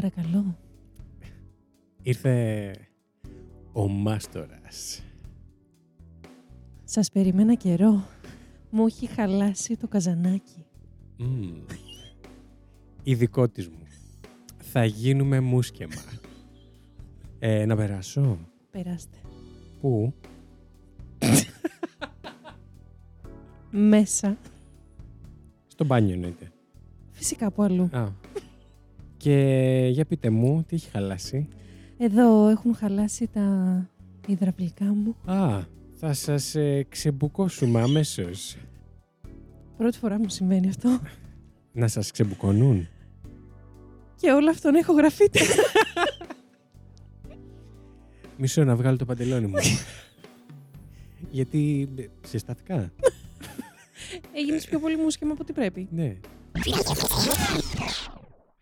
Παρακαλώ. Ήρθε ο Μάστορας. Σας περιμένα καιρό. Μου έχει χαλάσει το καζανάκι. Μμμ. Ειδικό της μου. Θα γίνουμε μουσκεμα. Ε, να περάσω; Περάστε. Πού; Μέσα. Στο μπάνιο εννοείται. Φυσικά από αλλού. Α. Και για πείτε μου, τι έχει χαλάσει; Εδώ έχουν χαλάσει τα υδραυλικά μου. Α, θα σας ε, ξεμπουκώσουμε αμέσως. Πρώτη φορά μου συμβαίνει αυτό. Να σας ξεμπουκώνουν. Και όλο αυτό να ηχογραφείται. Μισό να βγάλω το παντελόνι μου. Γιατί ε, συστατικά. Έγινες πιο πολύ μουσικήμα από ό,τι πρέπει. Ναι.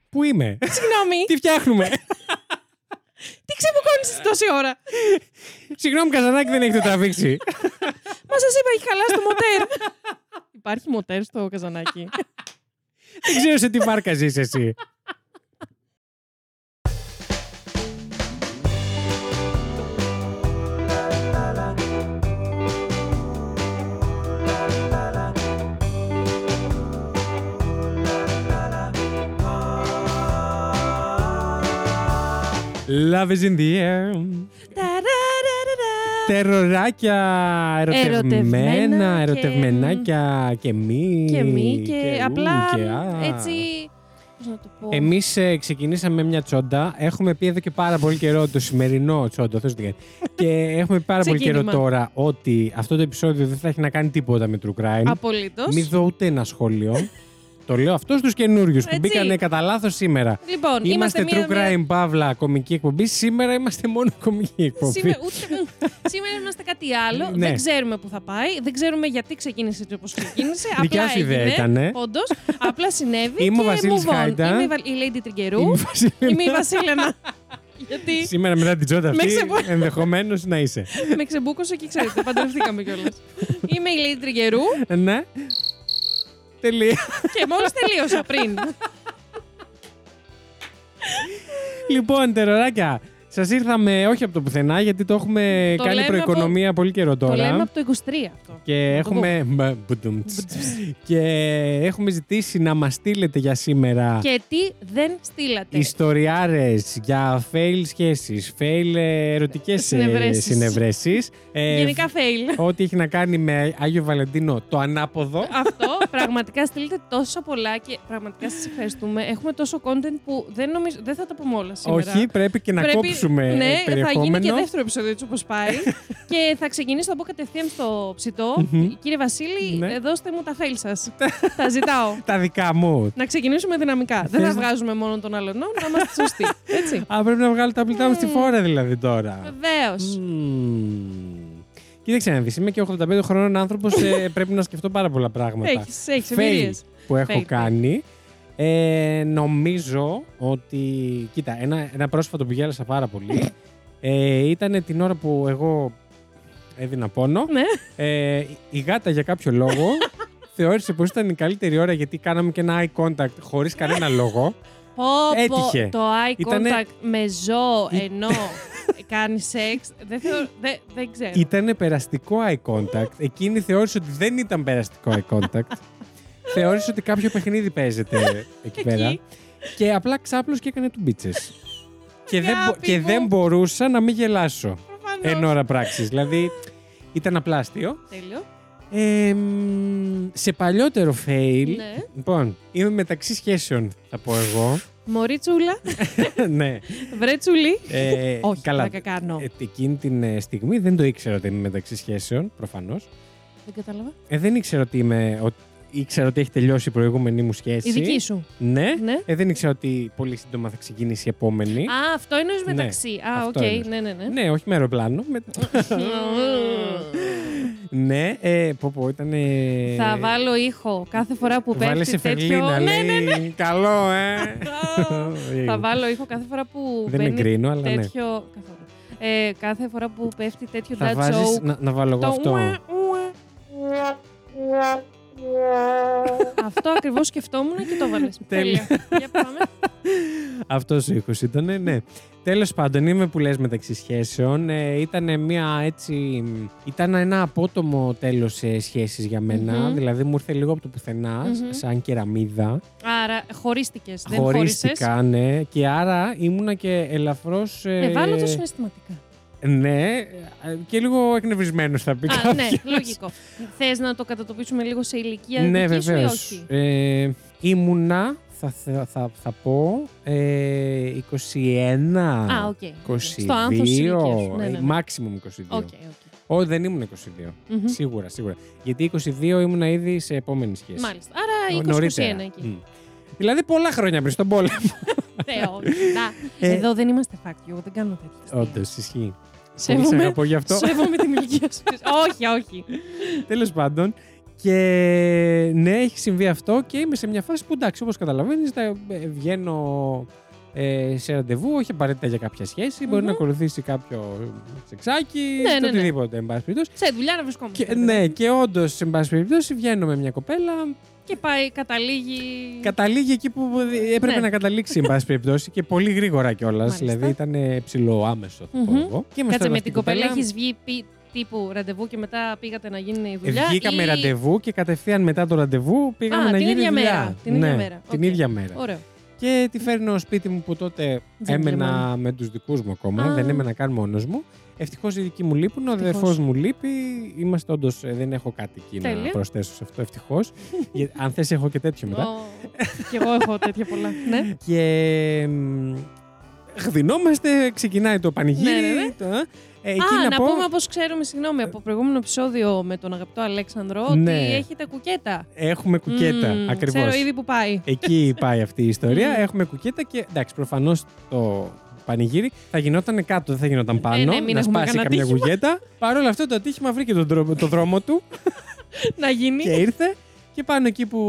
Πού είμαι; Συγγνώμη, Τι φτιάχνουμε; τι ξεμπουκώνεις τόση ώρα; Συγγνώμη, Καζανάκη δεν έχετε τραβήξει. Μα σας είπα, έχει χαλάσει το μοτέρ. Υπάρχει μοτέρ στο καζανάκι. δεν ξέρω σε τι βάρκα ζεις εσύ. Love is in the air. Ταραραραρα. Τεροράκια, ερωτευμένα, Ερωτευμένα και- ερωτευμενάκια και μη. Και μη και ου, απλά και α. έτσι. Πώς να το πω. Εμείς ε, ξεκινήσαμε με μια τσόντα. Έχουμε πει εδώ και πάρα πολύ καιρό το σημερινό τσόντα. Θεός την κάνεις. και έχουμε πει πάρα πολύ καιρό Ξεκίνημα. τώρα ότι αυτό το επεισόδιο δεν θα έχει να κάνει τίποτα με true crime. Απολύτως. Μην δω ούτε ένα σχόλιο. Το λέω αυτό στους καινούριους που Έτσι. μπήκανε κατά λάθος σήμερα. Λοιπόν, Είμαστε, μία- true crime, παύλα, κομική εκπομπή. Σήμερα είμαστε μόνο κομική εκπομπή. Σήμερα, ούτε, μ, σήμερα είμαστε κάτι άλλο. Ναι. Δεν ξέρουμε πού θα πάει. Δεν ξέρουμε γιατί ξεκίνησε έτσι όπως ξεκίνησε. Δικιά Απλά σου ιδέα έγινε. ήτανε. Όντως. Απλά συνέβη. Είμαι ο και Βασίλης move on. Χάιντα. Είμαι η Βα- η Lady Τριγκερού. Είμαι η Βασίλη- Είμαι η Βασίλενα. γιατί; Σήμερα μετά την τσόντα Με αυτή, ξεπο- ενδεχομένως να είσαι. με ξεμπούκωσε και ξέρετε, παντρευτήκαμε κιόλας. Είμαι η Lady Τριγκερού ναι. Τελεία. και μόλις τελείωσα πριν. λοιπόν, τεροράκια, σας ήρθαμε όχι από το πουθενά, γιατί το έχουμε Το κάνει λέμε προοικονομία πολύ καιρό τώρα. Το λέμε από το 23 αυτό. Και έχουμε... Μπα, μπουντουμτς. και έχουμε ζητήσει να μας στείλετε για σήμερα Και τι δεν στείλατε. ιστοριάρες για fail σχέσεις, fail ε, ερωτικές ε, Συνευρέσεις. συνευρέσεις. Ε, Γενικά fail. Ό,τι έχει να κάνει με Άγιο Βαλεντίνο το ανάποδο. Αυτό πραγματικά στείλετε τόσο πολλά και πραγματικά σας ευχαριστούμε. Έχουμε τόσο content που δεν, νομίζω, δεν θα τα πούμε όλα σήμερα. Όχι, πρέπει και να Πρέπει- κόψουμε Ναι, θα περιεχόμενο. γίνει και δεύτερο επεισόδιο έτσι όπως πάει. και θα ξεκινήσω, θα πω κατευθείαν στο ψητό. Μμμ. Κύριε Βασίλη, Ναι. ε, δώστε μου τα fail σας. τα ζητάω. Τα δικά μου. Να ξεκινήσουμε δυναμικά. Δεν θα Θες- βγάζουμε μόνο τον άλλον, να είμαστε σωστοί. Έτσι. Α, πρέπει να βγάλω τα πλητά μου στη Μμμ. φόρα δηλαδή τώρα. Βεβαίως. Μμμ. Κοίταξε να δεις, είμαι και 85 χρόνων άνθρωπος, ε, πρέπει να σκεφτώ πάρα πολλά πράγματα. Έχεις, έχεις Fail εμπειρίες. που έχω Fail, fail. κάνει. Ε, νομίζω ότι. Κοίτα, ένα, ένα πρόσφατο που γέλασα πάρα πολύ ε, ήταν την ώρα που εγώ έδινα πόνο. Ναι. Ε, η γάτα για κάποιο λόγο θεώρησε πως ήταν η καλύτερη ώρα γιατί κάναμε και ένα eye contact χωρίς κανένα λόγο. Πω, Έτυχε. πω, το eye Ήτανε- contact με ζώο Ή- ενώ κάνει σεξ. Δεν, θεωρώ, δεν, δεν ξέρω. Ήταν περαστικό eye contact. Εκείνη θεώρησε ότι δεν ήταν περαστικό eye contact. Θεώρησε ότι κάποιο παιχνίδι παίζεται εκεί πέρα. Εκεί. Και απλά ξάπλωσε και έκανε του μπίτσες. και, δεν, μπο- Αγάπη και μου. δεν μπορούσα να μην γελάσω Προφανώς. εν ώρα πράξης. δηλαδή ήταν απλά αστείο. Τέλειο. Ε, μ, σε παλιότερο fail, Ναι. λοιπόν, είμαι μεταξύ σχέσεων, θα πω εγώ. Μωρίτσουλα, ναι. βρέτσουλη. Ε, Όχι, καλά. πλάκα κάνω. Ε, εκείνη την ε, στιγμή δεν το ήξερα ότι είμαι μεταξύ σχέσεων, προφανώς. Δεν κατάλαβα. Ε, δεν ήξερα ότι είμαι. Ο, ήξερα ότι έχει τελειώσει η προηγούμενη μου σχέση. Η δική σου. Ναι. Ναι. Ε, δεν ήξερα ότι πολύ σύντομα θα ξεκινήσει η επόμενη. Α, αυτό εννοείς Ναι, μεταξύ. Α, οκ. αυτό εννοείς. Ναι, ναι, ναι. Ναι, όχι με αεροπλάνο. Με... ναι, ε, πω πω, ήταν. Θα βάλω ήχο κάθε φορά που Βάλε πέφτει σε τέτοιο... Φερλίνα, ναι, λέει. ναι, ναι. Καλό, ε. Θα βάλω ήχο κάθε φορά που Δεν μπαίνει εγκρίνω, αλλά ναι. τέτοιο... καθόλου. Ε, κάθε φορά που πέφτει τέτοιο Θα dad βάζεις, joke. να, να βάλω εγώ το αυτό. Ουα, ουα. Αυτό ακριβώς σκεφτόμουν και το βάλες. Τέλεια. Για πάμε. Αυτός ο ήχος ήταν, ναι. Τέλος πάντων, είμαι που λες μεταξύ σχέσεων. Ε, ήταν μια έτσι. Ήταν ένα απότομο τέλος σχέση για μένα. Μμμ. Δηλαδή μου ήρθε λίγο από το πουθενά Μμμ. σαν κεραμίδα. Άρα χωρίστηκες. Δεν χώρισες. Χωρίστηκα, ναι. Και άρα ήμουνα και ελαφρώς. Ευάλωτο συναισθηματικά. Ναι, ε, και λίγο εκνευρισμένος θα πει Α, ναι, κάποιος. λογικό. Θες να τον κατατοπίσουμε λίγο σε ηλικία Ναι, δικής σου ή βεβαίως. όχι; Ε, ήμουνα, θα, θα, θα, θα πω, ε, 21. Α, οκ. 22, Στο άνθος της ηλικίας σου. Ναι, ναι, ναι. maximum 22. Οκ, οκ. Όχι, δεν ήμουν 22. Μμμ. Σίγουρα, σίγουρα. Γιατί 22 ήμουνα ήδη σε επόμενη σχέση. Μάλιστα. Άρα 20-21 Νωρίτερα. εκεί. Μμ. Δηλαδή πολλά χρόνια πριν στον πόλεμο. Θεό, κοιτά. Ε, Εδώ δεν είμαστε φάκτιο, εγώ δεν κάνω τέτοια. Όντως, ισχύει. Πολύ σε Σέβομαι, αγαπώ γι' αυτό. σέβομαι την ηλικία σου. όχι, όχι. Τέλος πάντων. Και ναι, έχει συμβεί αυτό και είμαι σε μια φάση που εντάξει, όπως καταλαβαίνεις, βγαίνω ε, σε ραντεβού, όχι απαραίτητα για κάποια σχέση. Μπορεί Μμμ. να ακολουθήσει κάποιο σεξάκι, Ναι, στο ναι, ναι. οτιδήποτε, εν πάση περιπτώσει. Σε δουλειά να βρισκόμαστε. Και, ναι, και όντως, εν πάση περιπτώσει, βγαίνω με μια κοπέλα. Και πάει, καταλήγει. Καταλήγει εκεί που έπρεπε Ναι. να καταλήξει, εν πάση περιπτώσει, και πολύ γρήγορα κιόλας. Μάλιστα. Δηλαδή ήταν ψηλό άμεσο, θα πω Μμμ. εγώ. Και είμαστε Κάτσε τώρα με αυτή την η κοπέλα, έχεις βγει πι- τύπου ραντεβού και μετά πήγατε να γίνει η δουλειά. Βγήκαμε ή- ραντεβού και κατευθείαν μετά το ραντεβού πήγαμε Α, να την γίνει ίδια δουλειά. μέρα, την ίδια Ναι, μέρα. Την Οκ. ίδια μέρα. Ωραίο. Και τη φέρνω σπίτι μου που τότε Gentleman. έμενα με τους δικούς μου ακόμα. Α. Δεν έμενα καν μόνος μου. Ευτυχώς οι δικοί μου λείπουν, ο Ευτυχώς. αδερφός μου λείπει. Είμαστε όντως, ε, δεν έχω κάτι εκεί να Τέλεια. προσθέσω σε αυτό ευτυχώς. Για- Αν θες έχω και τέτοιο μετά. Ω, Κι εγώ έχω τέτοια πολλά. ναι. Και μ, γδινόμαστε, ξεκινάει το πανηγύρι. Ναι, ναι, ναι. το, ε. Ε, εκεί Α, να, να, πω, πούμε όπως ξέρουμε, συγγνώμη, από προηγούμενο επεισόδιο με τον αγαπητό Αλέξανδρο, Ναι. ότι έχετε κουκέτα. έχουμε κουκέτα, Μμμ, ακριβώς. Ξέρω ήδη που πάει. Εκεί πάει αυτή η ιστορία. Μμμ. Έχουμε κουκέτα και εντάξει, προφανώς το πανηγύρι θα γινόταν κάτω, δεν θα γινόταν πάνω. Ε, ναι, μην να έχουμε σπάσει κανένα καμιά ατύχημα. κουκέτα. Παρ' όλα αυτά το ατύχημα βρήκε τον δρόμο, το δρόμο του να γίνει. και ήρθε. Και πάνω εκεί που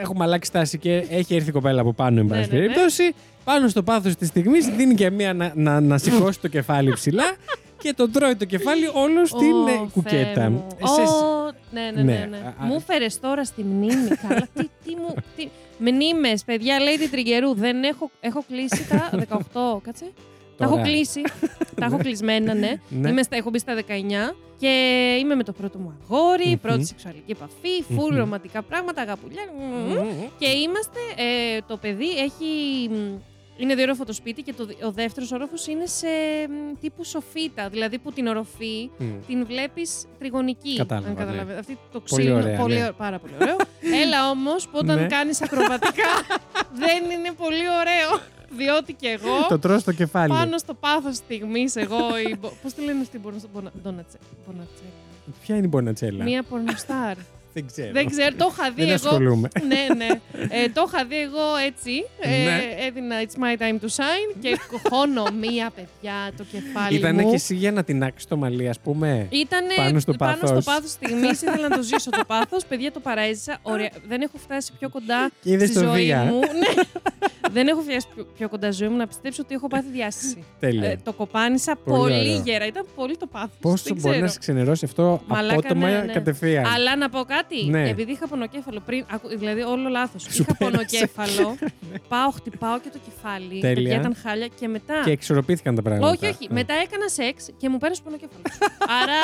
έχουμε αλλάξει τάση και έχει έρθει η κοπέλα από πάνω, εν Ναι, πάση ναι, ναι. περιπτώσει. Πάνω στο πάθος της στιγμής δίνει και μία να, να, να σηκώσει το κεφάλι ψηλά και τον τρώει το κεφάλι όλος στην Ω, ε, Θεέ κουκέτα. μου. Σε- Ω, ναι, ναι, ναι. Ναι. ναι. Α, α. Μου φέρε τώρα στη μνήμη. Καλά, τι, τι μου. Τι... Μνήμες, παιδιά, λέει την Τριγκερού. Δεν έχω, έχω κλείσει τα 18. Κάτσε. Τα έχω Τώρα. κλείσει. τα έχω κλεισμένα, ναι. Ναι. Είμαι στα, έχω μπει στα 19 και είμαι με το πρώτο μου αγόρι, Μμμ. πρώτη σεξουαλική επαφή, φουλ Μμμ. ρομαντικά πράγματα, αγαπουλιά. μμμ. Μμμ. Και είμαστε, ε, το παιδί έχει. Μ, Είναι διόροφο το σπίτι και το, ο δεύτερος όροφος είναι σε μ, τύπου σοφίτα. Δηλαδή που την οροφή Μμ. την βλέπεις τριγωνική. Κατάλαβα, αν ναι. καταλαβαίνετε. Αυτή το Πολύ ξύλινο. ωραία, πολύ ναι. ωραίο, πάρα πολύ ωραίο. Έλα όμως που όταν Ναι. κάνεις ακροβατικά δεν είναι πολύ ωραίο. Διότι και εγώ Το τρώω στο κεφάλι. πάνω στο πάθος στιγμής, εγώ. Πώς τη λένε αυτή, μπορώ να μπονα- ντόνατσε- μπονατσέλα. Ποια είναι η Μπονατσέλα. Μία πορνοστάρ. Δεν ξέρω. δεν ξέρω, το είχα δει Δεν εγώ. ασχολούμαι. ναι, ναι. Ε, το είχα δει εγώ έτσι. Ε, Ναι. Έδινα It's my time to shine και χώνω μία παιδιά το κεφάλι Ήτανε μου. και εσύ για να την άξεις το μαλλί, ας πούμε. Ήτανε Πάνω στο πάνω πάθος. στο πάθος στιγμή, ήθελα να το ζήσω το πάθος. Παιδιά, το παρέζησα. Ωραία. Δεν έχω φτάσει πιο κοντά Και είδες στη το ζωή Δία. μου. ναι. Δεν έχω φτάσει πιο, πιο κοντά στη ζωή μου να πιστέψω ότι έχω πάθει διάσηση. Τέλεια. Ε, το κοπάνισα Πολύ πολύ, ωραίο. γέρα. Ήταν πολύ το πάθος. Πόσο Δεν μπορείς ξέρω. να σε ξενερώσει αυτό Μαλάκα, απότομα ναι, ναι. κατευθείαν. Αλλά να πω κάτι. Ναι. Επειδή είχα πονοκέφαλο πριν. ακου- Δηλαδή, όλο λάθος. Σου Είχα πέρασε. πονοκέφαλο. πάω, χτυπάω και το κεφάλι. Τέλεια. Παιδιά ήταν χάλια και μετά. Και εξορροπήθηκαν τα πράγματα. Όχι, όχι. Ε. Μετά έκανα σεξ και μου πέρασε πονοκέφαλο. Άρα.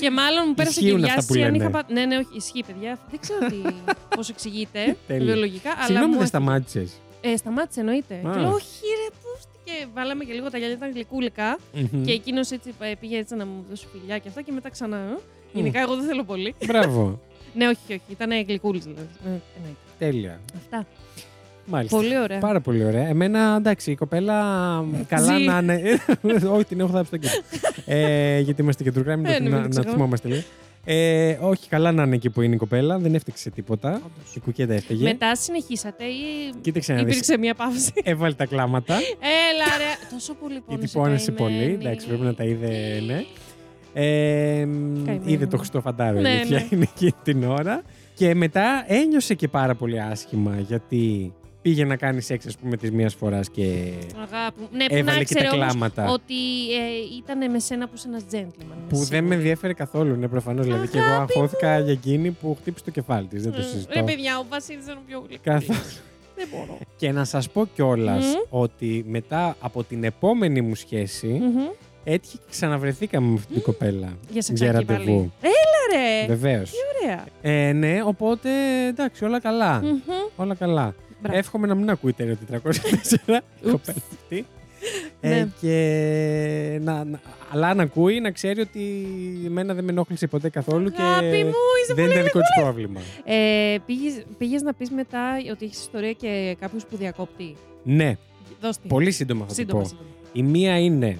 και μάλλον μου πέρασε και Ισχύουν αυτά που διάσηση αν λένε. είχα. πα- Ναι, ναι, όχι. Ισχύει, παιδιά. Δεν ξέρω τι, πώς εξηγείται Τέλεια. βιολογικά. αλλά Συγγνώμη, μου δεν έφυγε. σταμάτησες. Ε, σταμάτησε, εννοείται. Α. Και λέω, όχι, ρε, πού. Και βάλαμε και λίγο τα γυαλιά, ήταν γλυκούλικα. Και εκείνος έτσι ε, πήγε έτσι να μου δώσει φιλιά και αυτά και μετά ξανά. ε. Γενικά, εγώ δεν θέλω πολύ. Μπράβο. Ναι, όχι, όχι. Ήταν γλυκούλης δηλαδή. Ε, εννοείται. Τέλεια. Αυτά. Μάλιστα. Πολύ ωραία. Πάρα πολύ ωραία. Εμένα, εντάξει, η κοπέλα καλά Ζει. να είναι. όχι, την έχω θάψει στο κέντρο. ε, γιατί είμαστε και true crime, Ε, ναι, μην να, το να ξεχνάμε. θυμόμαστε λίγο. Ε, όχι, καλά να είναι εκεί που είναι η κοπέλα. Δεν έφτιαξε τίποτα. Όντως. Η κουκέτα έφταιγε. Μετά συνεχίσατε ή Κοίταξε να δεις. υπήρξε μια παύση; Έβαλε τα κλάματα. Έλα ρε, τόσο πολύ πόνεσε. γιατί πόνεσε πολύ. καημένη. Εντάξει, πρέπει να τα είδε, ναι. Ε, Καημένη. είδε το Χριστό Φαντάρο, Ναι, η αλήθεια ναι. είναι εκείνη την ώρα. Και μετά ένιωσε και πάρα πολύ άσχημα γιατί πήγε να κάνει σεξ, ας πούμε, της μίας φοράς και Αγάπη μου. Ναι, που έβαλε να και τα ξέρει όμως κλάματα. ότι ε, ήταν με σένα που είσαι ένας gentleman. Που είμαι δεν με σίγουρη. ενδιαφέρει καθόλου, ναι, προφανώς. Δηλαδή και εγώ Αγάπη αγχώθηκα για εκείνη που χτύπησε το κεφάλι της. Δεν το Ε, συζητώ. Ρε παιδιά, ο Βασίλης ήταν ο πιο γλυκός. Καθόλου. Δεν μπορώ. Και να σας πω κιόλας Μμμ. ότι μετά από την επόμενη μου σχέση Μμμ. Έτυχε και ξαναβρεθήκαμε με αυτή την κοπέλα. Για σεξάκι πάλι. ραντεβού. Έλα ρε! Βεβαίως. Ωραία. Ε, ναι, οπότε εντάξει, όλα καλά. Μμμ. Όλα καλά. Μπράβο. Εύχομαι να μην ακούει τέλειο 404 η κοπέλα αυτή. Ε, Ναι. και να, να, αλλά αν ακούει να ξέρει ότι εμένα δεν με ενόχλησε ποτέ καθόλου Αγάπη και μου, είσαι δεν πολύ είναι δικό της πρόβλημα. Ε, πήγες, πήγες να πεις μετά ότι έχεις ιστορία και κάποιος που διακόπτει; Ναι, Δώσ' τη. πολύ σύντομα θα σύντομα. το πω. σύντομα. Η μία είναι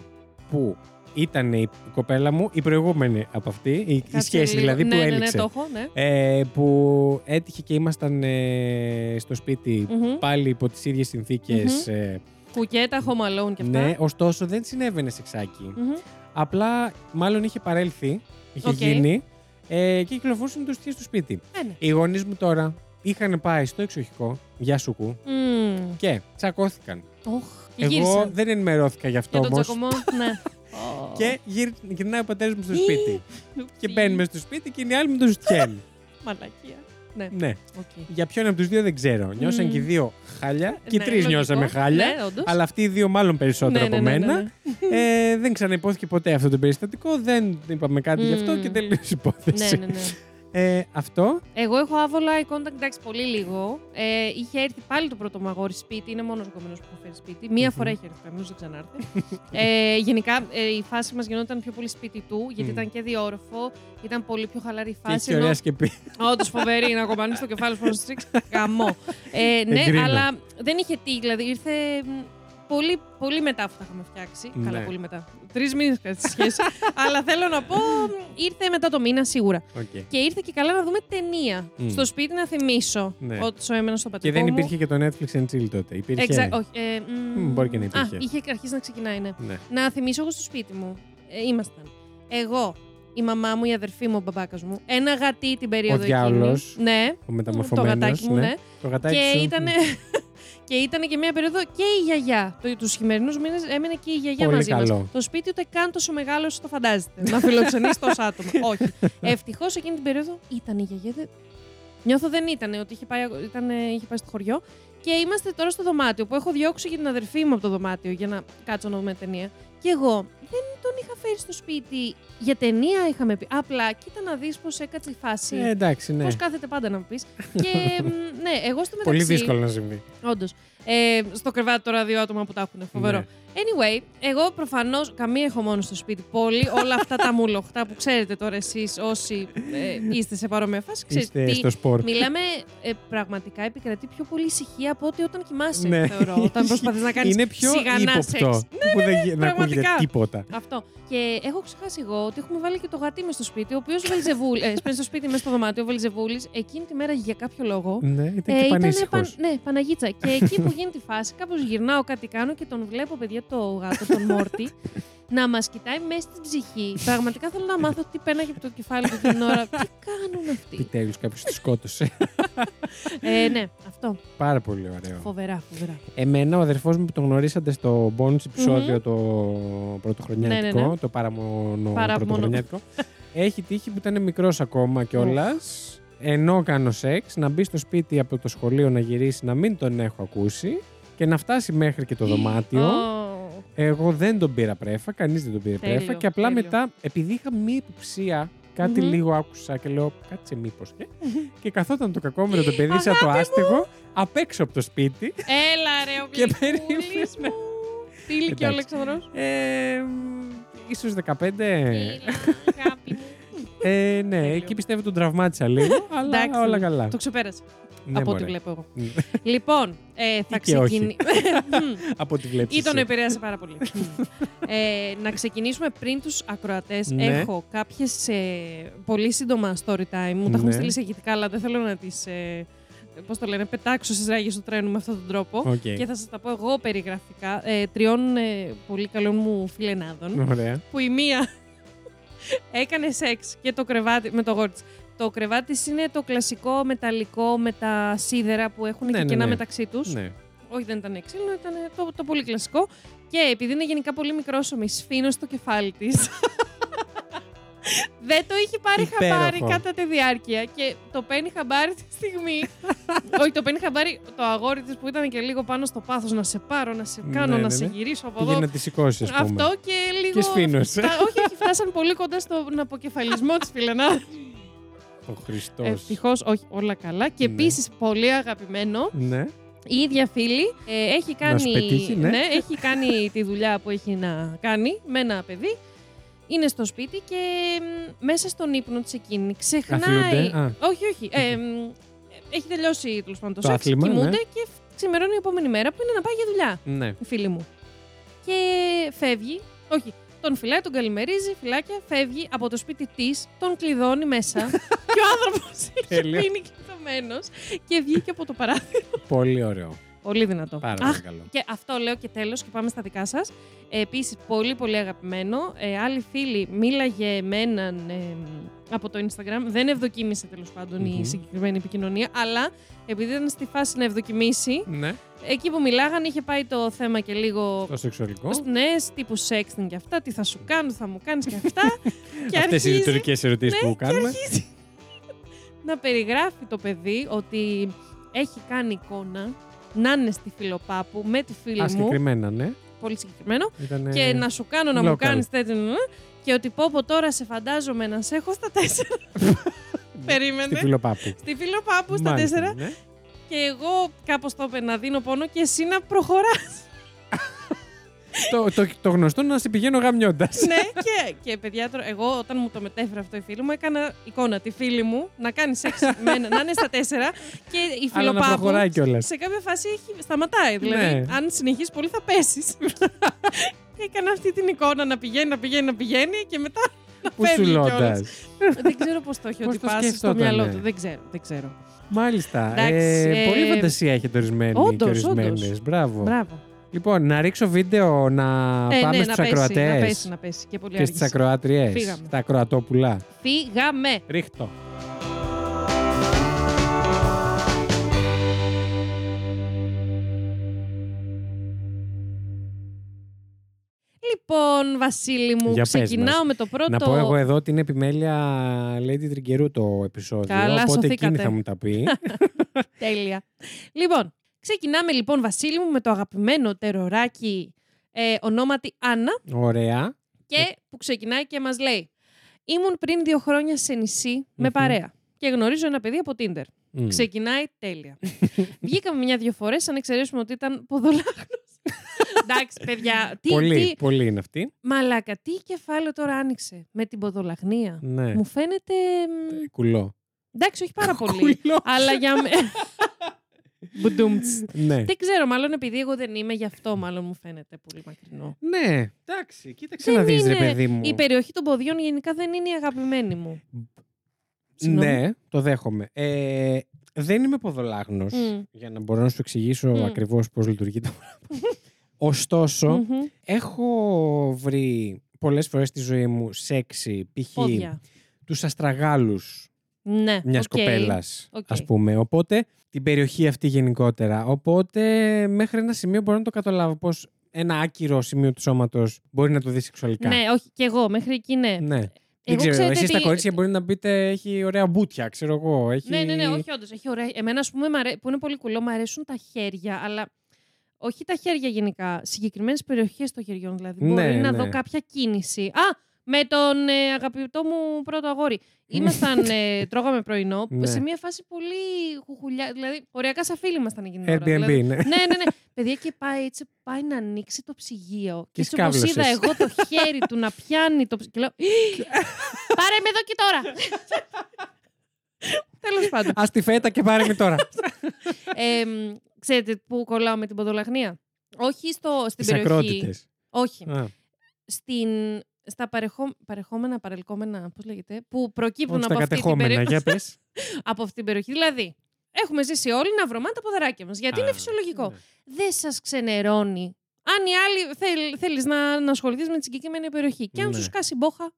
που ήταν η κοπέλα μου, η προηγούμενη από αυτή, η, η Κάτσε σχέση λίγο. δηλαδή ναι, που ναι, ναι, έληξε. το έχω, ναι. ε, που έτυχε και ήμασταν ε, στο σπίτι Μμμ. πάλι υπό τις ίδιες συνθήκες, ε, Κουκέτα, home alone και αυτά. ναι, ωστόσο δεν συνέβαινε σεξάκι. Μμμ. Απλά μάλλον είχε παρέλθει, είχε Οκ. γίνει ε, και κυκλοφορούσαν τους στο σπίτι. Ε, ναι. Οι γονείς μου τώρα είχαν πάει στο εξοχικό, για σουκού, Μμμ. και τσακώθηκαν. Οχ, και Εγώ γύρισαν. δεν ενημερώθηκα γι' αυτό Για τον όμως. τσακωμό, ναι. Ω. Και γυρ, γυρνάει ο πατέρας μου στο Ι. σπίτι. και Oopsie. μπαίνουμε στο σπίτι και είναι οι άλλοι με το σουτιέν. Μαλακία. Ναι, ναι. οκ. Για ποιον από τους δύο δεν ξέρω. Νιώσαν Μμ. και οι δύο χάλια. Και οι Ναι, τρεις λογικό. νιώσαμε χάλια. Ναι, όντως. Αλλά αυτοί οι δύο μάλλον περισσότερο Ναι, από ναι, ναι, μένα. ναι, ναι. Ε, δεν ξαναυπόθηκε ποτέ αυτό το περιστατικό. Δεν είπαμε κάτι γι' αυτό Μμ. και τελείωσε η υπόθεση. Ναι, ναι, ναι. Ε, αυτό. Εγώ έχω άβολα eye contact, εντάξει, πολύ λίγο. Ε, είχε έρθει πάλι το πρώτο μου αγόρι σπίτι. Είναι μόνος ο κομμένο που έχω φέρει σπίτι. Μία Μμμ. φορά έχει έρθει κανένα, δεν ξανάρθει. ε, γενικά ε, η φάση μας γινόταν πιο πολύ σπίτι του, γιατί Μμ. ήταν και διόροφο. Ήταν πολύ πιο χαλαρή η Και φάση. έχει ωραία σκεπή. Όντως φοβερή να κοπανάει το κεφάλι σου πάνω στο τρίξ. Γαμώ. Ε, ναι, Εγκρίνω. αλλά δεν είχε τι. Δηλαδή ήρθε μ, πολύ, πολύ μετά αυτό τα είχαμε φτιάξει. Ναι. Καλά, πολύ μετά. Τρεις μήνες κάτι στη σχέση. αλλά θέλω να πω, μ, ήρθε μετά το μήνα σίγουρα. Οκ. Και ήρθε και καλά να δούμε ταινία. Μμ. Στο σπίτι να θυμίσω Ναι. ότι σου έμενα στο Και πατρικό δεν μου. υπήρχε και το Netflix and Chill τότε. Υπήρχε. Exact, όχι, ε, μ, Μ, μπορεί και να υπήρχε. Α, είχε αρχίσει να ξεκινάει, ναι. Ναι. Να θυμίσω εγώ στο σπίτι μου. Ε, ήμασταν. Εγώ, η μαμά μου, η αδερφή μου, ο μπαμπάκας μου. Ένα γατί την περίοδο διάολος. εκείνης. Ναι, Ο μεταμορφωμένος. το γατάκι μου, ναι. Το γατάκι Και σου. ήταν. Και ήταν και μια περίοδο και η γιαγιά. Το, τους χειμερινούς μήνες έμενε και η γιαγιά Πολύ μαζί καλό. μας. Το σπίτι ούτε καν τόσο μεγάλο όσο το φαντάζεστε. να φιλοξενήσει τόσο άτομο. Όχι. Ευτυχώς εκείνη την περίοδο ήταν η γιαγιά. Δεν... Νιώθω δεν ήταν, ότι είχε πάει, ήταν, είχε πάει στο χωριό. Και είμαστε τώρα στο δωμάτιο που έχω διώξει και την αδερφή μου από το δωμάτιο για να κάτσω να δούμε ταινία. Και εγώ δεν τον είχα φέρει στο σπίτι για ταινία, είχαμε πει. Απλά κοίτα να δεις πώς έκατσε η φάση. Ε, εντάξει, ναι. Πώς κάθεται πάντα να μου πεις. και μ, ναι, εγώ στο μεταξύ. Πολύ δύσκολο να συμβεί. Όντως. Ε, στο κρεβάτι τώρα δύο άτομα που τα έχουν. Φοβερό. Ναι. Anyway, εγώ προφανώς καμία έχω μόνος στο σπίτι. Πολύ όλα αυτά τα μουλοχτά που ξέρετε τώρα εσείς όσοι ε, είστε σε παρόμοια φάση. Ξέρετε Είστε τι, στο σπορ. Μιλάμε ε, πραγματικά επικρατεί πιο πολύ ησυχία από ότι όταν κοιμάσαι, Ναι. θεωρώ. Όταν προσπαθείς να κάνεις Είναι πιο σιγανά ύποπτο σεξ. που δεν, γι- δεν ακούγεται πραγματικά. τίποτα. Αυτό. Και έχω ξεχάσει εγώ ότι έχουμε βάλει και το γατί μες στο σπίτι, ο οποίος Βελζεβούλη. Ε, σπαίνει στο σπίτι μέσα στο δωμάτιο, ο Βελζεβούλη, εκείνη τη μέρα για κάποιο λόγο. Ναι, ήταν Ε, και ήτανε πανήσυχος. παν- ναι, Παναγίτσα. και εκεί που γίνει τη φάση, κάπως γυρνάω κάτι κάνω και τον βλέπω, παιδιά, το γάτο, τον Μόρτι, να μας κοιτάει μέσα στην ψυχή. Πραγματικά θέλω να μάθω τι πέναγε από το κεφάλι του την ώρα. τι κάνουν αυτοί; Επιτέλους κάποιος τη σκότωσε. ε, ναι, αυτό. Πάρα πολύ ωραίο. Φοβερά, φοβερά. Εμένα ο αδερφός μου που τον γνωρίσατε στο bonus επεισόδιο το πρωτοχρονιάτικο, Ναι, ναι, ναι. το παραμονο Παραμονο. πρωτοχρονιάτικο, έχει τύχει που ήταν μικρός ακόμα κιόλας. Ενώ κάνω σεξ, να μπει στο σπίτι από το σχολείο να γυρίσει, να μην τον έχω ακούσει και να φτάσει μέχρι και το δωμάτιο. Ω, Εγώ δεν τον πήρα πρέφα, κανείς δεν τον πήρε Τέλειο, πρέφα. Και απλά τέλειο. μετά, επειδή είχα μία υποψία, κάτι Μμμ. λίγο άκουσα και λέω, κάτσε μήπως. και καθόταν το κακόμερο το παιδί σαν το άστεγο απ' έξω από το σπίτι. Έλα ρε, ο Και γλυκούλης περίμενε. μου. Τι ηλικία ο Εντάξει. Αλέξανδρος; Ε, ίσως 15. Έλα, αγάπη μου. Ε, ναι, Τέλειο. εκεί πιστεύω τον τραυμάτισα λίγο, αλλά Εντάξει, όλα καλά. Το ξεπέρασε. Ναι, από ό,τι μωρέ. βλέπω εγώ. Ναι. Λοιπόν, ε, θα και όχι. ξεκινήσουμε. Από ό,τι βλέπεις Ή τον εσύ. επηρέασε πάρα πολύ. ε, να ξεκινήσουμε πριν τους ακροατές. Ναι. Έχω κάποιες ε, πολύ σύντομα story time. Μου τα έχουν Ναι. στείλει σε ηχητικά, αλλά δεν θέλω να τις... Ε, πώς το λένε, πετάξω στις ράγες του τρένου με αυτόν τον τρόπο. Οκ. Και θα σας τα πω εγώ περιγραφικά ε, τριών ε, πολύ καλών μου φιλενάδων. Ωραία. που η μία έκανε σεξ και το κρεβάτι με το αγόρι της. Το κρεβάτι της είναι το κλασικό μεταλλικό με τα σίδερα που έχουν Ναι, και ναι, κενά ναι. μεταξύ τους. Ναι. Όχι, δεν ήταν ξύλινο, ήταν το, το πολύ κλασικό. Και επειδή είναι γενικά πολύ μικρόσωμη, σφήνωσε το κεφάλι της. Δεν το είχε πάρει Υπέροχο. χαμπάρι κατά τη διάρκεια και το παίρνει χαμπάρι τη στιγμή. Όχι, το παίρνει χαμπάρι το αγόρι της που ήταν και λίγο πάνω στο πάθος να σε πάρω, να σε Ναι, κάνω, ναι, να ναι. σε γυρίσω από Πήγε εδώ. να τη σηκώσεις, ας πούμε. Αυτό και λίγο. Και σφήνωσε. Φτα- Όχι, όχι, φτάσαν πολύ κοντά στον αποκεφαλισμό της φιλενάδας. Ο Χριστός. Ευτυχώς, όχι, όλα καλά. Και Ναι. επίσης πολύ αγαπημένο, Ναι. η ίδια φίλη ε, έχει κάνει, σου πετύχει, ναι. έχει κάνει τη δουλειά που έχει να κάνει με ένα παιδί. Είναι στο σπίτι και μ, μέσα στον ύπνο της εκείνη ξεχνάει. Αθλούνται, α. Όχι, όχι. Ε, μ, έχει τελειώσει τέλος πάντων το, Το σεξ, άθλημα, κοιμούνται ναι. και ξημερώνει η επόμενη μέρα που είναι να πάει για δουλειά Ναι. η φίλη μου. Και φεύγει. Όχι, τον φυλάει, τον καλημερίζει, φυλάκια, φεύγει από το σπίτι της, τον κλειδώνει μέσα. και ο άνθρωπος είχε Τέλεια. μείνει κλειδωμένο και βγήκε από το παράθυρο. Πολύ ωραίο. Πολύ δυνατό. Πάρα Αχ, πολύ καλό. και αυτό λέω και τέλος και πάμε στα δικά σας. Ε, Επίσης, πολύ πολύ αγαπημένο. Ε, άλλη φίλη μίλαγε με έναν ε, από το Instagram. Δεν ευδοκίμησε τέλος πάντων Μμμ. η συγκεκριμένη επικοινωνία, αλλά επειδή ήταν στη φάση να ευδοκιμήσει, Ναι. εκεί που μιλάγανε είχε πάει το θέμα και λίγο Το σεξουαλικό. ναι, τύπου sexting και αυτά, τι θα σου κάνω, θα μου κάνεις και αυτά. και Αυτές οι αρχίζει ρητορικές ερωτήσεις Ναι, που κάνουμε. αρχίζει να περιγράφει το παιδί ότι έχει κάνει εικόνα να είναι στη φιλοπάπου με τη φίλη Α, μου, συγκεκριμένα, ναι. πολύ συγκεκριμένο, Ήτανε... και να σου κάνω να μου local. κάνεις τέτοιο νου, και ότι πω πω τώρα σε φαντάζομαι να σε έχω στα τέσσερα. Περίμενε. Στη φιλοπάπου. Στη φιλοπάπου στα Μάλιστα, τέσσερα ναι. και εγώ κάπως το έπαιρνα να δίνω πόνο και εσύ να προχωράς. το, το, το γνωστό να σε πηγαίνω γαμιώντας. ναι, και, και παιδιά, τώρα, εγώ όταν μου το μετέφερε αυτό η φίλη μου, έκανα εικόνα τη φίλη μου να κάνει σεξ με ένα, να είναι στα τέσσερα και η Αλλά να φιλοπάπου προχωράει κιόλας. σε κάποια φάση έχει, σταματάει. Δηλαδή, Ναι. αν συνεχίσεις πολύ θα πέσεις. και έκανα αυτή την εικόνα να πηγαίνει, να πηγαίνει, να πηγαίνει και μετά να Πού σου φεύγει λόντα. κιόλας. δεν ξέρω πώς το έχει Πώς ότι το πάσει στο σκέφτοτανε. μυαλό του. Δεν ξέρω, δεν ξέρω. Μάλιστα. Εντάξει, ε, ε, πολύ φαντασία έχετε ορισμένοι όντως, και ορισμένες. όντως. Μπράβο. Μπράβο. Λοιπόν, να ρίξω βίντεο να Ε, πάμε ναι, στους να πέσει, να ακροατές πέσει, να πέσει. Και πολύ και στις αργήσει. ακροάτριες, Φύγαμε. στα ακροατόπουλα. Φύγαμε. Ρίχτω. Λοιπόν, Βασίλη μου, Για πες ξεκινάω μας. με το πρώτο. Να πω εγώ εδώ την επιμέλεια Lady Τριγκερού το επεισόδιο. Καλά, οπότε σωθήκατε. εκείνη θα μου τα πει. Τέλεια. Λοιπόν, ξεκινάμε λοιπόν, Βασίλη μου, με το αγαπημένο τεροράκι ε, ονόματι Άννα Ωραία. και που ξεκινάει και μας λέει «Ήμουν πριν δύο χρόνια σε νησί με Μμμ. παρέα και γνωρίζω ένα παιδί από Tinder. Μμ. Ξεκινάει τέλεια. Βγήκαμε μια-δυο φορές, αν εξαιρέσουμε ότι ήταν ποδολάχνος. Εντάξει, παιδιά, τι, πολύ, τι, πολύ είναι αυτή. μαλάκα, τι κεφάλαιο τώρα άνοιξε με την ποδολαχνία. Ναι. Μου φαίνεται... μ, Κουλό. Εντάξει, όχι πάρα πολύ. Κουλό. αλλά για με... Μπουντούμτς. Ναι. Δεν ξέρω, μάλλον επειδή εγώ δεν είμαι, γι' αυτό μάλλον μου φαίνεται πολύ μακρινό. Ναι, εντάξει, κοίταξε Δεν να δεις ρε είναι- παιδί μου. Η περιοχή των ποδιών γενικά δεν είναι η αγαπημένη μου. Συγγνώμη. Ναι, το δέχομαι. Ε, δεν είμαι ποδολάγνος, Μμ. για να μπορώ να σου εξηγήσω Μμ. ακριβώς πώς λειτουργεί το πράγμα. Ωστόσο, Μμμ. έχω βρει πολλές φορές στη ζωή μου σεξι, π.χ. Πόδια. τους αστραγάλους Ναι, μιας οκ. κοπέλας, οκ. ας πούμε. Οπότε, την περιοχή αυτή γενικότερα. Οπότε, μέχρι ένα σημείο μπορώ να το καταλάβω πως ένα άκυρο σημείο του σώματος μπορεί να το δει σεξουαλικά. Ναι, όχι, και εγώ μέχρι εκεί ναι. Ναι. Δεν Εγώ ξέρω, ξέρετε εσείς τα τι- κορίτσια μπορεί να πείτε έχει ωραία μπουτια, ξέρω εγώ. Έχει... Ναι, ναι, ναι, όχι, όντως. Έχει ωραία. Εμένα, ας πούμε, μ' αρέ- που είναι πολύ κουλό, μου αρέσουν τα χέρια, αλλά όχι τα χέρια γενικά. Συγκεκριμένες περιοχές των χεριών. Δηλαδή, Ναι, μπορεί να ναι. δω κάποια κίνηση. Α! Με τον ε, αγαπητό μου πρώτο αγόρι. Ήμασταν, ε, τρώγαμε πρωινό, Ναι. σε μια φάση πολύ χουχουλιά. Δηλαδή, οριακά σαν φίλοι ήμασταν εκείνη την ώρα. Airbnb, Δηλαδή, ναι. ναι, ναι, ναι. Παιδιά και πάει έτσι, πάει να ανοίξει το ψυγείο. Και έτσι όπως σκάβλωσες. είδα εγώ το χέρι του να πιάνει το ψυγείο. Και λέω, Πάρε με εδώ και τώρα. Τέλος πάντων. Α τη φέτα και πάρε με τώρα. Ε, μ, ξέρετε πού κολλάω με την ποδολαχνία; Όχι στο, στην Τις περιοχή. ακρότητες. Όχι. Στην, στα παρεχό, παρεχόμενα, παρελκόμενα, πώς λέγεται, που προκύπτουν Όχι από τα αυτή, την κατεχόμενα, περι... για πες. από αυτή την περιοχή. Δηλαδή, έχουμε ζήσει όλοι να βρωμάνε τα ποδαράκια μας. Γιατί είναι Α, φυσιολογικό. ναι. Δεν σας ξενερώνει. Αν οι άλλοι θέλ, θέλεις να, να ασχοληθείς με τη συγκεκριμένη περιοχή και αν Ναι. σου σκάσει μπόχα,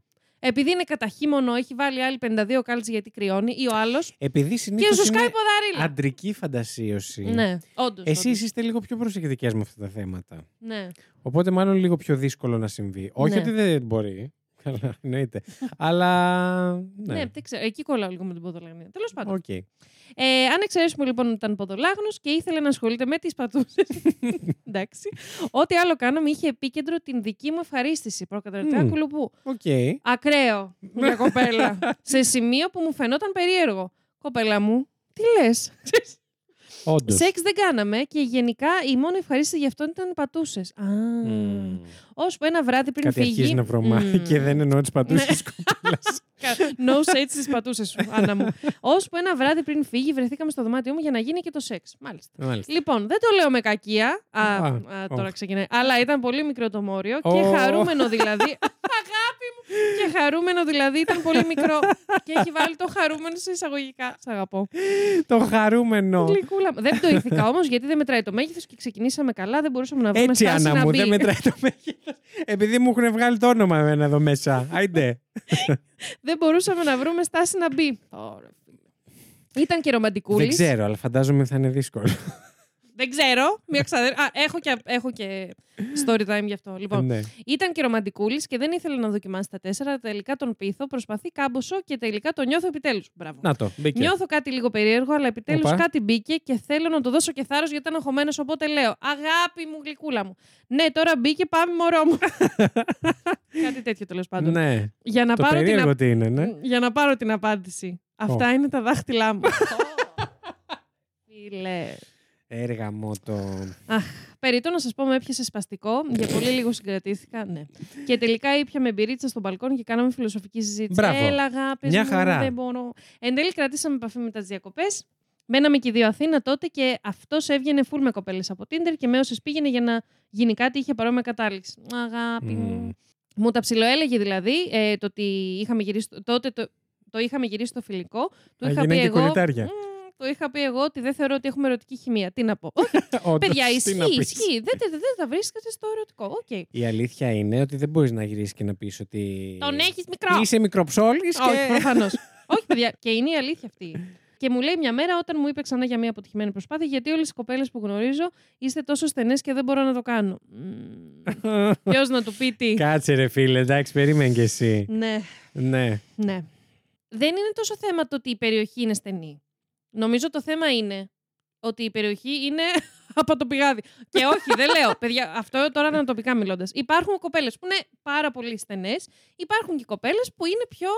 επειδή είναι κατά χειμωνό, έχει βάλει άλλη 52 κάλτσε γιατί κρυώνει, ή ο άλλος, Επειδή και συνήθω σου σκάει είναι ποδαρίλα. αντρική φαντασίωση. Ναι, όντως. Εσείς όντως. είστε λίγο πιο προσεκτικές με αυτά τα θέματα. Ναι. Οπότε μάλλον λίγο πιο δύσκολο να συμβεί. Όχι Ναι. ότι δεν μπορεί. Καλά, εννοείται. Αλλά. Ναι, Ναι. δεν ξέρω. Εκεί κολλάω λίγο με την ποδολαγνία. Τέλος πάντων. Οκ. Ε, αν εξαιρέσουμε λοιπόν ότι ήταν ποδολάγνος και ήθελε να ασχολείται με τις πατούσες. Εντάξει. Ό,τι άλλο κάναμε είχε επίκεντρο την δική μου ευχαρίστηση. Προκαταρκτικά Μμ. κουλουπού. Οκ. Ακραίο για κοπέλα. σε σημείο που μου φαινόταν περίεργο. Κοπέλα μου, τι λες. Όντως. Σεξ δεν κάναμε και γενικά η μόνη ευχαρίστηση γι' αυτό ήταν οι πατούσες. Α. Ώσπου ένα βράδυ πριν Κάτι φύγει. αρχίζει να βρωμάει Μμμ. και δεν εννοώ τις πατούσες Ναι. τη κοπέλα. No shade στις πατούσες σου, Άννα μου. Ώσπου ένα βράδυ πριν φύγει, βρεθήκαμε στο δωμάτιό μου για να γίνει και το σεξ. Μάλιστα. Μάλιστα. Λοιπόν, δεν το λέω με κακία. Α, Α, α, τώρα οχ. ξεκινάει. Αλλά ήταν πολύ μικρό το μόριο και Ω. χαρούμενο δηλαδή. Αγάπη μου! Και χαρούμενο δηλαδή ήταν πολύ μικρό. και έχει βάλει το χαρούμενο σε εισαγωγικά. Σ' αγαπώ. Το χαρούμενο. Γλυκούλα. Δεν το ήθηκα όμως γιατί δεν μετράει το μέγεθος και ξεκινήσαμε καλά. Δεν μπορούσαμε να βρούμε Έτσι, στάση Άννα να μου, μπει. δεν μετράει το μέγεθος. Επειδή μου έχουν βγάλει το όνομα εμένα εδώ μέσα. Άιντε. δεν μπορούσαμε να βρούμε στάση να μπει. Ωραία, φίλε. Ήταν και ρομαντικούλης. Δεν ξέρω, αλλά φαντάζομαι θα είναι δύσκολο. Δεν ξέρω. Μια ξαδε... Α, έχω, και, έχω και story time γι' αυτό. Λοιπόν, Ναι. ήταν και ρομαντικούλης και δεν ήθελε να δοκιμάσει τα τέσσερα. Τελικά τον πείθω, προσπαθεί κάμποσο και τελικά το νιώθω επιτέλους. Μπράβο. Να το, μπήκε. Νιώθω κάτι λίγο περίεργο, αλλά επιτέλους Οπα. κάτι μπήκε και θέλω να του δώσω και θάρρος γιατί ήταν αγχωμένος. Οπότε λέω: Αγάπη μου, γλυκούλα μου. Ναι, τώρα μπήκε, πάμε μωρό μου. κάτι τέτοιο τέλος πάντων. Ναι. Για, να Το πάρω την περίεργο α- τι είναι, ναι. για να πάρω την απάντηση. Αυτά είναι τα δάχτυλά μου. Φίλε. Έργα μου το. Περίτω να σας πω, με έπιασε σπαστικό. Για πολύ λίγο συγκρατήθηκα. Ναι. Και τελικά ήπια με μπυρίτσα στον μπαλκόνι και κάναμε φιλοσοφική συζήτηση. Μπράβο. Έλα, αγάπη Μια μου, χαρά. Δεν μπορώ. Εν τέλει, κρατήσαμε επαφή μετά τι διακοπές. Μέναμε και οι δύο Αθήνα τότε και αυτός έβγαινε φουλ με κοπέλες από Tinder και με όσες πήγαινε για να γίνει κάτι είχε παρόμοια κατάληξη. Αγάπη μου. Μμμ. Μου τα ψιλοέλεγε δηλαδή ε, το ότι είχαμε γυρίσει, τότε το, το είχαμε γυρίσει στο φιλικό. Του Α, είχα πει γίνανε και εγώ. κολλητάρια. «Μμ, το είχα πει εγώ ότι δεν θεωρώ ότι έχουμε ερωτική χημεία. Τι να πω. Όντως, Παιδιά, τι ισχύει, να πεις. ισχύει. Δεν, δεν, δεν τα βρίσκετε στο ερωτικό. Οκ. Η αλήθεια είναι ότι δεν μπορείς να γυρίσεις και να πεις ότι. Τον έχεις μικρό. Είσαι μικροψόλης Όχι, και. προφανώς. Όχι, παιδιά. Και είναι η αλήθεια αυτή. Και μου λέει μια μέρα όταν μου είπε ξανά για μια αποτυχημένη προσπάθεια, γιατί όλες οι κοπέλες που γνωρίζω είστε τόσο στενές και δεν μπορώ να το κάνω. Ποιος να του πει τι. Κάτσε ρε φίλε, εντάξει, περίμενε κι εσύ. ναι, Ναι. ναι. Δεν είναι τόσο θέμα το ότι η περιοχή είναι στενή. Νομίζω το θέμα είναι ότι η περιοχή είναι από το πηγάδι. Και όχι, δεν λέω. Παιδιά, αυτό τώρα ανατοπικά μιλώντας. Υπάρχουν κοπέλες που είναι πάρα πολύ στενές. Υπάρχουν και κοπέλες που είναι πιο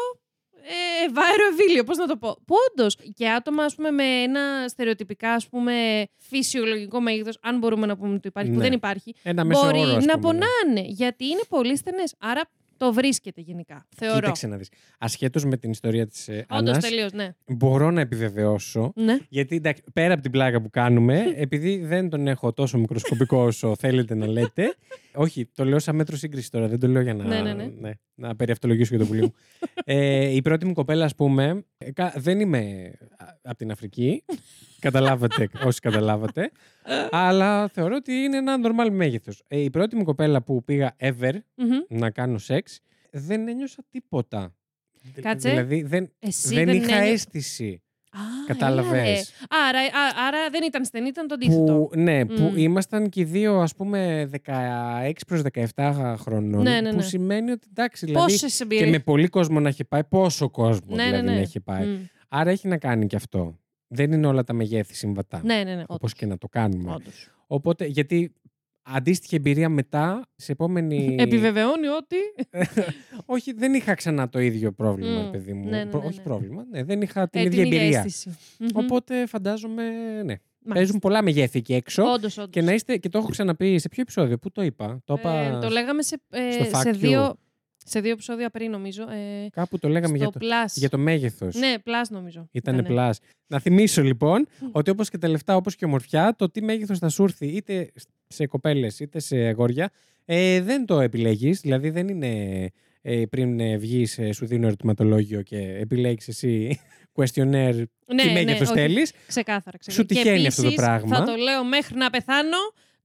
ε, βάερο ευήλιο, πώς να το πω. Που όντως, και άτομα ας πούμε, με ένα στερεοτυπικά ας πούμε, φυσιολογικό μέγεθος, αν μπορούμε να πούμε ότι υπάρχει, που Ναι. δεν υπάρχει, Ένα μέσο μπορεί όρο, ας να πούμε. πονάνε. Γιατί είναι πολύ στενές. Άρα το βρίσκεται γενικά. Θεωρώ. Κοίταξε να δεις. Ασχέτως με την ιστορία της ε, Όντως Άννας, τελείως, ναι. μπορώ να επιβεβαιώσω ναι. Γιατί εντάξει, πέρα από την πλάκα που κάνουμε, επειδή δεν τον έχω τόσο μικροσκοπικό όσο θέλετε να λέτε. Όχι, το λέω σαν μέτρο σύγκρισης τώρα, δεν το λέω για να, Ναι, ναι, ναι. να περιαυτολογήσω για το πουλί μου. ε, η πρώτη μου κοπέλα, ας πούμε, ε, κα- δεν είμαι από την Αφρική. καταλάβατε, όσοι καταλάβατε. αλλά θεωρώ ότι είναι ένα normal μέγεθος. Ε, η πρώτη μου κοπέλα που πήγα ever Μμμ. να κάνω σεξ, δεν ένιωσα τίποτα. Κάτσε. Δηλαδή δεν, Εσύ δεν, δεν είχα ένιω- αίσθηση. Α, Κατάλαβες. έλα, ρε. Άρα, α- άρα δεν ήταν στενή, ήταν το αντίθετο. Που, ναι, που Μμ. ήμασταν και οι δύο ας πούμε 16 προς 17 χρονών. Ναι, ναι, Που ναι. σημαίνει ότι εντάξει, δηλαδή Πόσες και εμπειρίε. με πολύ κόσμο να έχει πάει, πόσο κόσμο Ναι, ναι, δηλαδή ναι. να έχει πάει. Μμ. Άρα έχει να κάνει και αυτό. Δεν είναι όλα τα μεγέθη συμβατά. Ναι, ναι, ναι. Όπως και να το κάνουμε. Όντως. Οπότε, γιατί αντίστοιχη εμπειρία μετά, σε επόμενη... Επιβεβαιώνει ότι. Όχι, δεν είχα ξανά το ίδιο πρόβλημα, Μμ. ρε παιδί μου. Ναι, ναι, Προ- ναι, Όχι ναι. πρόβλημα. Ναι, δεν είχα την ε, ίδια εμπειρία. αίσθηση. Μμμ. Οπότε φαντάζομαι, ναι. Μάλιστα. Παίζουν πολλά μεγέθη εκεί έξω. Όντως, όντως. Και να είστε, και το έχω ξαναπεί σε ποιο επεισόδιο, πού το είπα. Το, είπα Ε, το λέγαμε σε, ε, στο σε, Fact You. δύο, σε δύο επεισόδια πριν, νομίζω. Ε, Κάπου το λέγαμε για στο το, Plus. για το μέγεθος. Ναι, Plus νομίζω. Ήταν Ήτανε. πλάς. Να θυμίσω λοιπόν ότι όπως και τα λεφτά, όπως και η ομορφιά, το τι μέγεθος θα σου έρθει είτε σε κοπέλες είτε σε αγόρια, ε, δεν το επιλέγεις. Δηλαδή δεν είναι ε, πριν βγεις, σου δίνω ερωτηματολόγιο και επιλέγεις εσύ questionnaire Ναι, τι ναι, μέγεθο όχι. θέλεις. Ξεκάθαρα. ξεκάθαρα. Σου τυχαίνει και αυτό το επίσης, πράγμα. Θα το λέω μέχρι να πεθάνω.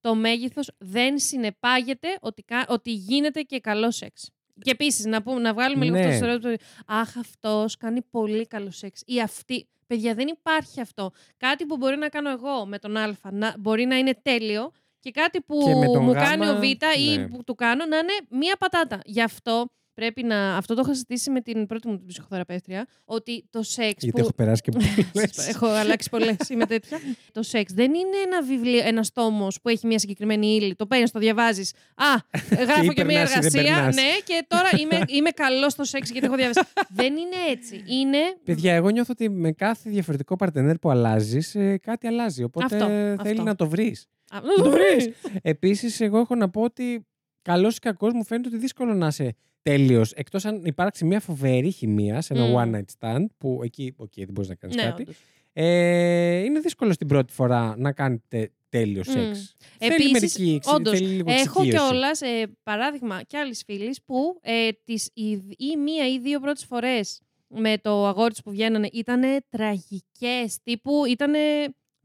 Το μέγεθος δεν συνεπάγεται ότι, κα- ότι γίνεται και καλό σεξ. Και επίσης να, πούμε- να βγάλουμε λίγο Ναι. αυτό το στερεότυπο. ότι, Αχ, αυτός κάνει πολύ καλό σεξ. Ή αυτή. Παιδιά, δεν υπάρχει αυτό. Κάτι που μπορεί να κάνω εγώ με τον Α να, μπορεί να είναι τέλειο και κάτι που Και με τον μου Γ, κάνει ο Β ή ναι. που του κάνω να είναι μία πατάτα. Γι' αυτό, πρέπει να. Αυτό το είχα συζητήσει με την πρώτη μου την ψυχοθεραπεύτρια. Ότι το σεξ. Γιατί που... έχω περάσει και πολλές. Έχω αλλάξει πολλές. Είμαι τέτοια. το σεξ δεν είναι ένα βιβλίο, ένας τόμο που έχει μια συγκεκριμένη ύλη. Το παίρνεις, το διαβάζεις. Α, γράφω και, μια περνάς ή δεν εργασία. περνάς. Ναι, και τώρα είμαι, είμαι καλός στο σεξ γιατί έχω διαβάσει. δεν είναι έτσι. Είναι. Παιδιά, εγώ νιώθω ότι με κάθε διαφορετικό παρτενέρ που αλλάζεις, κάτι αλλάζει. Οπότε Αυτό, θέλει αυτό. να το βρεις. Α, Να το βρεις. Επίσης, εγώ έχω να πω ότι καλός ή κακός μου φαίνεται ότι δύσκολο να είσαι τέλειος. Εκτός αν υπάρξει μια φοβερή χημεία σε ένα Μμ. one night stand, που εκεί, οκ, δεν μπορείς να κάνεις Ναι, κάτι. όντως. Ε, είναι δύσκολο στην πρώτη φορά να κάνετε τέλειο Μμ. σεξ. θέλει Επίσης, μερική εξ- όντως, θέλει λίγο Έχω εξοικείωση. κιόλας ε, παράδειγμα κι άλλης φίλης που ε, τις, ή, ή μία ή δύο πρώτες φορές με το αγόρι της που βγαίνανε ήταν τραγικές. Τύπου ήταν.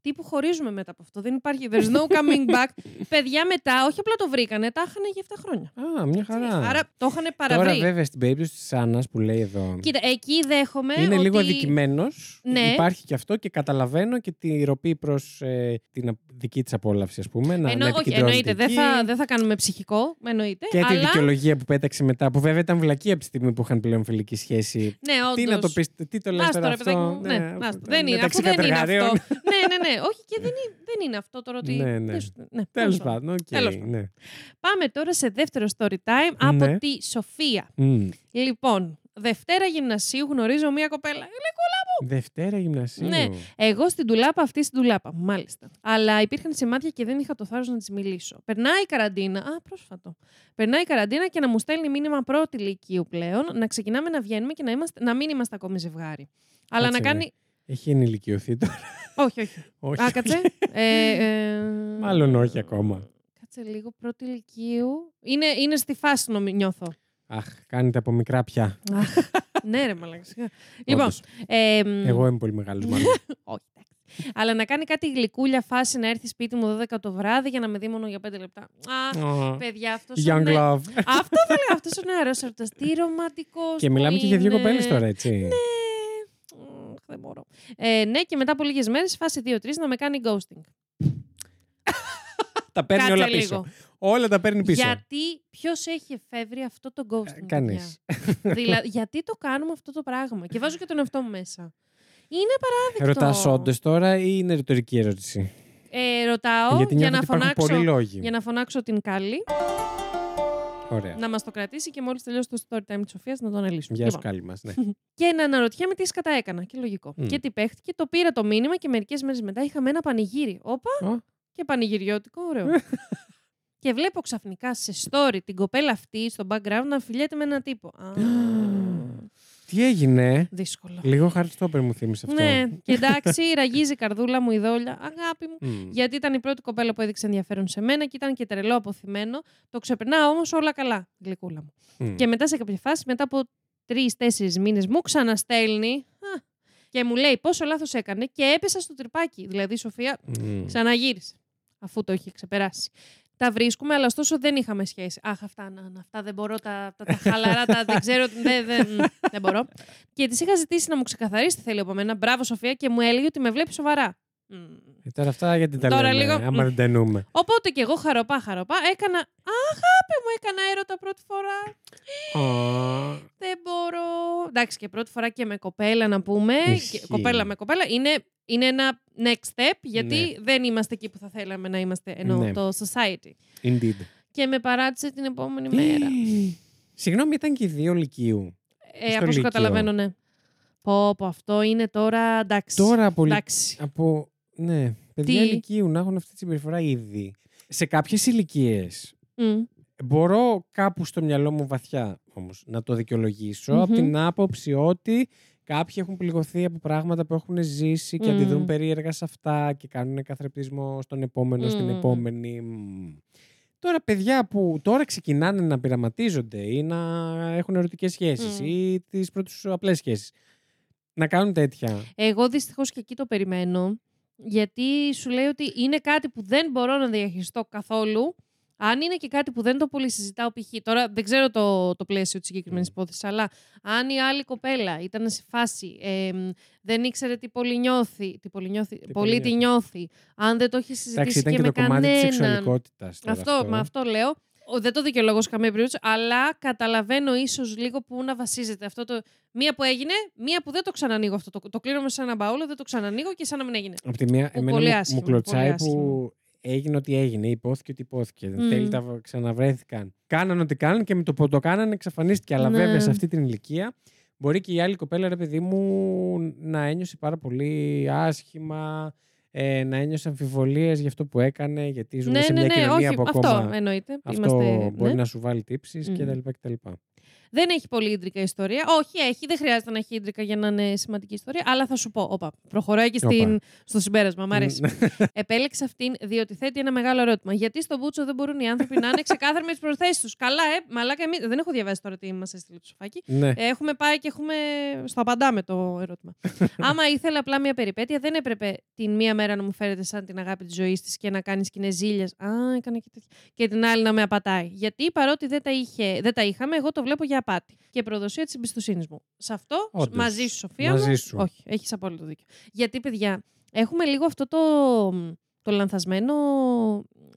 Τύπου χωρίζουμε μετά από αυτό. Δεν υπάρχει. There's no coming back. Παιδιά μετά, όχι απλά το βρήκανε, τα είχαν για 7 χρόνια. Α, μια χαρά. Άρα το είχαν Τώρα, παραβρει. βέβαια, στην περίπτωση της Άννας που λέει εδώ. Κοίτα, εκεί δέχομαι. είναι ότι... λίγο αδικημένος. Ναι. Υπάρχει και αυτό και καταλαβαίνω και τη ροπή προς την α- δική της απόλαυση, ας πούμε. Να, Εννο, να όχι, επικεντρώνεται εννοείται. Δεν εκεί. θα, δεν θα κάνουμε ψυχικό. Εννοείται. Και τη αλλά... δικαιολογία που πέταξε μετά, που βέβαια ήταν βλακεία από τη στιγμή που είχαν πλέον φιλική σχέση. Ναι, Τι να το όντως. πεις, τι το λες Άστο, τώρα ρε, παιδάκι αυτό; μου. Ναι, άστο. αυτό, Δεν είναι, μεταξύ αυτό δεν είναι κατεργαρίων. αυτό. ναι, ναι, ναι. Όχι και δεν είναι, δεν είναι αυτό τώρα ότι. Ναι, ναι. δεν σου- ναι, Τέλος τέλος πάντων. πάντων, οκ. Τέλος πάντων. ναι. Πάμε τώρα σε δεύτερο story time από Ναι. τη Σοφία. Μμ. Λοιπόν, Δευτέρα γυμνασίου γνωρίζω μία κοπέλα. Δευτέρα γυμνασίου. Ναι. Εγώ στην τουλάπα, αυτή στην τουλάπα. Μάλιστα. Αλλά υπήρχαν σημάδια και δεν είχα το θάρρος να της μιλήσω. Περνάει η καραντίνα. Α, πρόσφατο. Περνάει η καραντίνα και να μου στέλνει μήνυμα πρώτη ηλικίου πλέον να ξεκινάμε να βγαίνουμε και να, είμαστε, να μην είμαστε ακόμη ζευγάρι. Αλλά Κάτσε, να ρε. κάνει. Έχει ενηλικιωθεί τώρα. όχι, όχι. όχι. Α, κάτσε. ε, ε, Μάλλον όχι ακόμα. Κάτσε λίγο πρώτη ηλικίου. Είναι, είναι στη φάση νομι- νιώθω. Αχ, κάνετε από μικρά πια. Αχ, ναι, ρε μαλάκα. σιγά. Λοιπόν, Όντως. ε, μ, Εγώ είμαι πολύ μεγάλος, μάλλον. όχι, εντάξει. Αλλά να κάνει κάτι γλυκούλια φάση να έρθει σπίτι μου 12 το βράδυ για να με δει μόνο για 5 λεπτά. Α, Ω, παιδιά, αυτός Young είναι. love. Αυτό θα λέω. Αυτός είναι νεαρό ερωτά. Τι ρομαντικό. Και μιλάμε και για δύο κοπέλες τώρα, έτσι. Ναι. Μμ, Δεν μπορώ. Ε, ναι, και μετά από λίγες μέρες, φάση 2-3 να με κάνει ghosting. Τα παίρνει Κάτσε όλα πίσω. λίγο. Όλα τα παίρνει πίσω. Γιατί ποιος έχει εφεύρει αυτό το ghosting. Κανείς. παιδιά; Δηλα- γιατί το κάνουμε αυτό το πράγμα; Και βάζω και τον εαυτό μου μέσα. Είναι παράδειγμα. Ρωτάς όντως τώρα ή είναι ρητορική ερώτηση; Ε, ρωτάω Γιατί για νιώθω να, ότι υπάρχουν φωνάξω, πολλοί λόγοι. για να φωνάξω την Κάλλη Ωραία. να μας το κρατήσει και μόλις τελειώσει το story time της Σοφίας να το αναλύσουμε. Γεια σου, Λοιπόν, κάλλη μας. Ναι. και να αναρωτιέμαι τι σκατά έκανα. Και λογικό. Μμ. Και τι παίχτηκε, το πήρα το μήνυμα και μερικές μέρες μετά είχαμε ένα πανηγύρι. Όπα, Ω. και πανηγυριώτικο, ωραίο. και βλέπω ξαφνικά σε story την κοπέλα αυτή στο background να φιλιέται με έναν τύπο. Α, Τι έγινε; δύσκολο. Λίγο Heartstopper μου θύμισε αυτό. Ναι, και εντάξει, ραγίζει η καρδούλα μου η δόλια. Αγάπη μου. Μμ. Γιατί ήταν η πρώτη κοπέλα που έδειξε ενδιαφέρον σε μένα και ήταν και τρελό αποθυμένο. Το ξεπερνάω όμως όλα καλά, γλυκούλα μου. Μμ. Και μετά σε κάποια φάση, μετά από τρει-τέσσερι μήνες, μου ξαναστέλνει α, και μου λέει πόσο λάθος έκανε και έπεσα στο τρυπάκι. Δηλαδή η Σοφία Μμ. ξαναγύρισε, αφού το είχε ξεπεράσει. Τα βρίσκουμε, αλλά ωστόσο δεν είχαμε σχέση. Αχ, αυτά, να, να, αυτά δεν μπορώ, τα, τα, τα χαλαρά, τα, δεν ξέρω, δεν, δεν, μ, δεν μπορώ. Και τη είχα ζητήσει να μου ξεκαθαρίσει τι θέλει από μένα. Μπράβο, Σοφία, και μου έλεγε ότι με βλέπει σοβαρά. Μ. Ε, Τώρα αυτά γιατί τα Τώρα λέμε, λίγο- άμα δεν τα εννοούμε. Οπότε και εγώ χαροπά, χαροπά, έκανα. Αγάπη μου, έκανα έρωτα πρώτη φορά. Α, Δεν μπορώ. Εντάξει, και πρώτη φορά και με κοπέλα να πούμε. Ισχύει. Και κοπέλα με κοπέλα. Είναι, είναι ένα next step, γιατί Ναι. δεν είμαστε εκεί που θα θέλαμε να είμαστε, ενώ Ναι. το society. Indeed. Και με παράτησε την επόμενη μέρα. Συγγνώμη, ήταν και οι δύο λυκείου. ε, στο από όσο Λύκειο. καταλαβαίνω, ναι. Πω, πω, αυτό είναι τώρα εντάξει. Τώρα από, λυ- Εντάξει. από ναι, παιδιά Τι; ηλικίου να έχουν αυτή τη συμπεριφορά ήδη. Σε κάποιες ηλικίες Μμ. μπορώ κάπου στο μυαλό μου βαθιά όμως να το δικαιολογησω Μμμ. από την άποψη ότι κάποιοι έχουν πληγωθεί από πράγματα που έχουν ζήσει και Μμ. αντιδρούν περίεργα σε αυτά και κάνουν καθρεπτισμό στον επόμενο, στην Μμ. επόμενη. Μμ. Τώρα παιδιά που τώρα ξεκινάνε να πειραματίζονται ή να έχουν ερωτικές σχέσεις Μμ. ή τις πρώτες απλές σχέσεις. Να κάνουν τέτοια. Εγώ δυστυχώς και εκεί το περιμένω. Γιατί σου λέει ότι είναι κάτι που δεν μπορώ να διαχειριστώ καθόλου. Αν είναι και κάτι που δεν το πολύ συζητάω, π.χ. Τώρα δεν ξέρω το, το πλαίσιο της συγκεκριμένης Mm. υπόθεσης, αλλά αν η άλλη κοπέλα ήταν σε φάση, εμ, δεν ήξερε τι πολύ νιώθει, τι πολύ, νιώθει, Τι πολύ πολύ τι νιώθει. νιώθει, αν δεν το έχει Εντάξει, συζητήσει ήταν και, και, με το κομμάτι της κανέναν. σεξουαλικότητας. τώρα Αυτό, μα αυτό λέω. Ο- δεν το δικαιολογώ σε καμία περίπτωση, αλλά καταλαβαίνω ίσως λίγο που να βασίζεται αυτό το. Μία που έγινε, μία που δεν το ξανανοίγω αυτό. Το, το κλείνω μέσα σε ένα μπαούλο, δεν το ξανανοίγω και σαν να μην έγινε. Από τη μία, Που εμένα πολύ μου, άσχημο, μου κλωτσάει πολύ που άσχημο. έγινε ό,τι έγινε. Υπόθηκε ότι υπόθηκε. Μμ. Δεν θέλει, τα ξαναβρέθηκαν. Κάναν ό,τι κάναν και με το που το κάνανε εξαφανίστηκε. Αλλά Ναι. βέβαια σε αυτή την ηλικία μπορεί και η άλλη κοπέλα, ρε παιδί μου, να ένιωσε πάρα πολύ άσχημα. Ε, να ένιωσε αμφιβολίες για αυτό που έκανε, γιατί ζούμε ναι, σε ναι, μια ναι, κοινωνία όχι, που αυτό ακόμα εννοείται. αυτό Είμαστε, μπορεί ναι. να σου βάλει τύψεις Μμμ. κτλ. κτλ. Δεν έχει πολύ ίντρικα ιστορία. Όχι, έχει. Δεν χρειάζεται να έχει ίντρικα για να είναι σημαντική ιστορία. Αλλά θα σου πω. Όπα, προχωράει και στην, Όπα. στο συμπέρασμα. Μ' αρέσει. Επέλεξε αυτήν διότι θέτει ένα μεγάλο ερώτημα. Γιατί στον Μπούτσο δεν μπορούν οι άνθρωποι να είναι ξεκάθαροι με τις προθέσεις τους; Καλά, ε, μαλάκα, εμείς... δεν έχω διαβάσει τώρα τι μας έστειλε το σοφάκι. ναι. Ε, Έχουμε πάει και έχουμε. Στο απαντάμε το ερώτημα. Άμα ήθελε απλά μια περιπέτεια, δεν έπρεπε την μία μέρα να μου φέρετε σαν την αγάπη της ζωής της και να κάνεις σκηνέ ζήλια. Α, έκανε και τέτοια. Και την άλλη να με απατάει. Γιατί παρότι δεν τα, είχε, δεν τα είχαμε, εγώ το βλέπω για απάτη. Και προδοσία της εμπιστοσύνης μου. Σε αυτό, Όντως. μαζί σου, Σοφία. Μαζί μου, σου. Όχι, έχεις απόλυτο δίκιο. Γιατί, παιδιά, έχουμε λίγο αυτό το, το λανθασμένο.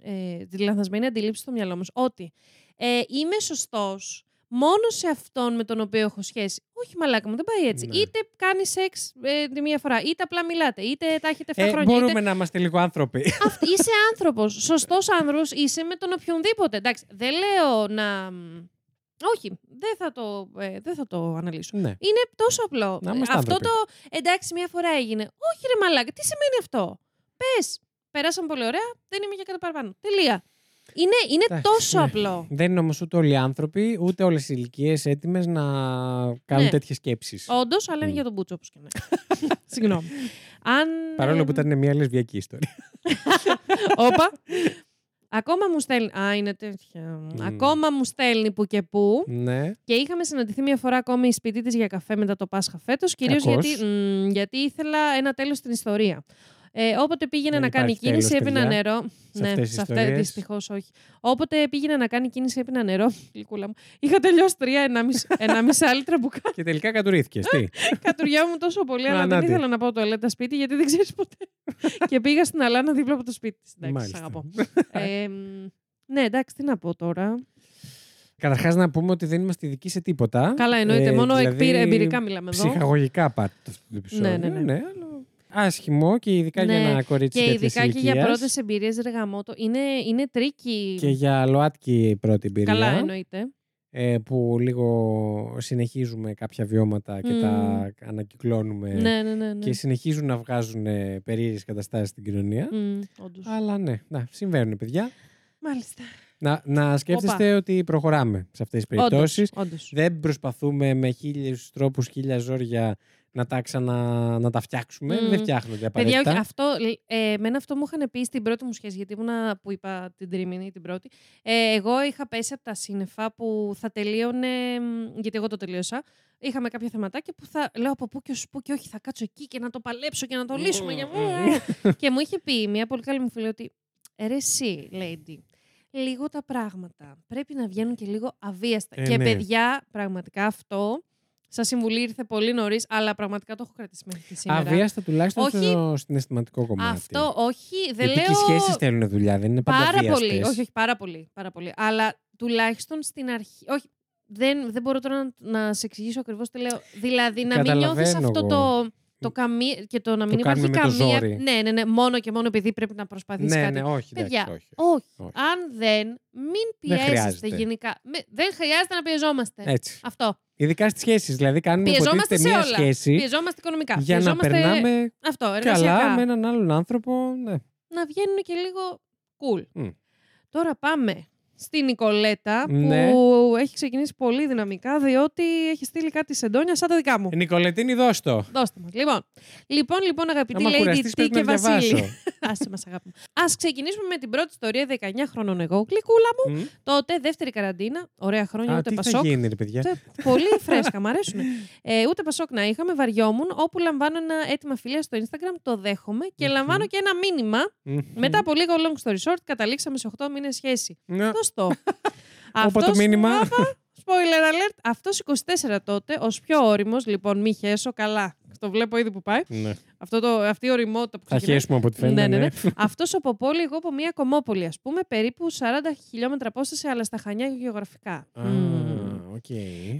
Ε, τη λανθασμένη αντίληψη στο μυαλό μας ότι ε, είμαι σωστός μόνο σε αυτόν με τον οποίο έχω σχέση. Όχι, μαλάκα μου, δεν πάει έτσι. Ναι. Είτε κάνει σεξ ε, τη μία φορά, είτε απλά μιλάτε, είτε τα έχετε 7 Ε, χρόνια. μπορούμε Είτε... να είμαστε λίγο άνθρωποι. Αυτ- είσαι άνθρωπος. Σωστός άνθρωπο είσαι με τον οποιονδήποτε. Εντάξει, δεν λέω να. Όχι, δεν θα το, ε, δεν θα το αναλύσω. ναι. Είναι τόσο απλό. Να είμαστε αυτό άνθρωποι. το εντάξει, μία φορά έγινε. Όχι, ρε μαλάκα, τι σημαίνει αυτό; Πες, περάσαμε πολύ ωραία, δεν είμαι για κάτι παραπάνω. Τελεία. Είναι, είναι Εντάξει, τόσο ναι. απλό. Δεν είναι όμως ούτε όλοι οι άνθρωποι, ούτε όλες οι ηλικίες έτοιμες να κάνουν Ναι. τέτοιες σκέψεις. Όντως, αλλά είναι Μμ. για τον Μπούτσο, όπως και να είναι. Συγγνώμη. Αν. Παρόλο που ε, ήταν μια λεσβιακή ιστορία. Όπα. Ακόμα μου στέλνει. Α, είναι τέτοια. Ακόμα μου στέλνει που και που. ναι. Και είχαμε συναντηθεί μια φορά ακόμη σπίτι της για καφέ μετά το Πάσχα φέτος. Κυρίως Κακώς. γιατί, μ, γιατί ήθελα ένα τέλος στην ιστορία. Ε, όποτε πήγαινε Δεν να κάνει υπάρχει κίνηση, τέλος, έπινα παιδιά, νερό. σε ναι, αυτές τις σε αυτά ιστορίες. δυστυχώς όχι. Όποτε πήγαινε να κάνει κίνηση, έπινα νερό. Γλυκούλα μου. Είχα τελειώσει τρία, ενάμιση, ενάμιση άλλη τραμπουκά. Και τελικά κατουρήθηκε. Τι; Κατουριάμαι τόσο πολύ, Α, αλλά να δεν τι. ήθελα να πάω το ελέτα σπίτι, γιατί δεν ξέρεις ποτέ. και πήγα στην Αλάνα δίπλα από το σπίτι της. Εντάξει, Μάλιστα. σ' αγαπώ. ε, μ, ναι, εντάξει, τι να πω τώρα. Καταρχάς να πούμε ότι δεν είμαστε ειδικοί σε τίποτα. Καλά, εννοείται. Ε, μόνο δηλαδή, εκπείρε- εμπειρικά μιλάμε εδώ. Ψυχαγωγικά πάτε αυτό το επεισόδιο. Ναι, ναι, ναι. αλλά Άσχημο και ειδικά για Ναι, ένα κορίτσι Και τέτοιας ειδικά και για ηλικίας. πρώτες εμπειρίες ρεγαμότο. Είναι, είναι tricky. Και για ΛΟΑΤΚΙ η πρώτη εμπειρία. Καλά, εννοείται. ε, που λίγο συνεχίζουμε κάποια βιώματα και Μμμ. τα ανακυκλώνουμε Ναι, ναι, ναι. ναι. και συνεχίζουν να βγάζουν ε, περίεργες καταστάσεις στην κοινωνία. Μμ, όντως. Αλλά ναι, να, συμβαίνουν παιδιά. Μάλιστα. Να, να σκέφτεστε ότι προχωράμε σε αυτές τις περιπτώσεις. Όντως, όντως. Δεν προσπαθούμε με χίλιους τρόπους, χίλια ζόρια να τα, ξανα, να τα φτιάξουμε. Μμ. Δεν φτιάχνονται Παιδιά, απαραίτητα. όχι, αυτό, ε, εμένα αυτό μου είχαν πει στην πρώτη μου σχέση, γιατί ήμουνα που είπα την τρίμηνη, την πρώτη. Ε, εγώ είχα πέσει από τα σύννεφα που θα τελείωνε, μ, γιατί εγώ το τελείωσα. Είχαμε κάποια θεματάκια που θα λέω από πού και ως πού και όχι, θα κάτσω εκεί και να το παλέψω και να το λύσουμε. και... και μου είχε πει μια πολύ καλή μου φίλη ότι «Ε, ρε εσύ, lady, λίγο τα πράγματα πρέπει να βγαίνουν και λίγο αβίαστα. Ε, και ναι. παιδιά, πραγματικά αυτό, Σα συμβουλή ήρθε πολύ νωρίς, αλλά πραγματικά το έχω κρατήσει μέχρι και σήμερα. Αβίαστα τουλάχιστον Όχι. στο συναισθηματικό κομμάτι. Αυτό όχι, δεν Γιατί λέω. και οι σχέσεις θέλουν δουλειά, δεν είναι πάντα Πάρα βίαστες. πολύ. Όχι, όχι, πάρα πολύ, πάρα πολύ. Αλλά τουλάχιστον στην αρχή. Όχι, δεν, δεν μπορώ τώρα να, να σε εξηγήσω ακριβώς τι λέω. Δηλαδή, να μην Καταλαβαίνω νιώθει αυτό εγώ. το. Το καμί... και το να μην Το υπάρχει κάνουμε με το καμία. ζόρι. Ναι, ναι, ναι. Μόνο και μόνο επειδή πρέπει να προσπαθήσει Ναι, κάτι. ναι, όχι. Παιδιά, εντάξει, όχι. όχι. όχι. Αν δεν, μην πιέζεστε χρειάζεται. γενικά. Με- δεν χρειάζεται να πιεζόμαστε. Έτσι. Αυτό. Ειδικά στις σχέσεις. Δηλαδή, κάνουμε Πιεζόμαστε υποτίθεται σε μία όλα. σχέση Πιεζόμαστε οικονομικά. για να πιεζόμαστε... περνάμε Αυτό, καλά εργασιακά. με έναν άλλον άνθρωπο. Ναι. να βγαίνουν και λίγο cool. Μμ. Τώρα πάμε στη Νικολέτα Ναι. που έχει ξεκινήσει πολύ δυναμικά διότι έχει στείλει κάτι σεντόνια σαν τα δικά μου. Νικολετίνη, δώσ' το. Δώστε μας. Λοιπόν, λοιπόν, λοιπόν αγαπητοί Άμα Lady κουραστείς, T πρέπει και να Βασίλη. διαβάσω. Άσε μας αγάπη μου. Ας ξεκινήσουμε με την πρώτη ιστορία 19 χρόνων εγώ, γλυκούλα μου. Μμ. Τότε δεύτερη καραντίνα, ωραία χρόνια, Α, ούτε τι θα πασόκ. γίνει, ρε παιδιά. Τε- Πολύ φρέσκα, μ' αρέσουν. Ε, ούτε πασόκ να είχαμε, βαριόμουν. Όπου λαμβάνω ένα αίτημα φιλία στο Instagram, το δέχομαι και Μμμ. λαμβάνω και ένα μήνυμα. Μμμ. Μετά από λίγο long story short, καταλήξαμε σε 8 μήνες σχέση. Ναι. Σωστό. Όπα το μήνυμα. Spoiler alert. Αυτός 24 τότε, ω πιο όριμος, λοιπόν, μη χέσω καλά. Το βλέπω ήδη που πάει. Ναι. Αυτό το, αυτή η ωριμότητα που Θα ξεκινάει. χέσουμε από ό,τι φαίνεται. Ναι, ναι, ναι. Αυτός από πόλη, εγώ από μια κομμόπολη, ας πούμε, περίπου 40 χιλιόμετρα απόσταση, αλλά στα Χανιά γεωγραφικά. Α, Μμμ. οκ.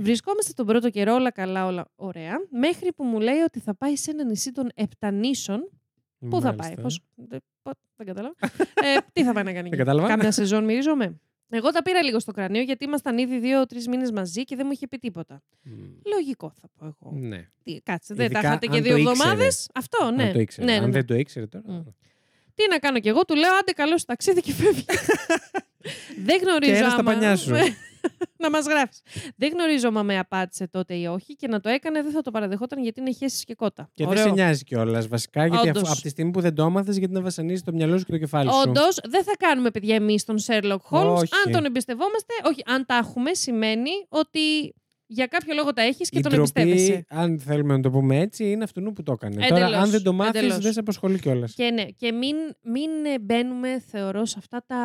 Βρισκόμαστε τον πρώτο καιρό, όλα καλά, όλα ωραία. Μέχρι που μου λέει ότι θα πάει σε ένα νησί των Επτανήσων. Πού θα πάει, Μάλιστα. πώς... δεν, πο- δεν κατάλαβα. ε, τι θα πάει να κάνει; Δεν εκεί; κατάλαβα. Καμιά σεζόν μυρίζομαι; Εγώ τα πήρα λίγο στο κρανίο γιατί ήμασταν ήδη δύο-τρεις μήνες μαζί και δεν μου είχε πει τίποτα. Μμ. Λογικό θα πω εγώ. Ναι. Τι, κάτσε, δεν τα Ειδικά είχατε και αν δύο το ήξερε. εβδομάδες. Αυτό, ναι. Αν το ήξερε. ναι, ναι, Αν ναι. δεν το ήξερε τώρα. Μμ. Τι να κάνω κι εγώ, του λέω άντε καλό στο ταξίδι και φεύγει. δεν γνωρίζω Και ένα στα άμα- πανιά σου. να μας γράψει. Δεν γνωρίζω άμα με απάτησε τότε ή όχι και να το έκανε δεν θα το παραδεχόταν γιατί είναι χέσεις και κότα. Και δεν σε νοιάζει κιόλας βασικά, γιατί αφού- Όντως. από τη στιγμή που δεν το έμαθες, γιατί να βασανίζεις το μυαλό σου και το κεφάλι σου. Όντως, δεν θα κάνουμε παιδιά εμείς τον Sherlock Holmes. Όχι. Αν τον εμπιστευόμαστε, όχι, αν τα έχουμε, σημαίνει ότι για κάποιο λόγο τα έχεις και Η τον ντροπή, εμπιστεύεσαι. αν θέλουμε να το πούμε έτσι, είναι αυτού που το έκανε. Τώρα, Εντελώς, αν δεν το μάθεις, εντελώς. δεν σε απασχολεί κιόλας. Και ναι, και μην, μην ε, μπαίνουμε, θεωρώ, σε αυτά τα,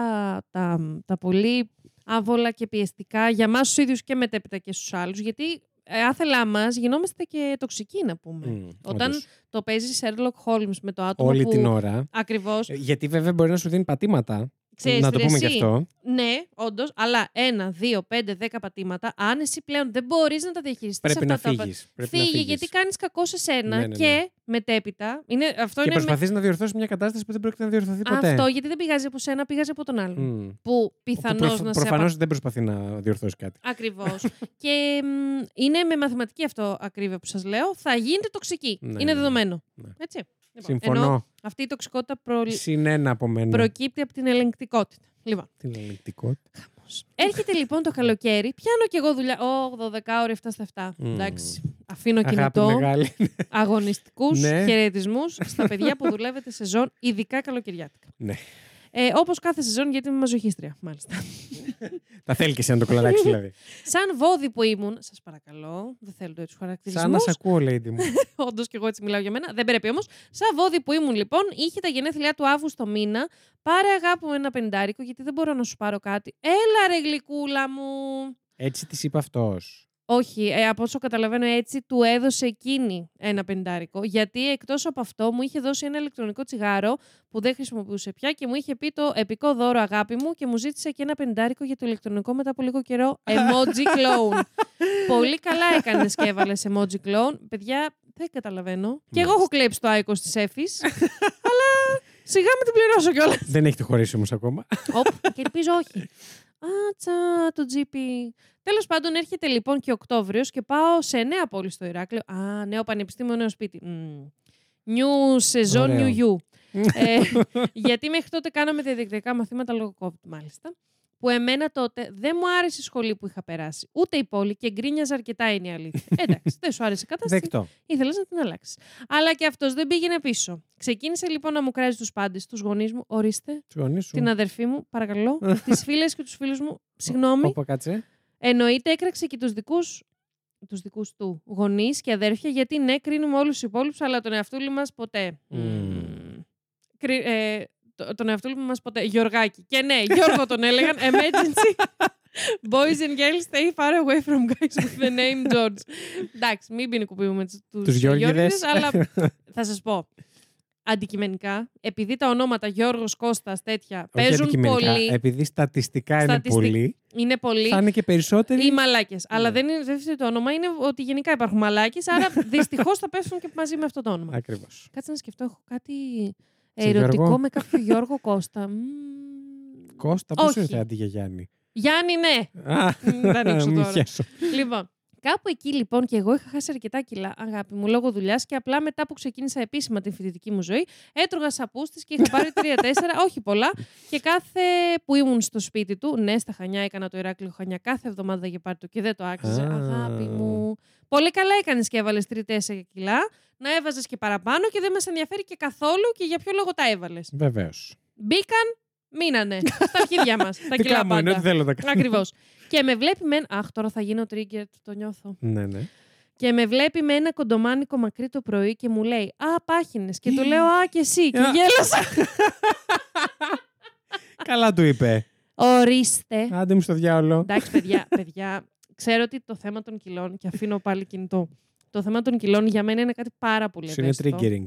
τα, τα πολύ άβολα και πιεστικά για εμά τους ίδιους και μετέπειτα και στους άλλους. Γιατί ε, άθελά μας γινόμαστε και τοξικοί, να πούμε. Όταν το παίζει Sherlock Holmes με το άτομο Όλη που. την ώρα. Ακριβώς. Ε, Γιατί βέβαια μπορεί να σου δίνει πατήματα. Ξέρεις να το τι, πούμε και εσύ. αυτό. Ναι, όντως, αλλά ένα, δύο, πέντε, δέκα πατήματα, αν εσύ πλέον δεν μπορείς να τα διαχειριστείς Πρέπει να αυτά τα φύγεις. Φύγει, γιατί κάνεις κακό σε σένα Ναι, ναι, ναι. και μετέπειτα. Είναι, αυτό Και είναι με- προσπαθείς να διορθώσεις μια κατάσταση που δεν πρόκειται να διορθωθεί ποτέ. Αυτό γιατί δεν πηγάζει από σένα, πηγάζει από τον άλλον. Μμ. Που πιθανώς να σε Προφανώς δεν προσπαθεί να διορθώσει κάτι. Ακριβώς. και μ, είναι με μαθηματική αυτό ακρίβεια που σας λέω. Θα γίνετε τοξικοί. Ναι, είναι ναι. δεδομένο. Ναι. Έτσι. Λοιπόν, Συμφωνώ. ενώ αυτή η τοξικότητα προ... Συνένα από μένα. προκύπτει από την ελεγκτικότητα. Λοιπόν, Την ελεγκτικότητα. έρχεται λοιπόν το καλοκαίρι. Πιάνω κι εγώ δουλειά. Ω, 12 ώρε 7 στα 7. Μμ. Εντάξει. Αφήνω Αγάπη κινητό. μεγάλη. Αγωνιστικούς Ναι. χαιρετισμούς στα παιδιά που δουλεύετε σεζόν, ειδικά καλοκαιριάτικα. Ναι. Ε, Όπως κάθε σεζόν, γιατί είμαι μαζοχίστρια, μάλιστα. Τα θέλει και εσύ να το κολαράξει δηλαδή. Σαν βόδι που ήμουν, σας παρακαλώ, δεν θέλω τέτοιους χαρακτηρισμούς. Σαν να σε ακούω, lady μου. Όντως και εγώ έτσι μιλάω για μένα. Δεν πρέπει όμως. Σαν βόδι που ήμουν λοιπόν, είχε τα γενέθλιά του Αύγουστο μήνα. Πάρε αγάπη μου ένα πεντάρικο, γιατί δεν μπορώ να σου πάρω κάτι. Έλα ρε γλυκούλα μου. Έτσι της είπε αυτός. Όχι, ε, από όσο καταλαβαίνω έτσι, του έδωσε εκείνη ένα πεντάρικο. Γιατί εκτός από αυτό μου είχε δώσει ένα ηλεκτρονικό τσιγάρο που δεν χρησιμοποιούσε πια και μου είχε πει το επικό δώρο αγάπη μου και μου ζήτησε και ένα πεντάρικο για το ηλεκτρονικό μετά από λίγο καιρό emoji clone. Πολύ καλά έκανες και έβαλες emoji clone. Παιδιά, δεν καταλαβαίνω. Και εγώ έχω κλέψει το άικο της Εφης. αλλά σιγά με την πληρώσω κιόλας. Δεν έχετε χωρίσει όμως ακόμα. Οπ, και ελπίζω όχι. Άτσα, το GP. Τέλος πάντων, έρχεται λοιπόν και Οκτώβριος και πάω σε νέα πόλη στο Ηράκλειο. Α, νέο πανεπιστήμιο, νέο σπίτι. Μμμ. New σεζόν, Ωραίο. new you. ε, γιατί μέχρι τότε κάναμε τα διεκτικά μαθήματα λόγω COVID, μάλιστα. Που εμένα τότε δεν μου άρεσε η σχολή που είχα περάσει. Ούτε η πόλη και γκρίνιαζα αρκετά είναι η αλήθεια. Εντάξει, δεν σου άρεσε η κατάσταση. Δεκτό. Ήθελες να την αλλάξεις. Αλλά και αυτός δεν πήγαινε πίσω. Ξεκίνησε λοιπόν να μου κράζει τους πάντες, τους γονείς μου. Ορίστε, Τους γονείς σου. την αδερφή μου, παρακαλώ, τις φίλες και τους φίλους μου. Συγγνώμη. Όπα, κάτσε. Εννοείται έκραξε και τους δικούς τους δικούς του γονείς και αδέρφια, γιατί ναι, κρίνουμε όλους τους υπόλοιπους, αλλά τον εαυτούλη μας ποτέ. Μμμ. Μμμ. Κρι- ε, το- τον εαυτούλη μας ποτέ. Γιωργάκη. Και ναι, Γιώργο τον έλεγαν. Emergency. Boys and girls stay far away from guys with the name George. Εντάξει, μην ποινικοποιούμε τους, τους, Τους Γιώργηδες. αλλά θα σας πω. Αντικειμενικά, επειδή τα ονόματα Γιώργος, Κώστας, τέτοια Όχι παίζουν αντικειμενικά. πολύ, Επειδή στατιστικά είναι Στατιστικ- πολύ, είναι πολύ, θα είναι και περισσότεροι. ή μαλάκες. Αλλά Ναι. δεν είναι δεν είναι το όνομα, είναι ότι γενικά υπάρχουν μαλάκες. Άρα δυστυχώς θα πέφτουν και μαζί με αυτό το όνομα. Ακριβώς. Κάτσε να σκεφτώ, έχω κάτι Σε ερωτικό Γιώργο; με κάποιο Γιώργο Κώστα. Μμμ. Κώστα, πώς Όχι. ήρθε αντί για Γιάννη; Γιάννη, ναι. Α, Μ, Δεν ανοίξω μη τώρα. χέσω. λοιπόν, κάπου εκεί λοιπόν και εγώ είχα χάσει αρκετά κιλά, αγάπη μου, λόγω δουλειάς και απλά μετά που ξεκίνησα επίσημα την φοιτητική μου ζωή, έτρωγα σαπούστη και είχα πάρει τρία-τέσσερα, όχι πολλά. Και κάθε που ήμουν στο σπίτι του, ναι, στα Χανιά έκανα το Ηράκλειο Χανιά κάθε εβδομάδα για πάρει το και δεν το άξιζε. Α. Αγάπη μου. Πολύ καλά έκανες και έβαλες τρία-τέσσερα κιλά. Να έβαζες και παραπάνω και δεν μας ενδιαφέρει και καθόλου και για ποιο λόγο τα έβαλες. Βεβαίως. Μπήκαν, μείνανε. στα αρχίδια μας. Τα Τι κιλά κάνω, είναι πάντα. ότι θέλω να κάνω. Ακριβώς. και με βλέπει με. Αχ, τώρα θα γίνω trigger, το νιώθω. Ναι, ναι. Και με βλέπει με ένα κοντομάνικο μακρύ το πρωί και μου λέει Α, πάχινες. Και του λέω Α, και εσύ. Και Α. γέλασα. Καλά του είπε. Ορίστε. Άντε μου στο διάολο. Εντάξει, παιδιά, παιδιά, ξέρω ότι το θέμα των κιλών και αφήνω πάλι κινητό. Το θέμα των κιλών για μένα είναι κάτι πάρα πολύ Σου είναι ευαίσθητο. triggering.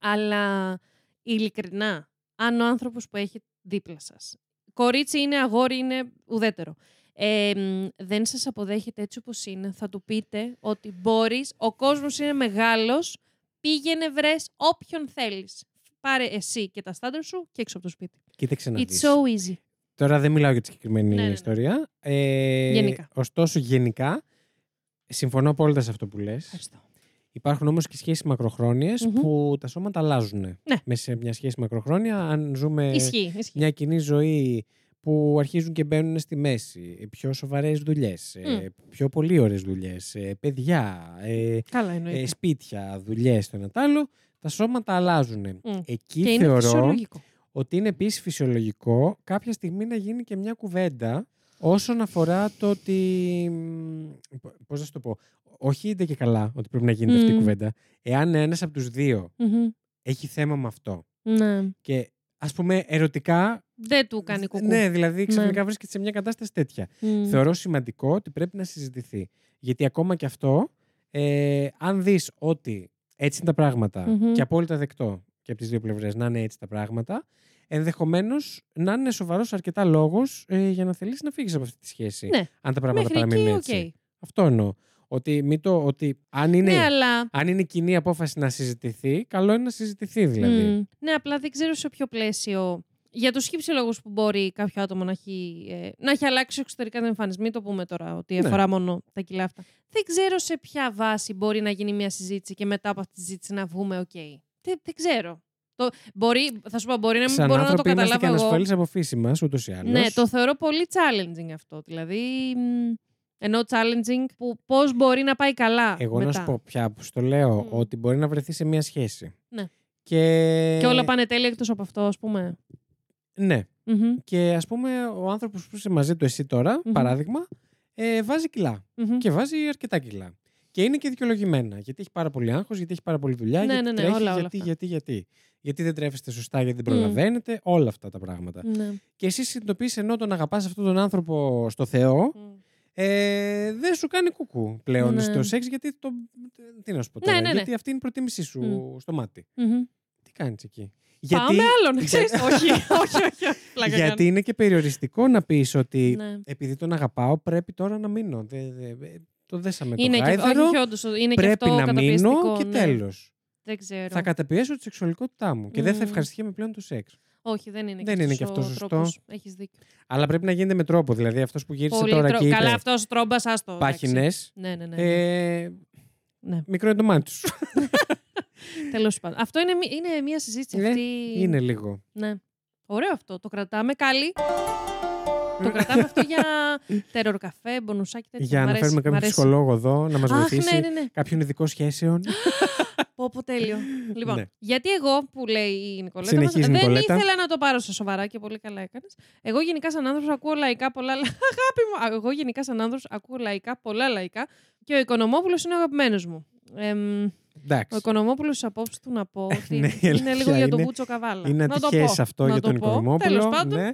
Αλλά ειλικρινά, αν ο άνθρωπος που έχει δίπλα σας. Κορίτσι είναι, αγόρι είναι, ουδέτερο. Ε, μ, δεν σας αποδέχεται έτσι όπως είναι, θα του πείτε ότι μπορείς, ο κόσμος είναι μεγάλος, πήγαινε βρες όποιον θέλεις. Πάρε εσύ και τα στάνταρ σου και έξω από το σπίτι. Κοίταξε να It's δεις. so easy. Τώρα δεν μιλάω για τη συγκεκριμένη Ναι, ναι, ναι. ιστορία. Ε, Γενικά. Ωστόσο, γενικά, συμφωνώ απόλυτα σε αυτό που λες. Ευχαριστώ. Υπάρχουν όμως και σχέσεις μακροχρόνιες Μμμ. που τα σώματα αλλάζουν. Ναι. Μέσα σε μια σχέση μακροχρόνια, αν ζούμε Ισχύει, ισχύει. μια κοινή ζωή που αρχίζουν και μπαίνουν στη μέση, πιο σοβαρές δουλειές, ε, πιο πολύ ώρες δουλειές, ε, παιδιά, ε, Καλά εννοείται. ε, σπίτια, δουλειές, το ένα τ' άλλο, τα σώματα αλλάζουν. Μμ. Εκεί και είναι θεωρώ φυσιολογικό. ότι είναι επίσης φυσιολογικό κάποια στιγμή να γίνει και μια κουβέντα όσον αφορά το ότι. μ, Πώς να σου το πω. Όχι είναι και καλά ότι πρέπει να γίνεται αυτή η Μμ. κουβέντα. Εάν ένας από τους δύο Μμμ. έχει θέμα με αυτό Ναι. και ας πούμε ερωτικά. Δεν του κάνει κουκού. Ναι, δηλαδή ξαφνικά Ναι. βρίσκεται σε μια κατάσταση τέτοια. Μμ. Θεωρώ σημαντικό ότι πρέπει να συζητηθεί. Γιατί ακόμα και αυτό, ε, αν δεις ότι έτσι είναι τα πράγματα Μμμ. και απόλυτα δεκτό και από τις δύο πλευρές να είναι έτσι τα πράγματα, ενδεχομένως να είναι σοβαρός αρκετά λόγος ε, για να θελήσεις να φύγεις από αυτή τη σχέση. Ναι. Αν τα πράγματα Μέχρι εκεί, παραμείνουν οκ. έτσι. Αυτό εννοώ. Ότι, μη το, ότι αν, είναι, Ναι, αλλά. αν είναι κοινή απόφαση να συζητηθεί, καλό είναι να συζητηθεί δηλαδή. Μμ. Ναι, απλά δεν ξέρω σε ποιο πλαίσιο. Για τους χίλιους λόγους που μπορεί κάποιο άτομο να έχει, ε, να έχει αλλάξει εξωτερικά την εμφάνιση. Μην το πούμε τώρα ότι Ναι. αφορά μόνο τα κιλά αυτά. Δεν ξέρω σε ποια βάση μπορεί να γίνει μια συζήτηση και μετά από αυτή τη συζήτηση να βγούμε οκ. Δεν, δεν ξέρω. Το, μπορεί, θα σου πω, μπορεί να μην Σαν μπορώ να το άνθρωποι είμαστε καταλάβω και εγώ. ανασφαλείς από φύση μας, ούτως ή άλλως. Ναι, το θεωρώ πολύ challenging αυτό. Δηλαδή, μ, ενώ challenging που πώς μπορεί να πάει καλά Εγώ μετά. να σου πω πια που στο λέω Μμ. ότι μπορεί να βρεθεί σε μια σχέση. Ναι. Και... Και όλα πάνε τέλεια εκτός από αυτό, ας πούμε. Ναι. Μμμ, Και ας πούμε ο άνθρωπος που είσαι μαζί του εσύ τώρα, Μμμ. παράδειγμα, ε, βάζει κιλά. μμμ. Και βάζει αρκετά κιλά. Και είναι και δικαιολογημένα. Γιατί έχει πάρα πολύ άγχος, γιατί έχει πάρα πολύ δουλειά, Ναι, γιατί ναι, ναι, τρέχεις, όλα, όλα γιατί, αυτά. γιατί, γιατί. Γιατί δεν τρέφεστε σωστά, γιατί δεν Μμ. προλαβαίνετε, όλα αυτά τα πράγματα. Ναι. Και εσύ συνειδητοποιείς ενώ τον αγαπάς αυτόν τον άνθρωπο στο Θεό, Μμ. ε, δεν σου κάνει κουκού πλέον Ναι. στο σεξ, γιατί το. Τι να σου πω Ναι, τώρα, ναι, ναι. γιατί αυτή είναι η προτίμησή σου Μμ. στο μάτι. Μμμ. Τι κάνεις εκεί; Πάμε άλλον, ξέρεις. όχι, όχι, όχι. όχι. Πλάκα γιατί κάνω. είναι και περιοριστικό να πεις ότι Ναι. επειδή τον αγαπάω πρέπει τώρα να μείνω. Δε, δε, δε, το δέσαμε Είναι το και, γάιδαρο, όχι, όντως, είναι και πρέπει αυτό να μείνω καταπιεστικό, και ναι. τέλος. Δεν ξέρω. Θα καταπιέσω τη σεξουαλικότητά μου και δεν θα Μμμ. ευχαριστιέμαι πλέον το σεξ. Όχι, δεν είναι, Δεν είναι και αυτός ο σωστό. τρόπος. Έχεις δίκιο. Αλλά πρέπει να γίνεται με τρόπο. Δηλαδή αυτός που γύρισε Πολύ τώρα τρο- και είπε Καλά, αυτός ο τρόμπας, άστο. εντάξει. πάχινες, Ναι, ναι, ναι. ε, ναι. μικρό είναι το μάτι σου. Τέλος πάντων. Αυτό είναι, μη- είναι μια συζήτηση Ναι, αυτή. είναι λίγο. Ναι. Ωραίο αυτό. Το κρατάμε καλή. Το κρατάμε αυτό για τερορ καφέ, μπονουσάκι τέτοια. Για Μ' να αρέσει, φέρουμε μ' κάποιον αρέσει. ψυχολόγο εδώ να μας Αχ, βοηθήσει. ναι, ναι, ναι. Κάποιον ειδικό σχέσεων. Πω, πω, τέλειο. λοιπόν, Ναι. γιατί εγώ που λέει η Νικολέτα. Συνεχίζει μας, η δεν Νικολέτα. ήθελα να το πάρω στα σοβαρά και πολύ καλά έκανες. Εγώ γενικά σαν άνθρωπος ακούω λαϊκά πολλά. λα- Αγάπη μου! Α, Εγώ γενικά σαν άνθρωπος ακούω λαϊκά πολλά λαϊκά και ο Οικονομόπουλος είναι ο αγαπημένος μου. Εμ, ο Εντάξει. Οικονομόπουλος στι απόψει του να πω ότι Ναι, η είναι αλήθεια λίγο για τον είναι- Μπούτσο Καβάλα. Είναι να το ατυχές πω. αυτό να για το τον πω. Οικονομόπουλο. Τέλος πάντων. Ναι.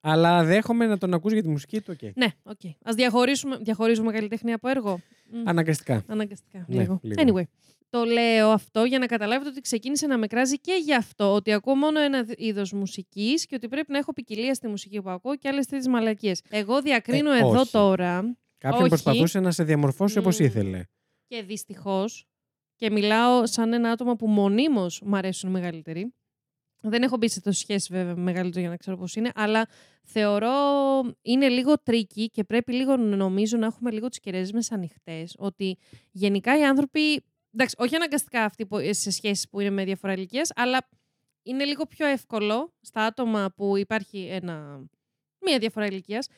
Αλλά δέχομαι να τον ακούσει για τη μουσική του. οκ. Ναι, οκ. Okay. Α διαχωρίσουμε, διαχωρίζουμε καλλιτέχνη από έργο. Μμ. Αναγκαστικά. Αναγκαστικά. Ναι, λίγο. λίγο. Anyway. Το λέω αυτό για να καταλάβετε ότι ξεκίνησε να με κράζει και γι' αυτό. Ότι ακούω μόνο ένα είδος μουσικής και ότι πρέπει να έχω ποικιλία στη μουσική που ακούω και άλλες τέτοιες μαλακίες. Εγώ διακρίνω Ε, εδώ όχι. τώρα Κάποιον Όχι. προσπαθούσε να σε διαμορφώσει όπως Μμ. ήθελε. και δυστυχώς. Και μιλάω σαν ένα άτομο που μονίμως μου αρέσουν οι μεγαλύτεροι. Δεν έχω μπει σε τόσες σχέσεις βέβαια με μεγαλύτερο για να ξέρω πώς είναι, αλλά θεωρώ είναι λίγο tricky και πρέπει λίγο νομίζω να έχουμε λίγο τις κεραίες μας ανοιχτές. Ότι γενικά οι άνθρωποι. Εντάξει, όχι αναγκαστικά αυτοί που, σε σχέσεις που είναι με διαφορά ηλικίας, αλλά είναι λίγο πιο εύκολο στα άτομα που υπάρχει ένα, μία διαφορά ηλικίας.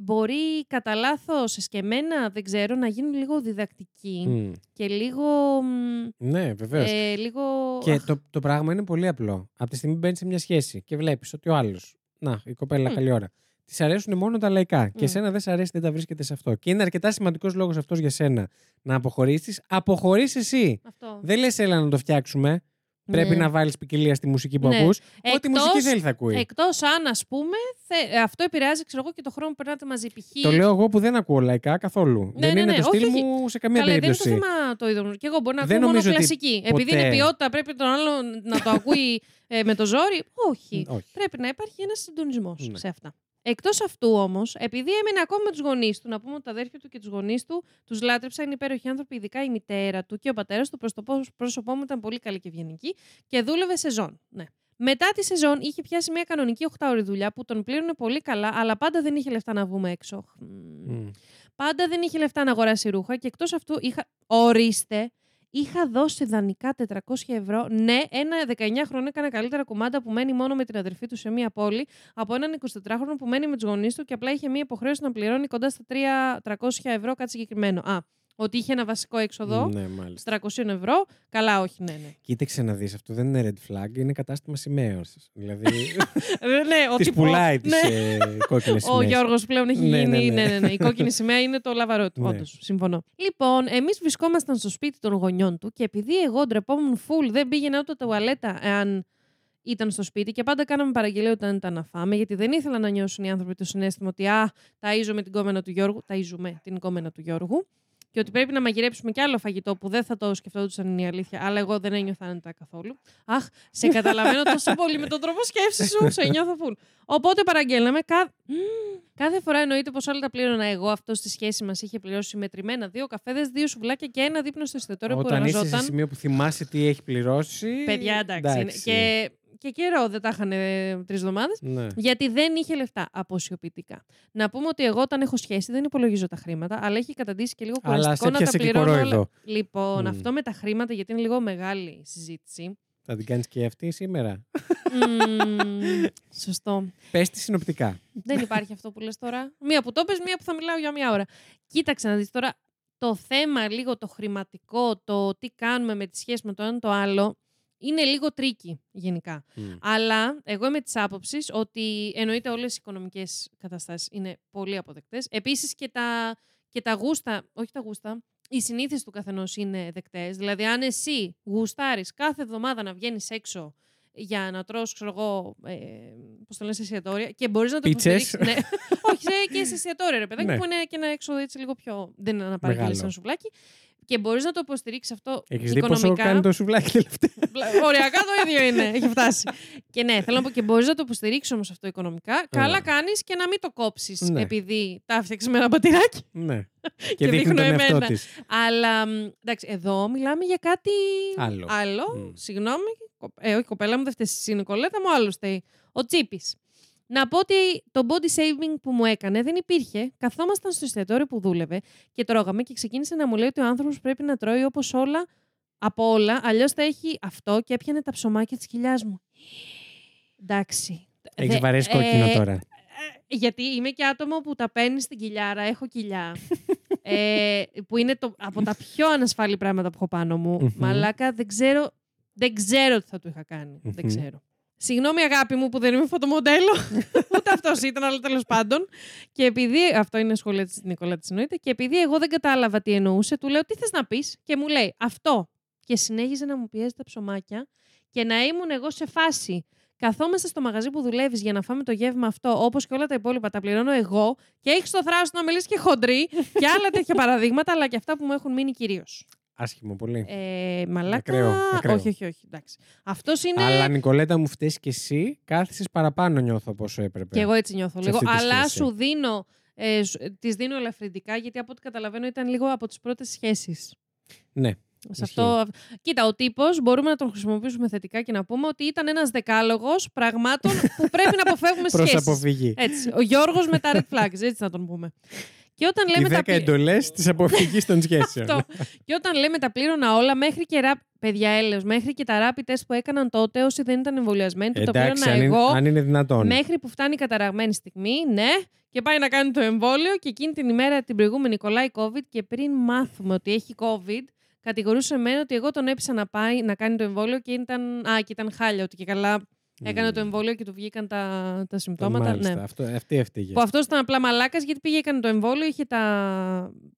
Μπορεί κατά λάθος εσκεμμένα, δεν ξέρω, να γίνουν λίγο διδακτικοί Μμ. και λίγο. μ, Ναι, βεβαίως. Ε, λίγο. Και αχ, το, το πράγμα είναι πολύ απλό. Από τη στιγμή που μπαίνεις σε μια σχέση και βλέπεις ότι ο άλλος. Να, η κοπέλα, Μμ. καλή ώρα. Της αρέσουν μόνο τα λαϊκά. Και Μμ. εσένα δεν σε αρέσει, δεν τα βρίσκεται σε αυτό. Και είναι αρκετά σημαντικός λόγος αυτός για σένα να αποχωρήσεις. Αποχωρείς εσύ. Αυτό. Δεν λες, έλα να το φτιάξουμε. Πρέπει Ναι. να βάλεις ποικιλία στη μουσική που Ναι. ακούς. Ό,τι Εκτός- μουσική θέλει θα ακούει. Εκτός αν, ας πούμε, θε- ε, αυτό επηρεάζει ξέρω εγώ, και το χρόνο που περνάτε μαζί. Π.χ. Το λέω εγώ που δεν ακούω λαϊκά καθόλου. δεν ναι, είναι ναι, το στυλ όχι, μου σε καμία Καλά, δεν είναι το περίπτωση. θέμα το είδο μου. Και εγώ μπορώ να Δεν ακούω μόνο νομίζω ότι κλασική. Επειδή είναι ποτέ- ποιότητα, πρέπει τον άλλο να το ακούει ε, με το ζόρι. Όχι. Όχι. Πρέπει να υπάρχει ένας συντονισμός Ναι. σε αυτά. Εκτός αυτού όμως, επειδή έμεινε ακόμα με τους γονείς του, να πούμε ότι τα αδέρφια του και τους γονείς του τους λάτρεψαν, είναι υπέροχοι άνθρωποι, ειδικά η μητέρα του και ο πατέρας του. Προς το πό- πρόσωπό μου ήταν πολύ καλή και ευγενική και δούλευε σεζόν. Ναι. Μετά τη σεζόν είχε πιάσει μια κανονική 8ωρη δουλειά που τον πλήρωνε πολύ καλά, αλλά πάντα δεν είχε λεφτά να βγούμε έξω. Μμμ. Μμ. Πάντα δεν είχε λεφτά να αγοράσει ρούχα και εκτός αυτού είχα. Ορίστε, είχα δώσει δανεικά 400 ευρώ. Ναι, ένα 19χρονο έκανε καλύτερα κουμάντα που μένει μόνο με την αδερφή του σε μία πόλη από έναν 24χρονο που μένει με τους γονείς του και απλά είχε μία υποχρέωση να πληρώνει κοντά στα 300 ευρώ κάτι συγκεκριμένο. Α, ότι είχε ένα βασικό έξοδο. Ναι, μάλιστα. 300 ευρώ. Καλά, όχι, ναι, ναι. Κοίταξε να δεις, αυτό δεν είναι red flag, είναι κατάστημα σημαίωσης. Δηλαδή. Ε, ναι, της ότι πουλάει τις ναι. κόκκινες Ο σημαίες. Γιώργος πλέον έχει Ναι, γίνει. ναι, ναι. Ναι, ναι, ναι. Η κόκκινη σημαία είναι το λαβαρό του. Ναι. Όντως, συμφωνώ. Λοιπόν, εμείς βρισκόμασταν στο σπίτι των γονιών του και επειδή εγώ ντρεπόμουν full, δεν πήγαινα ούτε τουαλέτα εάν ήταν στο σπίτι και πάντα κάναμε παραγγελία όταν ήταν να φάμε, γιατί δεν ήθελα να νιώσουν οι άνθρωποι το συνέστημα ότι Α, ταΐζομαι την κόμενα του Γιώργου. Ταΐζουμε την κόμενα του Γιώργου. Και ότι πρέπει να μαγειρέψουμε κι άλλο φαγητό που δεν θα το σκεφτόντουσαν είναι η αλήθεια, αλλά εγώ δεν ένιωθα άνετα καθόλου. Αχ, σε καταλαβαίνω τόσο πολύ με τον τρόπο σκέψης σου, σε νιώθω full. Οπότε παραγγέλναμε. Κα... Μμμ. Κάθε φορά εννοείται πως όλα τα πλήρωνα εγώ. Αυτός στη σχέση μας είχε πληρώσει μετρημένα δύο καφέδες, δύο σουβλάκια και ένα δείπνο στο εστιατόριο που Όταν είσαι σε εργαζόταν. σημείο που θυμάσαι τι έχει πληρώσει. Παιδιά, εντάξει. είναι. Και, και καιρό δεν τα είχαν τρεις εβδομάδες. Ναι. Γιατί δεν είχε λεφτά αποσιοποιητικά. Να πούμε ότι εγώ όταν έχω σχέση δεν υπολογίζω τα χρήματα, αλλά έχει καταντήσει και λίγο Αλλά κουραστικό σε να τα πιάσε και πληρώνω όλα. κορόιδο. Λοιπόν, Μμ. αυτό με τα χρήματα, γιατί είναι λίγο μεγάλη συζήτηση. Θα την κάνεις και αυτή σήμερα; Μμμ, σωστό. Πες τη συνοπτικά. Δεν υπάρχει αυτό που λες τώρα. Μία που το πες, μία που θα μιλάω για μία ώρα. Κοίταξε να δεις τώρα το θέμα λίγο το χρηματικό, το τι κάνουμε με τη σχέση με το ένα το άλλο, είναι λίγο tricky γενικά. Μμ. Αλλά εγώ είμαι της άποψης ότι εννοείται όλες οι οικονομικές καταστάσεις είναι πολύ αποδεκτές. Επίσης και τα, και τα γούστα, όχι τα γούστα, οι συνήθειε του καθενός είναι δεκτές. Δηλαδή, αν εσύ γουστάρεις κάθε εβδομάδα να βγαίνεις έξω για να τρως, ξέρω εγώ, ε, πώς το λένε, σε εστιατόρια και μπορείς να το Πίτσες. υποστηρίξεις. ναι. Όχι, σε, και σε εστιατόρια, ρε παιδάκι, Ναι. που είναι και ένα έξοδο έτσι λίγο πιο... Δεν είναι να παραγγείλεις Μεγάλο. ένα σουβλάκι. Και μπορείς να το υποστηρίξεις αυτό Έχεις δει πόσο οικονομικά. κάνει το σουβλάκι τελευταία; Πλα- Οριακά το ίδιο είναι. Έχει φτάσει. και ναι, θέλω να πω και μπορείς να το υποστηρίξεις όμως αυτό οικονομικά. Καλά κάνεις και να μην το κόψεις Ναι. επειδή τα έφτιαξες με ένα πατηράκι. ναι. Και, Και δείχνει δείχνω τον εαυτό εμένα. της. Αλλά μ, εντάξει, εδώ μιλάμε για κάτι Άλλο. Μμ. Συγγνώμη. κο- Ε, όχι, κοπέλα μου, δεν φταίει εσύ, Νικολέτα μου, άλλο φταίει. Ο Τσίπης. Να πω ότι το body shaming που μου έκανε δεν υπήρχε. Καθόμασταν στο εστιατόριο που δούλευε και τρώγαμε και ξεκίνησε να μου λέει ότι ο άνθρωπος πρέπει να τρώει όπως όλα από όλα. Αλλιώς θα έχει αυτό και έπιανε τα ψωμάκια της κοιλιάς μου. Εντάξει. Έχεις Δε- βαρέσει ε, κόκκινο τώρα. ε, γιατί είμαι και άτομο που τα παίρνεις στην κοιλιάρα, έχω κοιλιά. ε, που είναι το, από τα πιο ανασφαλή πράγματα που έχω πάνω μου. Μμμ. Μαλάκα, δεν ξέρω, δεν ξέρω τι θα του είχα κάνει. Δεν Μμμ. ξέρω. Συγγνώμη, αγάπη μου, που δεν είμαι φωτομοντέλο. Ούτε αυτός ήταν, αλλά τέλος πάντων. Και επειδή. Αυτό είναι σχόλια της Νικόλας, της εννοείται. Και επειδή εγώ δεν κατάλαβα τι εννοούσε, του λέω τι θες να πεις; Και μου λέει αυτό. Και συνέχιζε να μου πιέζει τα ψωμάκια και να ήμουν εγώ σε φάση. Καθόμαστε στο μαγαζί που δουλεύεις για να φάμε το γεύμα αυτό, όπως και όλα τα υπόλοιπα, τα πληρώνω εγώ και έχεις το θράσος να μιλήσεις και χοντρή και άλλα τέτοια παραδείγματα, αλλά και αυτά που μου έχουν μείνει κυρίως. Άσχημο πολύ. Ε, μαλάκα. Ακραίο, ακραίο. Όχι, όχι, όχι. Εντάξει. Αυτός είναι. Αλλά Νικολέτα μου φταίεις και εσύ, κάθισες παραπάνω νιώθω από όσο έπρεπε. Και εγώ έτσι νιώθω σε λίγο. αυτή τη Αλλά σχέση. σου δίνω. Ε, σου- τις δίνω ελαφρυντικά γιατί από ό,τι καταλαβαίνω ήταν λίγο από τις πρώτες σχέσεις. Ναι. Σε Ισχύει. αυτό... Κοίτα, ο τύπος μπορούμε να τον χρησιμοποιήσουμε θετικά και να πούμε ότι ήταν ένας δεκάλογος πραγμάτων που πρέπει να αποφεύγουμε Προς σχέσεις. αποφυγή. Έτσι. Ο Γιώργος με τα red flags, έτσι να τον πούμε. Και όταν Οι λέμε τα 10 πλη- εντολές της αποφυγής των σχέσεων. Αυτό. Και όταν λέμε τα πλήρωνα όλα, μέχρι και ραπ... παιδιά έλεος, μέχρι και τα rapid test που έκαναν τότε όσοι δεν ήταν εμβολιασμένοι, που τα Εντάξει, πλήρωνα αν, εγώ. είναι, αν είναι δυνατόν. Μέχρι που φτάνει η καταραγμένη στιγμή, ναι, και πάει να κάνει το εμβόλιο και εκείνη την ημέρα την προηγούμενη κολλάει COVID και πριν μάθουμε ότι έχει COVID, κατηγορούσε εμένα ότι εγώ τον έπεισα να πάει να κάνει το εμβόλιο και ήταν, α, και ήταν χάλια, ότι και καλά έκανε Μμμ. το εμβόλιο και του βγήκαν τα, τα συμπτώματα. Μάλιστα, ναι. αυτό, αυτή έφταιγε. Που αυτός ήταν απλά μαλάκας γιατί πήγε, έκανε το εμβόλιο, είχε τα,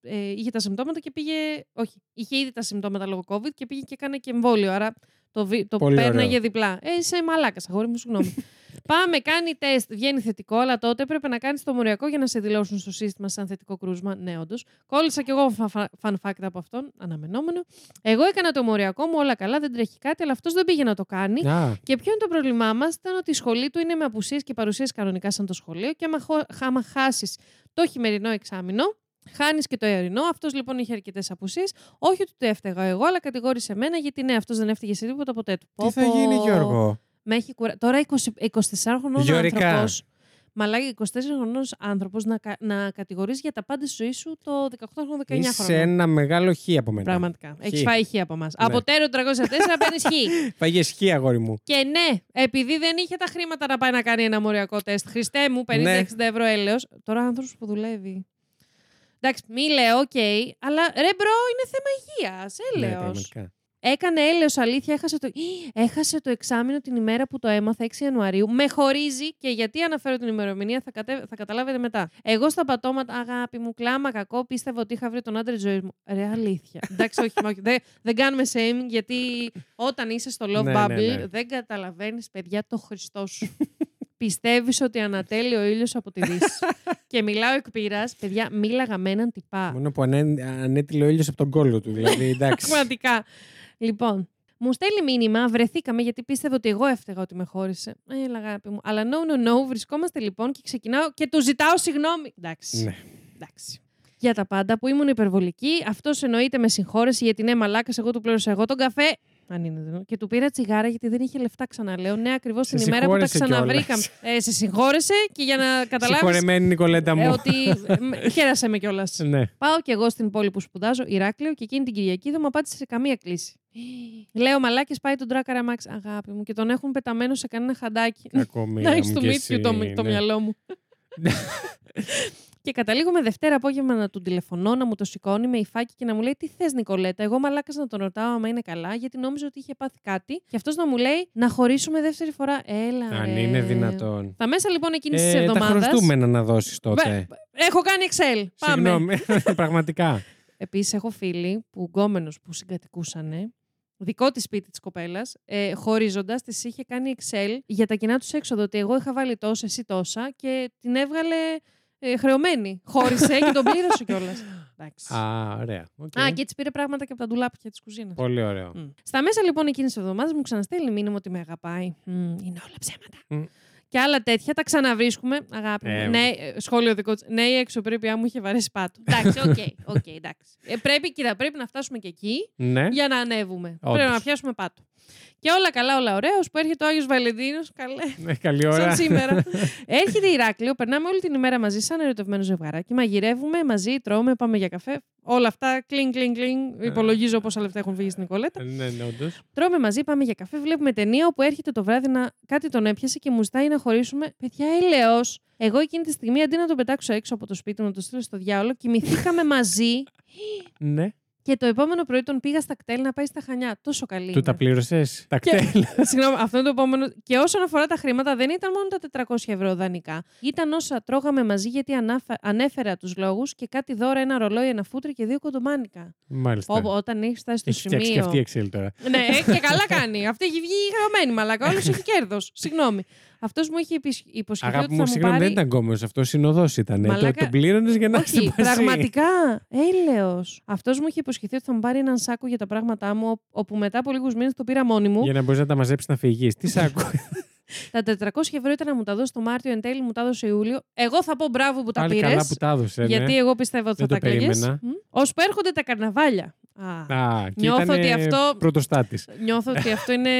ε, είχε τα συμπτώματα και πήγε. Όχι, είχε ήδη τα συμπτώματα λόγω COVID και πήγε και έκανε και εμβόλιο. Άρα Το, βι- το Πολύ πέρναγε ωραίο. διπλά. Ε, είσαι μαλάκας, αγόρι μου, συγγνώμη. Πάμε, κάνει τεστ. Βγαίνει θετικό, αλλά τότε έπρεπε να κάνεις το μοριακό για να σε δηλώσουν στο σύστημα σαν θετικό κρούσμα. Ναι, όντως. Κόλλησα κι εγώ φα- φα- fun fact από αυτόν, αναμενόμενο. Εγώ έκανα το μοριακό μου, όλα καλά, δεν τρέχει κάτι, αλλά αυτός δεν πήγε να το κάνει. Α, Και ποιο είναι το πρόβλημά μας, ήταν ότι η σχολή του είναι με απουσίες και παρουσίες κανονικά σαν το σχολείο. Και άμα, χω- άμα χάσεις το χειμερινό εξάμεινο, χάνεις και το εωρινό. Αυτός λοιπόν είχε αρκετές απουσίες. Όχι ότι το έφταιγα εγώ, αλλά κατηγόρησε εμένα γιατί ναι, αυτός δεν έφταιγε σε τίποτα ποτέ του. τι θα γίνει, Γιώργο; Με έχει κουρα... Τώρα 20, 24 χρονών Γεωρικά. άνθρωπος. Μαλάκι 24 χρονών άνθρωπος να, κα... να κατηγορήσει για τα πάντα στη ζωή σου το 18χρονο, 19χρονο. Είσαι ένα μεγάλο χ από μένα. Πραγματικά. Έχεις Χ. φάει χ από εμάς. Ναι. Από Terror 404 παίρνει χ. Φάγες χ, αγόρι μου. Και ναι, επειδή δεν είχε τα χρήματα να πάει να κάνει ένα μοριακό τεστ, Χριστέ μου, 50-60 Ναι. ευρώ έλεος. Τώρα άνθρωπος που δουλεύει. Εντάξει, μη λέω, οκ, αλλά ρε bro, είναι θέμα υγείας. Ναι, Έλεος. πραγματικά. Έκανε έλεος αλήθεια, έχασε το, έχασε το εξάμεινο την ημέρα που το έμαθα 6 Ιανουαρίου. Με χωρίζει και γιατί αναφέρω την ημερομηνία θα, κατέ, θα καταλάβετε μετά. Εγώ στα πατώματα, αγάπη μου, κλάμα κακό, πίστευα ότι είχα βρει τον άντρα της ζωής μου. Ρε αλήθεια. Εντάξει, όχι, όχι δεν, δεν κάνουμε shaming γιατί όταν είσαι στο love Ναι, bubble ναι, ναι. δεν καταλαβαίνεις, παιδιά, το Χριστό σου. Πιστεύεις ότι ανατέλει ο ήλιος από τη δύση. και μιλάω εκ πείρας, παιδιά, μίλαγα με έναν τυπά. Μόνο που ανέ... ανέτειλε ο ήλιος από τον κόλλο του. Δηλαδή, εντάξει. Πραγματικά. Λοιπόν, μου στέλνει μήνυμα, βρεθήκαμε γιατί πίστευε ότι εγώ έφταιγα ότι με χώρισε. Έλα, αγάπη μου. Αλλά no, no, no. Βρισκόμαστε λοιπόν και ξεκινάω και του ζητάω συγγνώμη. Εντάξει. ναι. Εντάξει. Για τα πάντα που ήμουν υπερβολική, αυτός εννοείται με συγχώρεση γιατί ναι, μαλάκας, εγώ του πλήρωσα εγώ τον καφέ. Αν είναι δυνατόν. Και του πήρα τσιγάρα γιατί δεν είχε λεφτά, ξαναλέω. Ναι, ακριβώς Σε την ημέρα που τα συγχώρεσε κιόλας. ξαναβρήκαμε. Ε, σε συγχώρεσε και για να καταλάβεις. Συγχωρεμένη Νικολέτα μου. Ε, ότι. ε, χαίρασε με κιόλας. ναι. Πάω κι εγώ στην πόλη που σπουδάζω, Ηράκλειο, και εκείνη την Κυριακή δεν μου απάντησε σε καμία κλίση. Λέω μαλάκι, πάει τον Τράκαρα Μάξ, αγάπη μου, και τον έχουν πεταμένο σε κανένα χαντάκι. Κακομοίρα Να έχει μου το κι μύθιο εσύ, το, το ναι. μυαλό μου. και καταλήγουμε Δευτέρα απόγευμα να του τηλεφωνώ, να μου το σηκώνει με υφάκι και να μου λέει: Τι θες, Νικολέτα. Εγώ μαλάκας να τον ρωτάω άμα είναι καλά, γιατί νόμιζα ότι είχε πάθει κάτι. Και αυτός να μου λέει: Να χωρίσουμε δεύτερη φορά. Έλα. Αν ρε. είναι δυνατόν. Τα μέσα λοιπόν εκείνης της Ε, τα εβδομάδα. χρωστούμενα να δώσεις τότε. Έχω κάνει Excel. Πάμε. Συγγνώμη. Πραγματικά. Επίσης, έχω φίλη που γκόμενο που συγκατοικούσαν. Δικό της σπίτι της κοπέλας, ε, χωρίζοντας, της είχε κάνει Excel για τα κοινά τους έξοδα. Ότι εγώ είχα βάλει τόσα, εσύ τόσα και την έβγαλε ε, χρεωμένη. Χώρισε και τον πλήρωσε κιόλας. Εντάξει. Α, ωραία. Οκ. Α, και έτσι πήρε πράγματα και από τα ντουλάπια της κουζίνας. Πολύ ωραίο. Στα μέσα λοιπόν εκείνης της εβδομάδας μου ξαναστέλνει μήνυμα ότι με αγαπάει. Μμ, είναι όλα ψέματα. Μμ. Και άλλα τέτοια τα ξαναβρίσκουμε. Αγάπη μου. Ε, ναι, ε, σχόλιο δικό της. Ναι, η αξιοπρέπειά μου είχε βαρέσει πάτο. εντάξει, οκ, οκ, εντάξει. Ε, πρέπει, κοίτα, πρέπει να φτάσουμε και εκεί Ναι. για να ανέβουμε. Όντως. Πρέπει να πιάσουμε πάτο. Και όλα καλά, όλα ωραία, που έρχεται ο Άγιος Βαλεντίνος, καλέ, Ναι, Καλή ώρα. σαν σήμερα. έρχεται η Ηράκλειο, περνάμε όλη την ημέρα μαζί σαν ερωτευμένο ζευγαράκι, μαγειρεύουμε μαζί, τρώμε, πάμε για καφέ. Όλα αυτά, κλιν, κλιν, κλιν. Υπολογίζω πόσα λεφτά έχουν φύγει στην Νικολέτα. Ναι, ναι, όντως. Τρώμε μαζί, πάμε για καφέ, βλέπουμε ταινία όπου έρχεται το βράδυ να κάτι τον έπιασε και μου ζητάει να χωρίσουμε. Παιδιά, έλεος. Εγώ εκείνη τη στιγμή αντί να τον πετάξω έξω από το σπίτι μου, να το στείλω στο διάολο, κοιμηθήκαμε μαζί Ναι. Και το επόμενο πρωί τον πήγα στα κτέλ να πάει στα χανιά. Τόσο καλή. Του είναι. τα πλήρωσες. Τα Και- κτέλ; Συγγνώμη, αυτό είναι το επόμενο. Και όσον αφορά τα χρήματα, δεν ήταν μόνο τα 400 ευρώ δανεικά. Ήταν όσα τρώγαμε μαζί γιατί ανάφα... ανέφερα τους λόγους και κάτι δώρα, ένα ρολόι, ένα φούτρι και δύο κοντομάνικα. Μάλιστα. Πω, πω, όταν έχεις φτάσει στο Έχεις φτιάξει και σημείο. αυτή η Excel τώρα. ναι, ε, και καλά κάνει. Αυτή έχει βγει χαμένη μαλακά. Όλος έχει κέρδος. Συγγνώμη. Αυτός μου είχε υπησ- υποσχεθεί Αγάπη ότι μου, θα μου συγγνώμη, πάρει. δεν ήταν κόμμα. Αυτός συνοδός ήταν. Το, Μαλάκα. τον πλήρωνες για να Όχι, είσαι μαζί. πραγματικά. Έλεος. Αυτός μου είχε υποσχεθεί ότι θα μου πάρει έναν σάκο για τα πράγματά μου, ο- όπου μετά από λίγους μήνες το πήρα μόνη μου. Για να μπορείς να τα μαζέψεις να φυγεί. Τι σ' άκου. Τα 400 ευρώ ήταν να μου τα δώσει το Μάρτιο, εν τέλει μου τα έδωσε Ιούλιο. Εγώ θα πω μπράβο που τα Πάλι πήρες. καλά που τα έδωσες. Γιατί εγώ πιστεύω ότι θα Δεν τα το κλαίγες. περίμενα. Μμ. Ώσπου έρχονται τα καρναβάλια. Α, Α, και Νιώθω ήτανε ότι αυτό- Πρωτοστάτης. Νιώθω ότι αυτό είναι,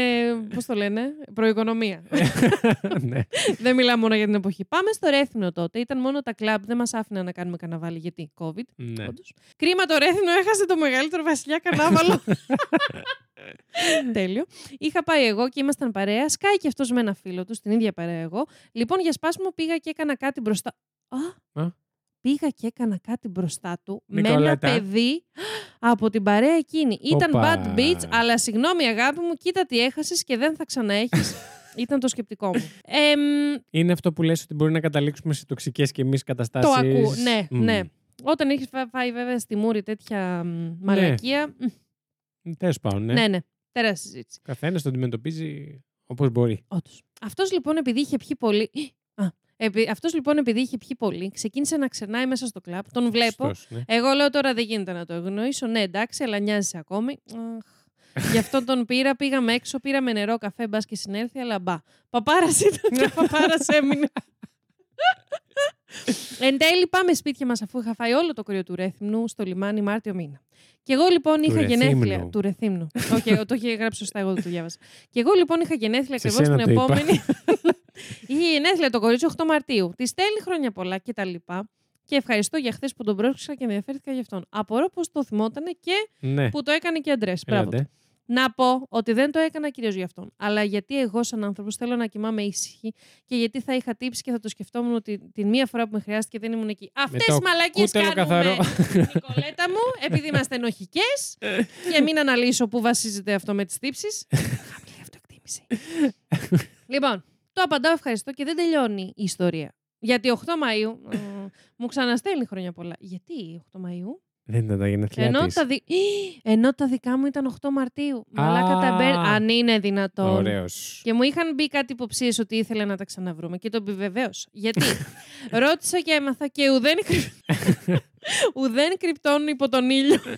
πώς το λένε, προοικονομία. ναι. δεν μιλάμε μόνο για την εποχή. Πάμε στο Ρέθινο τότε. Ήταν μόνο τα κλαμπ, δεν μας άφηναν να κάνουμε καρναβάλι γιατί COVID. ναι. Όντως. Κρίμα το Ρέθινο έχασε το μεγαλύτερο βασιλιά καρνάβαλο. Τέλειο. Είχα πάει εγώ και ήμασταν παρέα. Σκάει και αυτός με ένα φίλο του, στην ίδια παρέα εγώ. Λοιπόν, για σπάσιμο πήγα και έκανα κάτι μπροστά. Α, Α. Πήγα και έκανα κάτι μπροστά του με ένα Νικολέτα. παιδί από την παρέα εκείνη. Ήταν Οπα. bad beats, αλλά συγγνώμη αγάπη μου, κοίτα τι έχασες και δεν θα ξαναέχεις. Ήταν το σκεπτικό μου. Εμ, Είναι αυτό που λες ότι μπορεί να καταλήξουμε σε τοξικές και εμείς το καταστάσεις. ακούω. Ναι, Μμ. ναι. Όταν έχεις φάει βέβαια στη μούρη τέτοια μ, μαλακία. μ, Τέλος πάντων, ναι. Ναι, ναι. Τεράστια συζήτηση. Καθένας το αντιμετωπίζει όπως μπορεί. Όντως. Αυτός λοιπόν επειδή είχε πιει πολύ... Α, επει... Αυτός λοιπόν επειδή είχε πιει πολύ, ξεκίνησε να ξενάει μέσα στο κλαμπ. Τον βλέπω. Σωστός, ναι. Εγώ λέω τώρα δεν γίνεται να το ευνοήσω. Ναι, εντάξει, αλλά νοιάζει ακόμη. Αχ. Γι' αυτό τον πήρα, πήγαμε έξω, πήραμε νερό, καφέ, μπας και συνέλθει, αλλά μπα. Παπάρας ήταν και παπάρας έμεινε. Εν τέλει, πάμε σπίτια μας αφού είχα φάει όλο το κρύο του Ρέθυμνου στο λιμάνι Μάρτιο μήνα. Και εγώ λοιπόν Του είχα γενέθλια. Ρεθύμνου. Του Ρεθύμνου. Όχι, εγώ το είχε γράψει σωστά, εγώ δεν το διάβασα. Και εγώ λοιπόν είχα γενέθλια Σε ακριβώς σένα την το είπα. επόμενη. Είχε γενέθλια το κορίτσι 8 Μαρτίου. Τη στέλνει χρόνια πολλά και τα λοιπά. Και ευχαριστώ για χθες που τον πρόσεξα και ενδιαφέρθηκα γι' αυτόν. Απορώ πως το θυμότανε και Ναι. που το έκανε και αντρές. Μπράβο. Έλατε. Να πω ότι δεν το έκανα κυρίως γι' αυτόν. Αλλά γιατί εγώ, σαν άνθρωπος, θέλω να κοιμάμαι ήσυχη και γιατί θα είχα τύψει και θα το σκεφτόμουν ότι την μία φορά που με χρειάστηκε δεν ήμουν εκεί. Αυτές το οι μαλακίες κούτελο κάνουμε. καθαρό. Νικολέτα μου, επειδή είμαστε ενοχικές, και μην αναλύσω πού βασίζεται αυτό με τις τύψεις. Χαμηλή αυτοεκτίμηση. λοιπόν, το απαντάω ευχαριστώ και δεν τελειώνει η ιστορία. Γιατί 8 Μαΐου ε, μου ξαναστέλνει χρόνια πολλά. Γιατί 8 Μαΐου; Δεν ήταν τα γενέθλιά Ενώ της. τα, δι... Ενώ τα δικά μου ήταν 8 Μαρτίου. Μαλάκα τα μπέρ... Αν είναι δυνατόν. Ωραίος. Και μου είχαν μπει κάτι υποψίες ότι ήθελα να τα ξαναβρούμε και το επιβεβαίωσα. Γιατί; Ρώτησα και έμαθα και ουδέν, κρυ- ουδέν κρυπτών υπό τον ήλιο.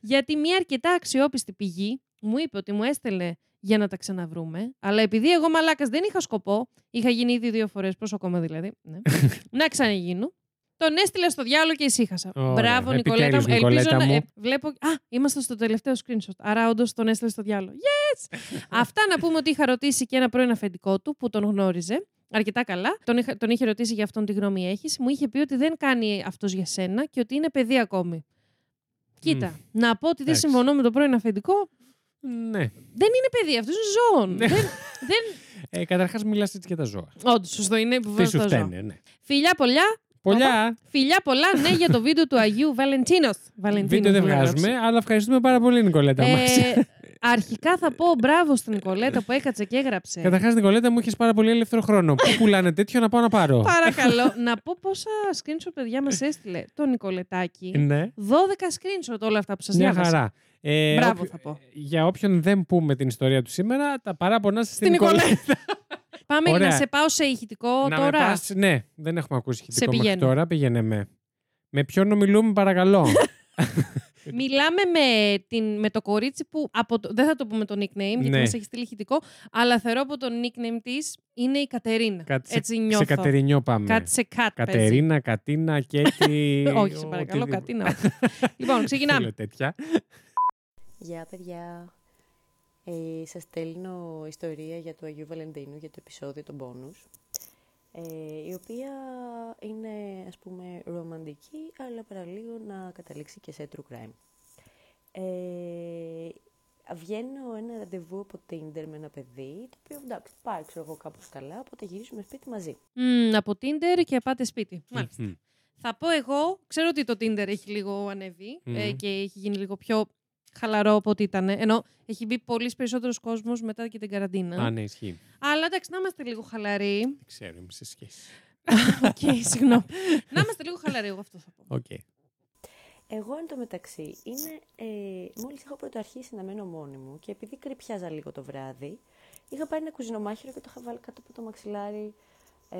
Γιατί μια αρκετά αξιόπιστη πηγή μου είπε ότι μου έστελνε για να τα ξαναβρούμε. Αλλά επειδή εγώ μαλάκας δεν είχα σκοπό, είχα γίνει ήδη δύο φορές, πόσο ακόμα δηλαδή, ναι, να ξαναγίνω. Τον έστειλα στο διάλογο και ησύχασα. Ωραία. Μπράβο, Νικολέτα μου. Επιτέλους, Ελπίζω Νικολέτα να. μου. ε, βλέπω. Α, είμαστε στο τελευταίο screenshot. Άρα, όντως τον έστειλε στο διάλογο. Yes! Αυτά να πούμε ότι είχα ρωτήσει και ένα πρώην αφεντικό του που τον γνώριζε αρκετά καλά. Τον, είχα, τον είχε ρωτήσει για αυτόν τι γνώμη έχεις. Μου είχε πει ότι δεν κάνει αυτός για σένα και ότι είναι παιδί ακόμη. Κοίτα, να πω ότι δεν Εντάξει. συμφωνώ με τον πρώην αφεντικό. Ναι. Δεν είναι παιδί, αυτός είναι ζώων. Ναι. δεν, δεν... Ε, Καταρχάς, μιλάς έτσι για τα ζώα. Όντως, σωστό είναι που Τι βάζω σου τα ζώα. φταίνε, ναι. Φιλιά πολλά. Πολλά. Φιλιά πολλά, ναι, για το βίντεο του Αγίου Βαλεντίνος. Βίντεο δεν βγάζουμε, αλλά ευχαριστούμε πάρα πολύ, Νικολέτα. μας. Ε, αρχικά θα πω μπράβο στην Νικολέτα που έκατσε και έγραψε. Καταρχάς, Νικολέτα, μου έχει πάρα πολύ ελεύθερο χρόνο. Πού πουλάνε τέτοιο να πάω να πάρω; Παρακαλώ, να πω πόσα screenshot παιδιά μας έστειλε το Νικολετάκι. ναι. 12 screenshot όλα αυτά που σας Μια διάβασα. χαρά. Ε, Μπράβο όποιο- θα πω. Για όποιον δεν πούμε την ιστορία του σήμερα, τα παράπονά σας στην Στην Νικολέτα. Νικολέτα. Πάμε Ωραία. να σε πάω σε ηχητικό Να τώρα. με πας, ναι, δεν έχουμε ακούσει ηχητικό μέχρι πηγαίνω. τώρα. Πήγαινε με. Με ποιον ομιλούμε, παρακαλώ; Μιλάμε με, την, με το κορίτσι που. Από το, δεν θα το πούμε το nickname, γιατί Ναι. μας έχει στείλει ηχητικό, αλλά θεωρώ από το nickname της είναι η Κατερίνα. Κάτι σε- Έτσι σε νιώθω. Κατερινιό πάμε. Κάτι σε κάτ. παίζει. Κατερίνα, Κατίνα, Κέτι. Όχι, σε παρακαλώ, οτιδήποτε. Κατίνα. λοιπόν, ξεκινάμε. Θέλω τέτοια. Γεια παιδιά. Ε, σας στέλνω ιστορία για το Αγίου Βαλεντίνου, για το επεισόδιο των πόνους. Ε, η οποία είναι ας πούμε ρομαντική, αλλά παραλίγο να καταλήξει και σε true crime. Ε, βγαίνω ένα ραντεβού από Tinder με ένα παιδί, το οποίο εντάξει πάει ξέρω εγώ κάπως καλά, οπότε γυρίζουμε σπίτι μαζί. Μμ, από Tinder και πάτε σπίτι. Μάλιστα. Μμμ. Θα πω εγώ, ξέρω ότι το Tinder έχει λίγο ανέβει ε, Μμμ. και έχει γίνει λίγο πιο χαλαρό από ό,τι ήταν. Ενώ έχει μπει πολύ περισσότερος κόσμος μετά και την καραντίνα. Α, ναι, ισχύει. Αλλά εντάξει, να είμαστε λίγο χαλαροί. Δεν ξέρω, είμαι σε σχέση. Οκ, συγγνώμη. να είμαστε λίγο χαλαροί, εγώ αυτό θα πω. Οκ. Εγώ εν τω μεταξύ είναι, ε, μόλις είχα πρωτοαρχίσει να μένω μόνη μου και επειδή creepιαζα λίγο το βράδυ, είχα πάρει ένα κουζινομάχαιρο και το είχα βάλει κάτω από το μαξιλάρι. Ε,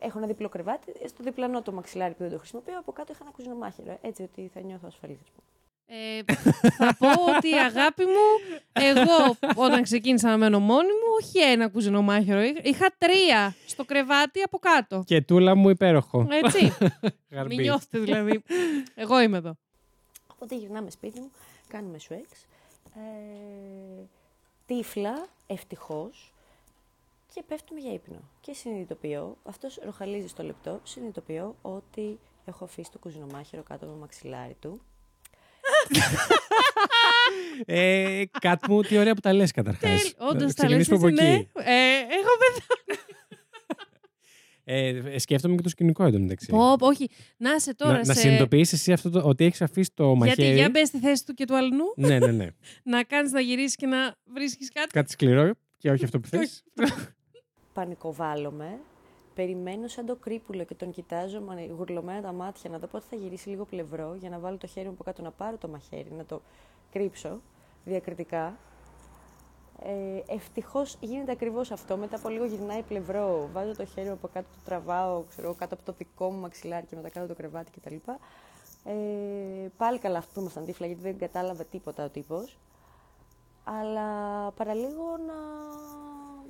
έχω ένα διπλό κρεβάτι, στο διπλανό το μαξιλάρι που δεν το χρησιμοποιώ, από κάτω είχα ένα κουζινομάχαιρο, έτσι ότι θα νιώθω ασφαλής. ας πούμε. Ε, θα πω ότι αγάπη μου, εγώ όταν ξεκίνησα να μένω μόνη μου, όχι ένα κουζινομάχαιρο, είχα- είχα τρία στο κρεβάτι από κάτω. Και τούλα μου υπέροχο. Έτσι. Γαρμπή. Μην νιώθετε δηλαδή. Εγώ είμαι εδώ. Οπότε γυρνάμε σπίτι μου, κάνουμε σουέξ. Ε, τύφλα, ευτυχώς, και πέφτουμε για ύπνο. Και συνειδητοποιώ, αυτός ροχαλίζει στο λεπτό, συνειδητοποιώ ότι έχω αφήσει το κουζινομάχαιρο κάτω από το μαξιλάρι του. Ε, Κάτ μου, τι ωραία που τα λες καταρχάς. Όντως τα Ξεκινήσουμε λες από έτσι, εκεί. ναι. Ε, έχω πεθάνει. Ε, σκέφτομαι και το σκηνικό εντωμεταξύ. Πω, πω, όχι. Να σε τώρα να, να σε... συνειδητοποιήσεις εσύ αυτό το, ότι έχεις αφήσει το μαχαίρι. Γιατί για μπε στη θέση του και του αλλού, ναι, ναι, ναι. να κάνεις να γυρίσεις και να βρίσκεις κάτι. Κάτι σκληρό και όχι αυτό που θες. Πανικοβάλλομαι, περιμένω σαν το κρύπουλο και τον κοιτάζω με γουρλωμένα τα μάτια να δω πότε θα γυρίσει λίγο πλευρό για να βάλω το χέρι μου από κάτω να πάρω το μαχαίρι, να το κρύψω. διακριτικά. Ε, Ευτυχώς γίνεται ακριβώς αυτό. Μετά από λίγο γυρνάει πλευρό. Βάζω το χέρι μου από κάτω, το τραβάω ξέρω, κάτω από το δικό μου μαξιλάρι και μετά κάτω το κρεβάτι κτλ. Ε, πάλι καλά αυτό που ήμασταν τύφλα γιατί δεν κατάλαβε τίποτα ο τύπος. Αλλά παραλίγο να.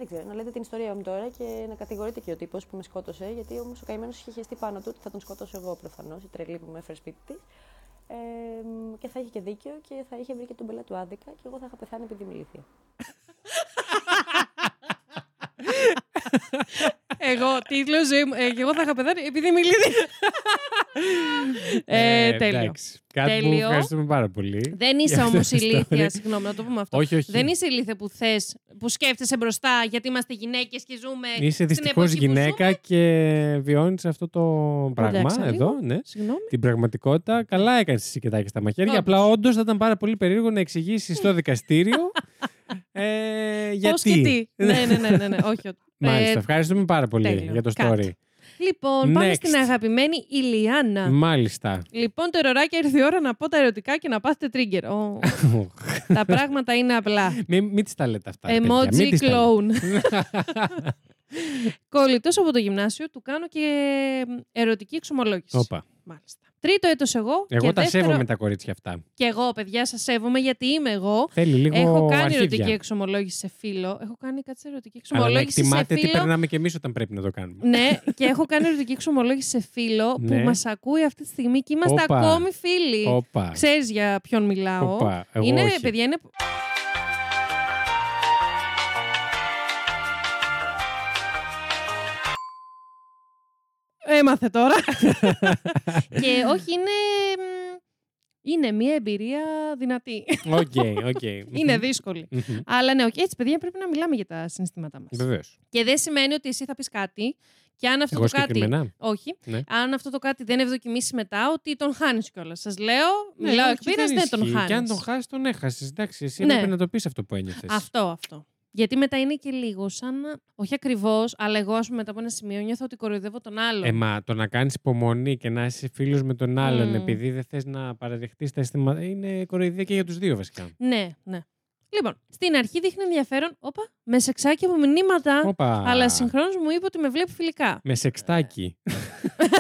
Δεν ξέρω, να λέτε την ιστορία μου τώρα και να κατηγορείτε και ο τύπος που με σκότωσε. Γιατί όμως ο καημένος είχε χεστεί πάνω του ότι θα τον σκότωσω εγώ προφανώς, η τρελή που με έφερε σπίτι της. Ε, και θα είχε και δίκιο και θα είχε βρει και τον πελά του άδικα και εγώ θα είχα πεθάνει επειδή είμαι ηλίθια. Εγώ, τίτλο ζωή μου. ε, και εγώ θα είχα πεθάνει επειδή είμαι ηλίθια. ε, τέλειο. εντάξει. Κάτι που Τέλειο. ευχαριστούμε πάρα πολύ. Δεν για είσαι αυτή όμως την ιστορία. ηλίθια, συγγνώμη, να το πούμε αυτό. Όχι, όχι. Δεν είσαι ηλίθια που θες, που σκέφτεσαι μπροστά γιατί είμαστε γυναίκες και ζούμε. Είσαι δυστυχώς εποχή που γυναίκα και βιώνεις αυτό το πράγμα Εντάξει, εδώ. λίγο. Ναι. Συγγνώμη. Την πραγματικότητα. Καλά έκανες εσύ κοιτάκι στα μαχαίρια. Όντως. Απλά όντως θα ήταν πάρα πολύ περίεργο να εξηγήσεις στο δικαστήριο. Ε, γιατί. Πώς και τι. ναι, ναι, ναι, ναι, ναι. όχι. όχι. Μάλιστα. Ε, Ευχαριστούμε πάρα πολύ τέλειο. για το Cut. story. λοιπόν, πάμε Next. στην αγαπημένη Ηλιάνα. Μάλιστα. Λοιπόν, το ερωράκι ήρθε η ώρα να πω τα ερωτικά και να πάθετε trigger. Ω, τα πράγματα είναι απλά. μην μην τη τα λέτε αυτά. ρε παιδιά, μην Emoji τις τα λέτε. clone. Κολλητός από το γυμνάσιο, του κάνω και ερωτική εξομολόγηση. Όπα. Μάλιστα. Τρίτο έτος εγώ. Εγώ και τα δεύτερο... σέβομαι τα κορίτσια αυτά. Και εγώ, παιδιά, σας σέβομαι γιατί είμαι εγώ. Θέλει λίγο Έχω κάνει αρχίδια. ερωτική εξομολόγηση σε φίλο. Έχω κάνει κάτι σε ερωτική Αλλά να εξομολόγηση σε εκτιμάτε τι φίλο. περνάμε κι εμείς όταν πρέπει να το κάνουμε. Ναι, και έχω κάνει ερωτική εξομολόγηση σε φίλο που Ναι. μας ακούει αυτή τη στιγμή και είμαστε Όπα. ακόμη φίλοι. Όπα. Ξέρεις για ποιον μιλάω. Όπα. Εγώ είναι, όχι. παιδιά, είναι. Έμαθε τώρα. και όχι, είναι. μ, Είναι μια εμπειρία δυνατή. Οκ, οκ. είναι δύσκολη. Αλλά ναι, όχι, έτσι, παιδιά, πρέπει να μιλάμε για τα συναισθήματά μας. Βεβαίως. Και δεν σημαίνει ότι εσύ θα πεις κάτι και αν αυτό Εγώ το κάτι. συγκεκριμένα. Όχι. Ναι. Αν αυτό το κάτι δεν ευδοκιμήσει μετά, ότι τον χάνεις κιόλας. Σας λέω, μιλάω εκ πείρας, δεν τον ισχύει. χάνει. Και αν τον χάσεις, τον έχασες. Εντάξει, εσύ Ναι. έπρεπε να το πεις αυτό που ένιωθες. Αυτό, αυτό. Γιατί μετά είναι και λίγο σαν. να- Όχι ακριβώς, αλλά εγώ, ας πούμε, μετά από ένα σημείο νιώθω ότι κοροϊδεύω τον άλλον. Ε, μα το να κάνεις υπομονή και να είσαι φίλος με τον άλλον Μμμ. επειδή δεν θες να παραδεχτείς τα αισθήματα. Είναι κοροϊδία και για τους δύο βασικά. Ναι, ναι. Λοιπόν, στην αρχή δείχνει ενδιαφέρον. Όπα, με σεξάκι από μηνύματα. Όπα. Αλλά συγχρόνως μου είπε ότι με βλέπει φιλικά. Με σεξτάκι.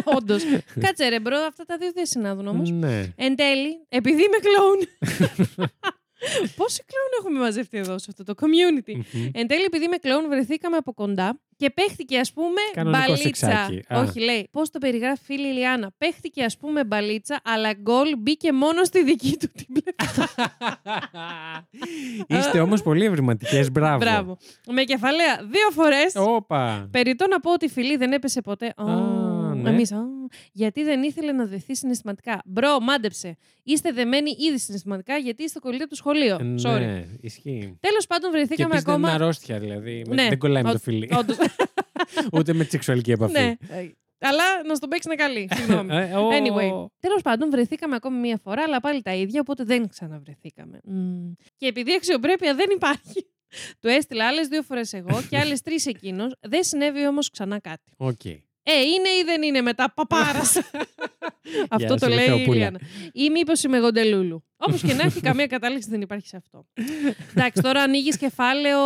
Όντως. Κάτσε ρε, bro, αυτά τα δύο δεν συνάδουν όμως. ναι. Εν τέλει, επειδή είμαι κλόουν. Πόσοι κλόουν έχουμε μαζευτεί εδώ σε αυτό το community; Μμμ. Εν τέλει, επειδή είμαι κλόουν, βρεθήκαμε από κοντά και παίχτηκε, ας πούμε, Κανονικό μπαλίτσα. σεξάκι. Α. Όχι, λέει. Πώς το περιγράφει η φίλη Ηλιάνα. Παίχτηκε, ας πούμε, μπαλίτσα, αλλά γκολ μπήκε μόνο στη δική του την πλευρά. Είστε όμως πολύ ευρηματικές. Μπράβο. Μπράβο. Με κεφαλαία δύο φορές. Όπα. Περιττό να πω ότι φιλί δεν έπεσε ποτέ. Α, ναι. Εμείς, α, γιατί δεν ήθελε να δεθεί συναισθηματικά. Bro, μάντεψε. Είστε δεμένοι ήδη συναισθηματικά γιατί είστε κολλητοί του σχολείου. Ε, Sorry. Ναι, ισχύει. Τέλος πάντων, Και βρεθήκαμε επίσης δεν είναι ακόμα. αρρώστια, δηλαδή. με- Ναι, Δεν κολλάει με το ό- φιλί. όντως. Ούτε με τη σεξουαλική επαφή. ναι. Αλλά να στον παίξει να καλή. Συγγνώμη. Ε, ο- Anyway, τέλος πάντων, βρεθήκαμε ακόμη μία φορά, αλλά πάλι τα ίδια, οπότε δεν ξαναβρεθήκαμε. Μμμ. Και επειδή αξιοπρέπεια δεν υπάρχει, του έστειλα άλλες δύο φορές εγώ και άλλες τρεις εκείνος. Δεν συνέβη όμως ξανά κάτι. Οκ. Ε, είναι ή δεν είναι μετά παπάρας. αυτό Γεια το σου, λέει η Θεοπούλα. Ηλιάνα. Ή μήπως είμαι γοντελούλου. Όπως και να έχει, καμία κατάληξη δεν υπάρχει σε αυτό. Εντάξει, τώρα ανοίγεις κεφάλαιο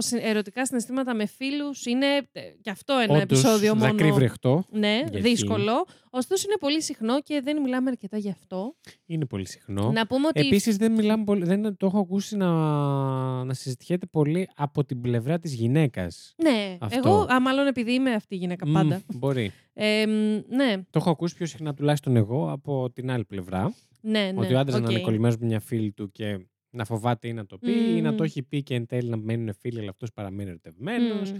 συ- ερωτικά συναισθήματα με φίλους. Είναι ε, και αυτό ένα Όντως, επεισόδιο μόνο. δακρύ βρεχτό. Ναι, Γιατί; δύσκολο. Ωστόσο είναι πολύ συχνό και δεν μιλάμε αρκετά γι' αυτό. Είναι πολύ συχνό. Να πούμε ότι. Επίσης, δεν μιλάμε πολύ. Δεν το έχω ακούσει να, να συζητιέται πολύ από την πλευρά της γυναίκας. Ναι, Αυτό. εγώ, α, μάλλον επειδή είμαι αυτή η γυναίκα πάντα. μπορεί. Ε, μ, ναι, Το έχω ακούσει πιο συχνά τουλάχιστον εγώ από την άλλη πλευρά. Ναι, ναι. ότι ο άντρας οκ. να είναι κολλημένο με μια φίλη του και να φοβάται ή να το πει, ή να Μμμ. το έχει πει και εν τέλει να μένουν φίλοι, αλλά αυτός παραμένει ερωτευμένος. Μμ.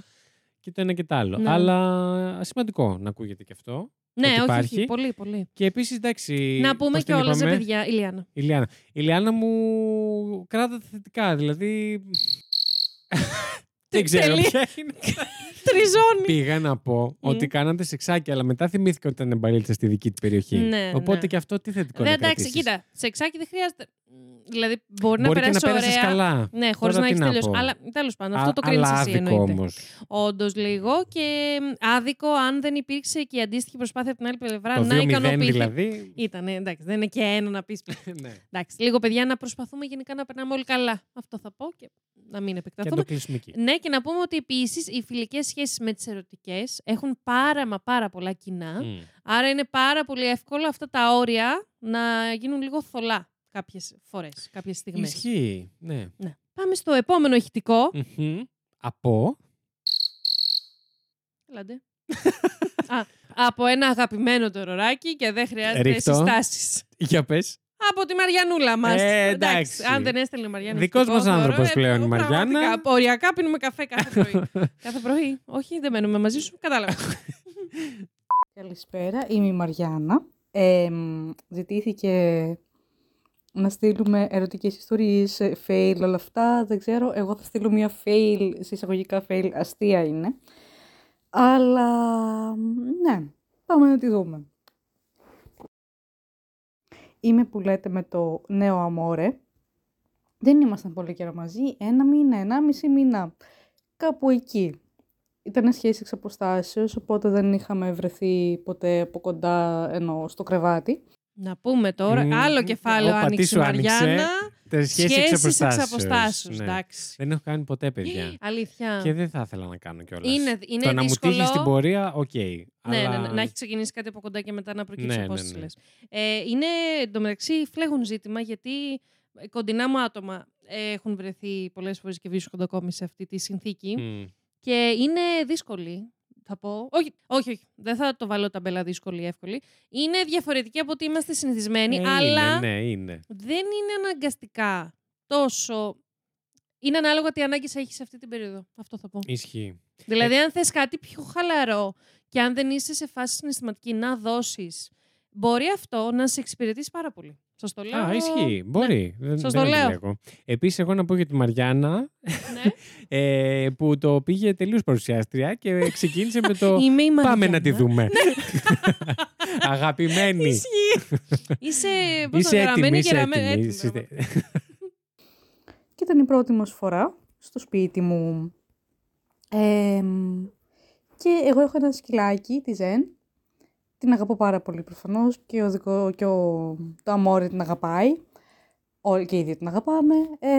Και το ένα και το άλλο. Ναι. Αλλά σημαντικό να ακούγεται και αυτό. Ναι, ότι όχι, υπάρχει. όχι, πολύ, πολύ. Και επίσης, εντάξει. Να πούμε πώς την κιόλας, ρε είπαμε; παιδιά, Ηλιάνα. Η Λιάννα. Η Λιάννα μου κράτα τα θετικά. Δηλαδή. Δεν ξέρω Τελεία. ποια είναι. Τριζώνει. Πήγα να πω ότι κάνατε σεξάκι, αλλά μετά θυμήθηκα ότι ήταν μπαλίτσα στη δική του περιοχή. Ναι, Οπότε ναι. και αυτό τι θετικό Δεν να εντάξει, κρατήσεις. κοίτα, σεξάκι δεν χρειάζεται. Δηλαδή, μπορεί, Μπορεί να και να περάσει πέρασες ωραία. καλά. Ναι, χωρίς Τώρα να τι έχεις να τελειώσει. πω. Αλλά τέλος πάντων, αυτό Α- το κρίνεις αλλά εσύ άδικο εννοείται. όμως. Όντως λίγο και μ, άδικο αν δεν υπήρξε και η αντίστοιχη προσπάθεια από την άλλη πλευρά Το να 2-0 ικανοποιηθεί. δηλαδή. Ήταν, εντάξει, δεν είναι και ένα να πεις. ναι. εντάξει, λίγο παιδιά να προσπαθούμε γενικά να περνάμε όλοι καλά. Αυτό θα πω και να μην Και να επεκταθούμε. το κλείσουμε εκεί. Ναι, και να πούμε ότι επίσης οι φιλικές σχέσεις με τις ερωτικές έχουν πάρα μα πάρα πολλά κοινά. Μμ. Άρα είναι πάρα πολύ εύκολο αυτά τα όρια να γίνουν λίγο θολά κάποιες φορές, κάποιες στιγμές. Ισχύει. Ναι. Ναι. Πάμε στο επόμενο ηχητικό. Μμμ. Από; Έλαντε. Α, από ένα αγαπημένο το ροράκι και δεν χρειάζεται Ρίχτω. συστάσεις. Για πες. Από τη Μαριανούλα μας. Ε, εντάξει. Αν δεν έστελνε η Μαριάννα. Δικός ηχητικό, μας θεωρώ, άνθρωπος ε, πλέον η πραγματικά, Μαριάννα. Οριακά πίνουμε καφέ κάθε πρωί. κάθε πρωί. Όχι, δεν μένουμε μαζί σου. Κατάλαβα. Καλησπέρα, είμαι η Μαριάννα. Ε, μ, ζητήθηκε να στείλουμε ερωτικές ιστορίες, ε, fail, όλα αυτά. Δεν ξέρω, εγώ θα στείλω μια fail, σε εισαγωγικά fail, αστεία είναι. Αλλά, μ, ναι, πάμε να τη δούμε. Είμαι που λέτε με το νέο αμόρε. Δεν ήμασταν πολύ καιρό μαζί, ένα μήνα, ενάμιση μήνα. Κάπου εκεί. Ήταν σχέση εξ αποστάσεως, οπότε δεν είχαμε βρεθεί ποτέ από κοντά ενώ στο κρεβάτι. Να πούμε τώρα, Μμμ. άλλο κεφάλαιο Όπα, τι άνοιξε η σου άνοιξε; Μαριάννα. Τα σχέσεις Σχέσεις εξ εξ αποστάσεως. αποστάσεως, Ναι. εντάξει. Δεν έχω κάνει ποτέ, παιδιά. Αλήθεια. Και δεν θα ήθελα να κάνω κιόλας. Είναι, είναι Το να μου δύσκολο. τύχεις στην πορεία, οκ. Ναι, αλλά... ναι, ναι, να έχει ξεκινήσει κάτι από κοντά και μετά να προκύψει Ναι, ναι, ναι, ναι. Ε, είναι εντωμεταξύ φλέγον ζήτημα γιατί κοντινά μου άτομα έχουν βρεθεί πολλές φορές και βρίσκονται ακόμη σε αυτή τη συνθήκη Μμ. και είναι δύσκολη. Θα πω. Όχι, όχι, όχι. Δεν θα το βάλω ταμπέλα δύσκολη ή εύκολη. Είναι διαφορετική από ότι είμαστε συνηθισμένοι, Ε, αλλά Είναι, ναι, είναι. δεν είναι αναγκαστικά τόσο. Είναι ανάλογα τι ανάγκες έχεις σε αυτή την περίοδο. Αυτό θα πω. Ισχύει. Δηλαδή, Ε, αν θες κάτι πιο χαλαρό και αν δεν είσαι σε φάση συναισθηματική να δώσεις, μπορεί αυτό να σε εξυπηρετήσει πάρα πολύ. Σας το λέω. Α, ισχύει. Μπορεί. Δεν, Σας δεν το λέω. αντιλέγω. Επίσης, εγώ να πω για τη Μαριάννα, Ναι. ε, που το πήγε τελείως παρουσιάστρια και ξεκίνησε με το Είμαι η «Πάμε να Μαριάννα». τη δούμε». Αγαπημένη. Ισχύει. Είσαι, πώς Είσαι το γραμμένη έτοιμη, και είσαι ραμμένη. έτοιμη. Έτοιμη, Είστε- Και ήταν η πρώτη μας φορά στο σπίτι μου. Εμ, και εγώ έχω ένα σκυλάκι, τη Ζεν. Την αγαπώ πάρα πολύ προφανώς και, ο δικό, και ο, το αμόρι την αγαπάει. Όλοι και οι δύο την αγαπάμε. Ε,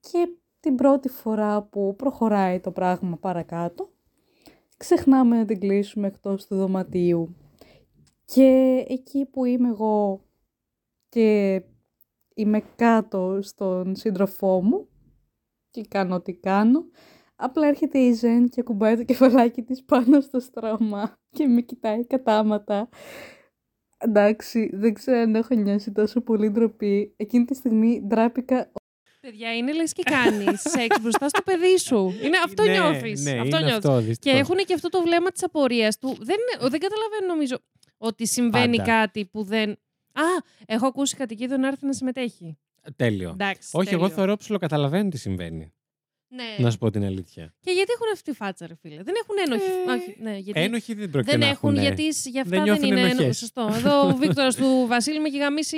και την πρώτη φορά που προχωράει το πράγμα παρακάτω, ξεχνάμε να την κλείσουμε εκτός του δωματίου. Και εκεί που είμαι εγώ και είμαι κάτω στον σύντροφό μου και κάνω ό,τι κάνω. Απλά έρχεται η Ζεν και κουμπάει το κεφαλάκι της πάνω στο στρώμα και με κοιτάει κατάματα. Εντάξει, δεν ξέρω αν έχω νιώσει τόσο πολύ ντροπή. Εκείνη τη στιγμή ντράπηκα Παιδιά, είναι λες και κάνεις σεξ μπροστά στο παιδί σου. Είναι, αυτό Ναι, νιώθεις. Ναι, αυτό είναι νιώθεις. αυτό, Και δυστυχώς. έχουν και αυτό το βλέμμα της απορίας του. Δεν, είναι- δεν καταλαβαίνω νομίζω ότι συμβαίνει Πάντα. κάτι που δεν... Α, έχω ακούσει κατοικίδιο να έρθει να συμμετέχει. Τέλειο. Εντάξει, Όχι, εγώ τέλειο. θεωρώ ψηλό καταλαβαίνω τι συμβαίνει. Ναι. Να σου πω την αλήθεια. Και γιατί έχουν αυτή τη φάτσα, ρε φίλε; Δεν έχουν ένοχη. Ε, Όχι, ναι, γιατί... Ένοχοι δεν πρόκειται δεν να έχουν, έχουνε. γιατί σ- για αυτά Δεν δεν, νιώθουν είναι ενοχές. ένοχη. Σωστό. Εδώ ο Βίκτορας του Βασίλη με έχει γαμίσει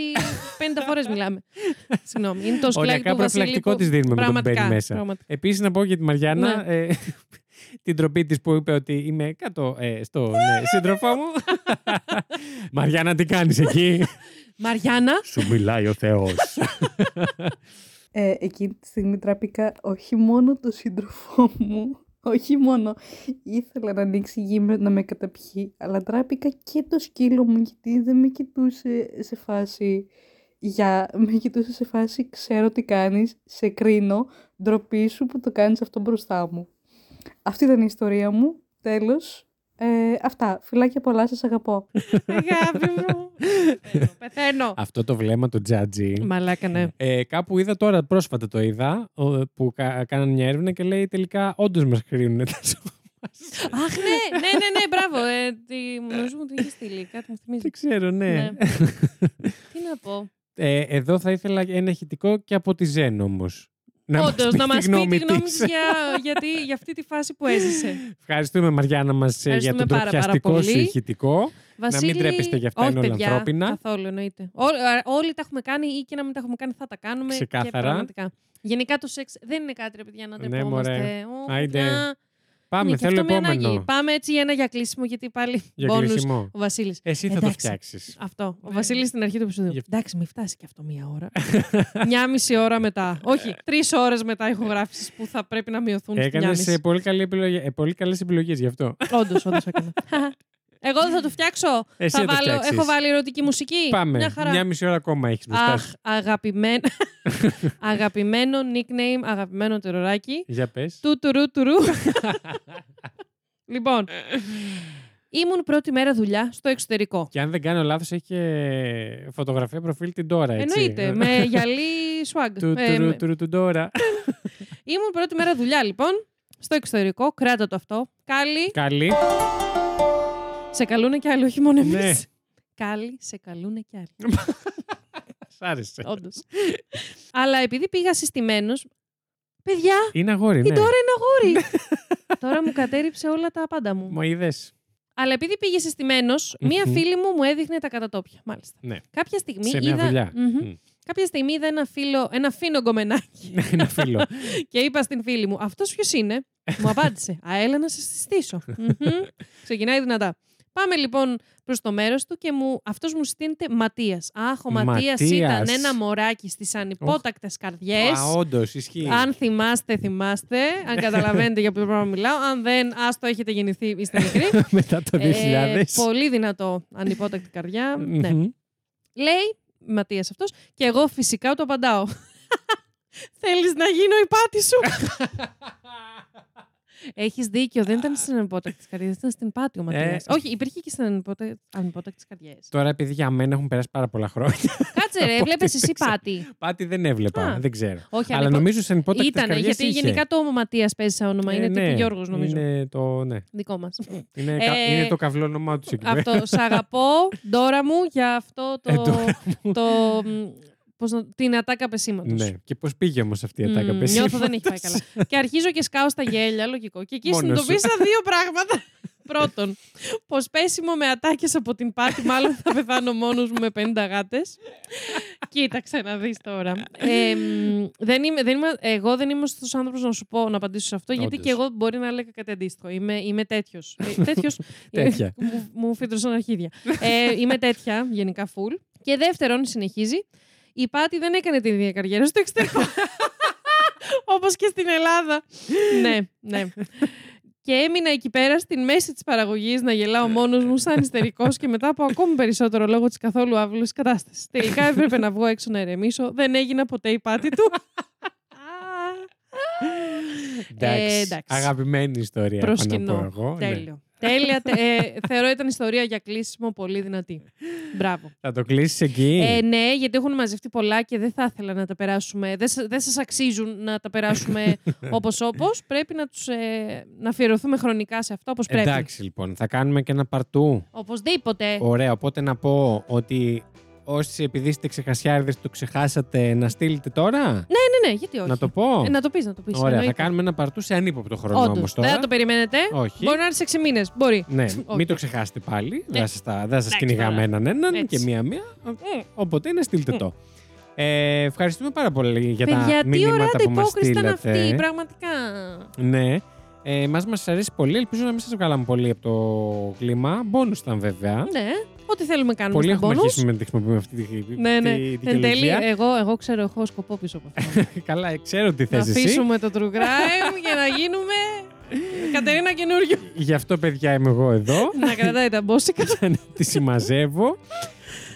50 φορές μιλάμε. Συγγνώμη. Είναι το σκυλάκι Οριακά του Βασίλη. προφυλακτικό που- της δίνουμε με τον Πραγματικά, μπαίνει μέσα. πραγματικά. Επίσης, να πω για τη Μαριάννα. Ναι. ε, την τροπή της που είπε ότι είμαι κάτω ε, στο ναι, σύντροφό μου. Μαριάννα, τι κάνεις εκεί; Μαριάννα, Σου μιλάει ο Θεός. Ε, εκείνη τη στιγμή τράπηκα όχι μόνο το σύντροφό μου, όχι μόνο ήθελα να ανοίξει γη με- να με καταπιεί, αλλά τράπηκα και το σκύλο μου γιατί δεν με κοιτούσε σε φάση για με κοιτούσε σε φάση ξέρω τι κάνεις, σε κρίνω, ντροπή σου που το κάνεις αυτό μπροστά μου. Αυτή ήταν η ιστορία μου, τέλος. Ε, αυτά, φιλάκια πολλά, σας αγαπώ. αγάπη μου. Πεθαίνω, Πεθαίνω. Αυτό το βλέμμα του Τζάτζι. Μαλάκα, ναι. Ε, κάπου είδα τώρα, πρόσφατα το είδα, ο- που κα, κάνανε μια έρευνα και λέει τελικά όντως μας κρίνουν τα σώμα μας. Αχ, ναι, ναι, ναι, ναι, μπράβο. Ε, τι, νομίζω μου την είχε στείλει. Κάτι μου θυμίζει. Δεν ξέρω, ναι. Ναι. Τι να πω. Ε, εδώ θα ήθελα ένα ηχητικό και από τη Ζέν όμως. Να μας Όντως, πεις να τη μας πεις τη γνώμη γνώμη της. τη για, γιατί, για αυτή τη φάση που έζησε. Ευχαριστούμε Μαριάννα μας ε, για Ευχαριστούμε τον πάρα, πάρα τροπιαστικό σου πολύ. ηχητικό. Βασίλη... μην τρέπεστε γι' αυτά, Όχι, είναι όλα παιδιά, ανθρώπινα. Καθόλου εννοείται. Ό, α, όλοι τα έχουμε κάνει ή και να μην τα έχουμε κάνει θα τα κάνουμε. Και Ξεκάθαρα. πραγματικά. Γενικά το σεξ δεν είναι κάτι ρε παιδιά να Ναι, ντρεπόμαστε. μωρέ. Ω, Άιντε. παιδιά, Πάμε, είναι και θέλω αυτό με επόμενο. ανάγκη. Πάμε έτσι για ένα για κλείσιμο γιατί πάλι Για bonus κλείσιμο. ο Βασίλης. Εσύ θα το Εντάξει. φτιάξεις. Αυτό. Ο Βασίλης στην αρχή του επεισοδίου. Γι' Εντάξει, μην φτάσει και αυτό μία ώρα. Μια μισή ώρα μετά. Όχι, τρεις ώρες μετά ηχογράφησης που θα πρέπει να μειωθούν στη μια Έκανε μισή. πολύ, καλή επιλογή, ε, πολύ καλές επιλογές γι' αυτό. Όντως, όντως έκανα. Εγώ δεν θα το φτιάξω. Εσύ θα θα το βάλω, φτιάξεις. έχω βάλει ερωτική μουσική. Πάμε. Μια χαρά. Μια μισή ώρα ακόμα έχεις μπροστά Αχ, σου. αγαπημένο, αγαπημένο nickname, αγαπημένο τεροράκι. Για πες. Του τουρού τουρού. λοιπόν, ήμουν πρώτη μέρα δουλειά στο εξωτερικό. Και αν δεν κάνω λάθος, έχει και φωτογραφία προφίλ την τώρα. Έτσι. Εννοείται, με γυαλί swag. Του Ε, τουρου με- τουρου του τώρα. Ήμουν πρώτη μέρα δουλειά, λοιπόν, στο εξωτερικό. Κράτα το αυτό. Κάλλη, Καλή. Σε καλούνε κι άλλοι, όχι μόνο εμείς. Ναι. Κάλλη, σε καλούνε κι άλλοι. Σ' άρεσε. Όντως. Αλλά επειδή πήγα συστημένος. Παιδιά, Είναι αγόρι, η ναι. τώρα είναι αγόρι. τώρα μου κατέριψε όλα τα πάντα μου. Μου είδες. Αλλά επειδή πήγε συστημένος, μία Μμμ. φίλη μου μου έδειχνε τα κατατόπια. Μάλιστα. Ναι. Κάποια στιγμή Σε μια είδα. δουλειά. Μμμ. Μμ. Κάποια στιγμή είδα ένα, φίλο, ένα φίνο γκομενάκι Ένα φίλο. και είπα στην φίλη μου: Αυτός ποιος είναι; μου απάντησε: Α, έλα να σε συστήσω. Μμμ. Ξεκινάει δυνατά. Πάμε λοιπόν προς το μέρος του και μου, αυτός μου συστήνεται Ματίας. Αχ, ο Ματίας Ματίας. ήταν ένα μωράκι στις ανυπότακτες καρδιές. Α, όντως, ισχύει. Αν θυμάστε, θυμάστε. Αν καταλαβαίνετε για ποιο πράγμα μιλάω. Αν δεν, άστο έχετε γεννηθεί, είστε μικροί. Μετά το 2000. Ε, πολύ δυνατό ανυπότακτη καρδιά. ναι. Μμμ. Λέει, Ματίας αυτός, και εγώ φυσικά του απαντάω. Θέλεις να γίνω η πάτη σου; Έχεις δίκιο, δεν ήταν στην ανυπότακτης καρδιά, ήταν στην πάτη ο Ματίας. Ε. Όχι, υπήρχε και στην ανυπότακτης καρδιέ. Τώρα, επειδή για μένα έχουν περάσει πάρα πολλά χρόνια. Κάτσε, ρε, Από έβλεπες ό,τι εσύ δεν ξέρω. πάτη. Πάτη δεν έβλεπα. Α. Δεν ξέρω. Όχι, Αλλά ανυπο- νομίζω σε υπότακτε Ήτανε, καρδιές γιατί είχε. γενικά το Ματίας παίζει σαν όνομα. Ε, είναι ναι. τύπου Γιώργος, νομίζω. Είναι το, ναι. Δικό μας. Είναι, Ε, κα- είναι το καυλό όνομά τους εκεί πέρα. αυτό. Σ' αγαπώ, Ντόρα μου, για αυτό το. Ε, Ντόρα το μ, πώς να- την ατάκα πεσήματος. Ναι. Και πώς πήγε όμως αυτή η ατάκα Μμμ, πεσήματος. Νιώθω δεν έχει πάει καλά. και αρχίζω και σκάω στα γέλια, λογικό. Και εκεί Μόνος συνειδητοποίησα δύο πράγματα. Πρώτον, πως πέσιμο με ατάκες από την πάτη, μάλλον θα πεθάνω μόνος μου με 50 γάτες. Κοίταξε να δεις τώρα. Ε, μ, δεν είμαι, δεν είμαι, εγώ δεν είμαι στους άνθρωπους να σου πω να απαντήσω σε αυτό, γιατί Όντως. και εγώ μπορεί να έλεγα κάτι αντίστοιχο. Είμαι, είμαι τέτοιος. Ε, τέτοιος, Τέτοια. μου, μου φύτρωσαν αρχίδια. ε, είμαι τέτοια, γενικά full. Και δεύτερον, συνεχίζει, η Πάτη δεν έκανε την ίδια καριέρα στο εξωτερικό. Όπως και στην Ελλάδα. ναι, ναι. Και έμεινα εκεί πέρα στην μέση της παραγωγής να γελάω μόνος μου σαν ιστερικός και μετά από ακόμη περισσότερο λόγω της καθόλου άβουλης κατάστασης. Τελικά έπρεπε να βγω έξω να ερεμήσω. Δεν έγινα ποτέ η πάτη του. Εντάξει. Ε, εντάξει. Αγαπημένη ιστορία. έχω να πω Προσκυνώ. εγώ. Ναι. Τέλειο. Τέλεια. τε- ε, θεωρώ ήταν ιστορία για κλείσιμο πολύ δυνατή. Μπράβο. Θα το κλείσεις εκεί; Ε, ναι, γιατί έχουν μαζευτεί πολλά και δεν θα ήθελα να τα περάσουμε. Δεν, σα- δεν σας αξίζουν να τα περάσουμε όπως όπως. Πρέπει να, τους, ε, να αφιερωθούμε χρονικά σε αυτό όπως πρέπει. Εντάξει λοιπόν, θα κάνουμε και ένα παρτού. Οπωσδήποτε. Ωραία, οπότε να πω ότι όσοι επειδή είστε ξεχασιάριδες το ξεχάσατε να στείλετε τώρα; Ναι, ναι, ναι, γιατί όχι. Να το πω. Ε, να το πεις, να το πεις. Ωραία, θα εννοείται. κάνουμε ένα παρτού σε ανύποπτο χρόνο Όντως, όμως τώρα. δεν θα το περιμένετε. Όχι. Μπορεί να είναι σε 6 μήνες. Μπορεί. Ναι, Όχι. μην το ξεχάσετε πάλι. Ναι. Δεν θα σας, τα- δεν θα σας Εντάξει, κυνηγάμε τώρα. έναν έναν Έτσι. και μία-μία. Ε, Οπότε να στείλτε Ε. το. Ε, ευχαριστούμε πάρα πολύ για Παιδιά, τα τι μηνύματα ωραία που μας αντιπόκριση ήταν στείλατε. αυτή, πραγματικά. Ναι. Ε, μας μας αρέσει πολύ. Ελπίζω να μην σας βγάλαμε πολύ από το κλίμα. Μπόνους ήταν βέβαια. Ναι, ό,τι θέλουμε κάνουμε Πολύ στα έχουμε bonus. αρχίσει να τη χρησιμοποιούμε αυτή τη, Ναι, ναι. τη, τη Εν τέλει, δικαιολογία. εγώ, εγώ ξέρω, έχω σκοπό πίσω από αυτό. Καλά, ε, ξέρω τι να θες εσύ. αφήσουμε το true crime για να γίνουμε Κατερίνα καινούριο. Γι' αυτό, παιδιά, είμαι εγώ εδώ. να κρατάει τα μπόσικα. τη συμμαζεύω.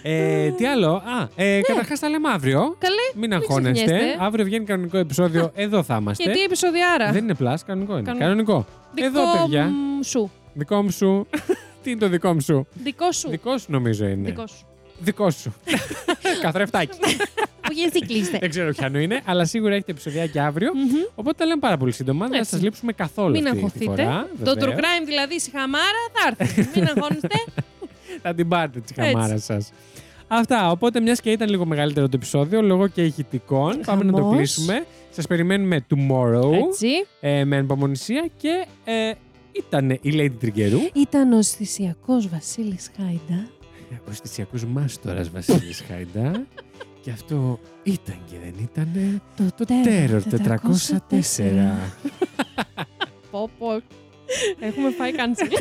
Ε, τι άλλο; Α, ε, Καταρχάς τα λέμε αύριο. Ναι. Καλέ. Μην αγχώνεστε. ξεχνιέστε. Αύριο βγαίνει κανονικό επεισόδιο. Εδώ θα είμαστε. Και τι επεισοδιάρα; Δεν είναι πλάς, κανονικό είναι. Κανονικό. Κανονικό. Δικό Εδώ, παιδιά. μ, σου. Δικό μου σου. Τι είναι το δικό μου σου; Δικό σου. Δικό σου νομίζω είναι. Δικό σου. Δικό σου. Καθρεφτάκι. Όχι, εσύ κλείστε. Δεν ξέρω ποιανού είναι, αλλά σίγουρα έχετε επεισοδιάκι αύριο. Μμμ. Οπότε τα λέμε πάρα πολύ σύντομα. Δεν θα Έτσι. σας λείψουμε καθόλου Μην αυτή τη αγχωθείτε. φορά. Το true βεβαίως. crime δηλαδή στη χαμάρα θα έρθει. Μην αγχώνεστε. Θα την πάρετε τη Έτσι. χαμάρα σας. Αυτά. Οπότε, μιας και ήταν λίγο μεγαλύτερο το επεισόδιο, λόγω και ηχητικών, πάμε να το Χαμός. κλείσουμε. Σας περιμένουμε tomorrow Έτσι. ε, με ανυπομονησία και ε, ήταν η Lady Τριγκερού. Ήταν ο αισθησιακό Βασίλης Χάιντα. Ο αισθησιακό μάστορας Βασίλης Χάιντα. Και αυτό ήταν και δεν ήταν. Το, το Terror 404. πω, πω. Έχουμε φάει καντσί.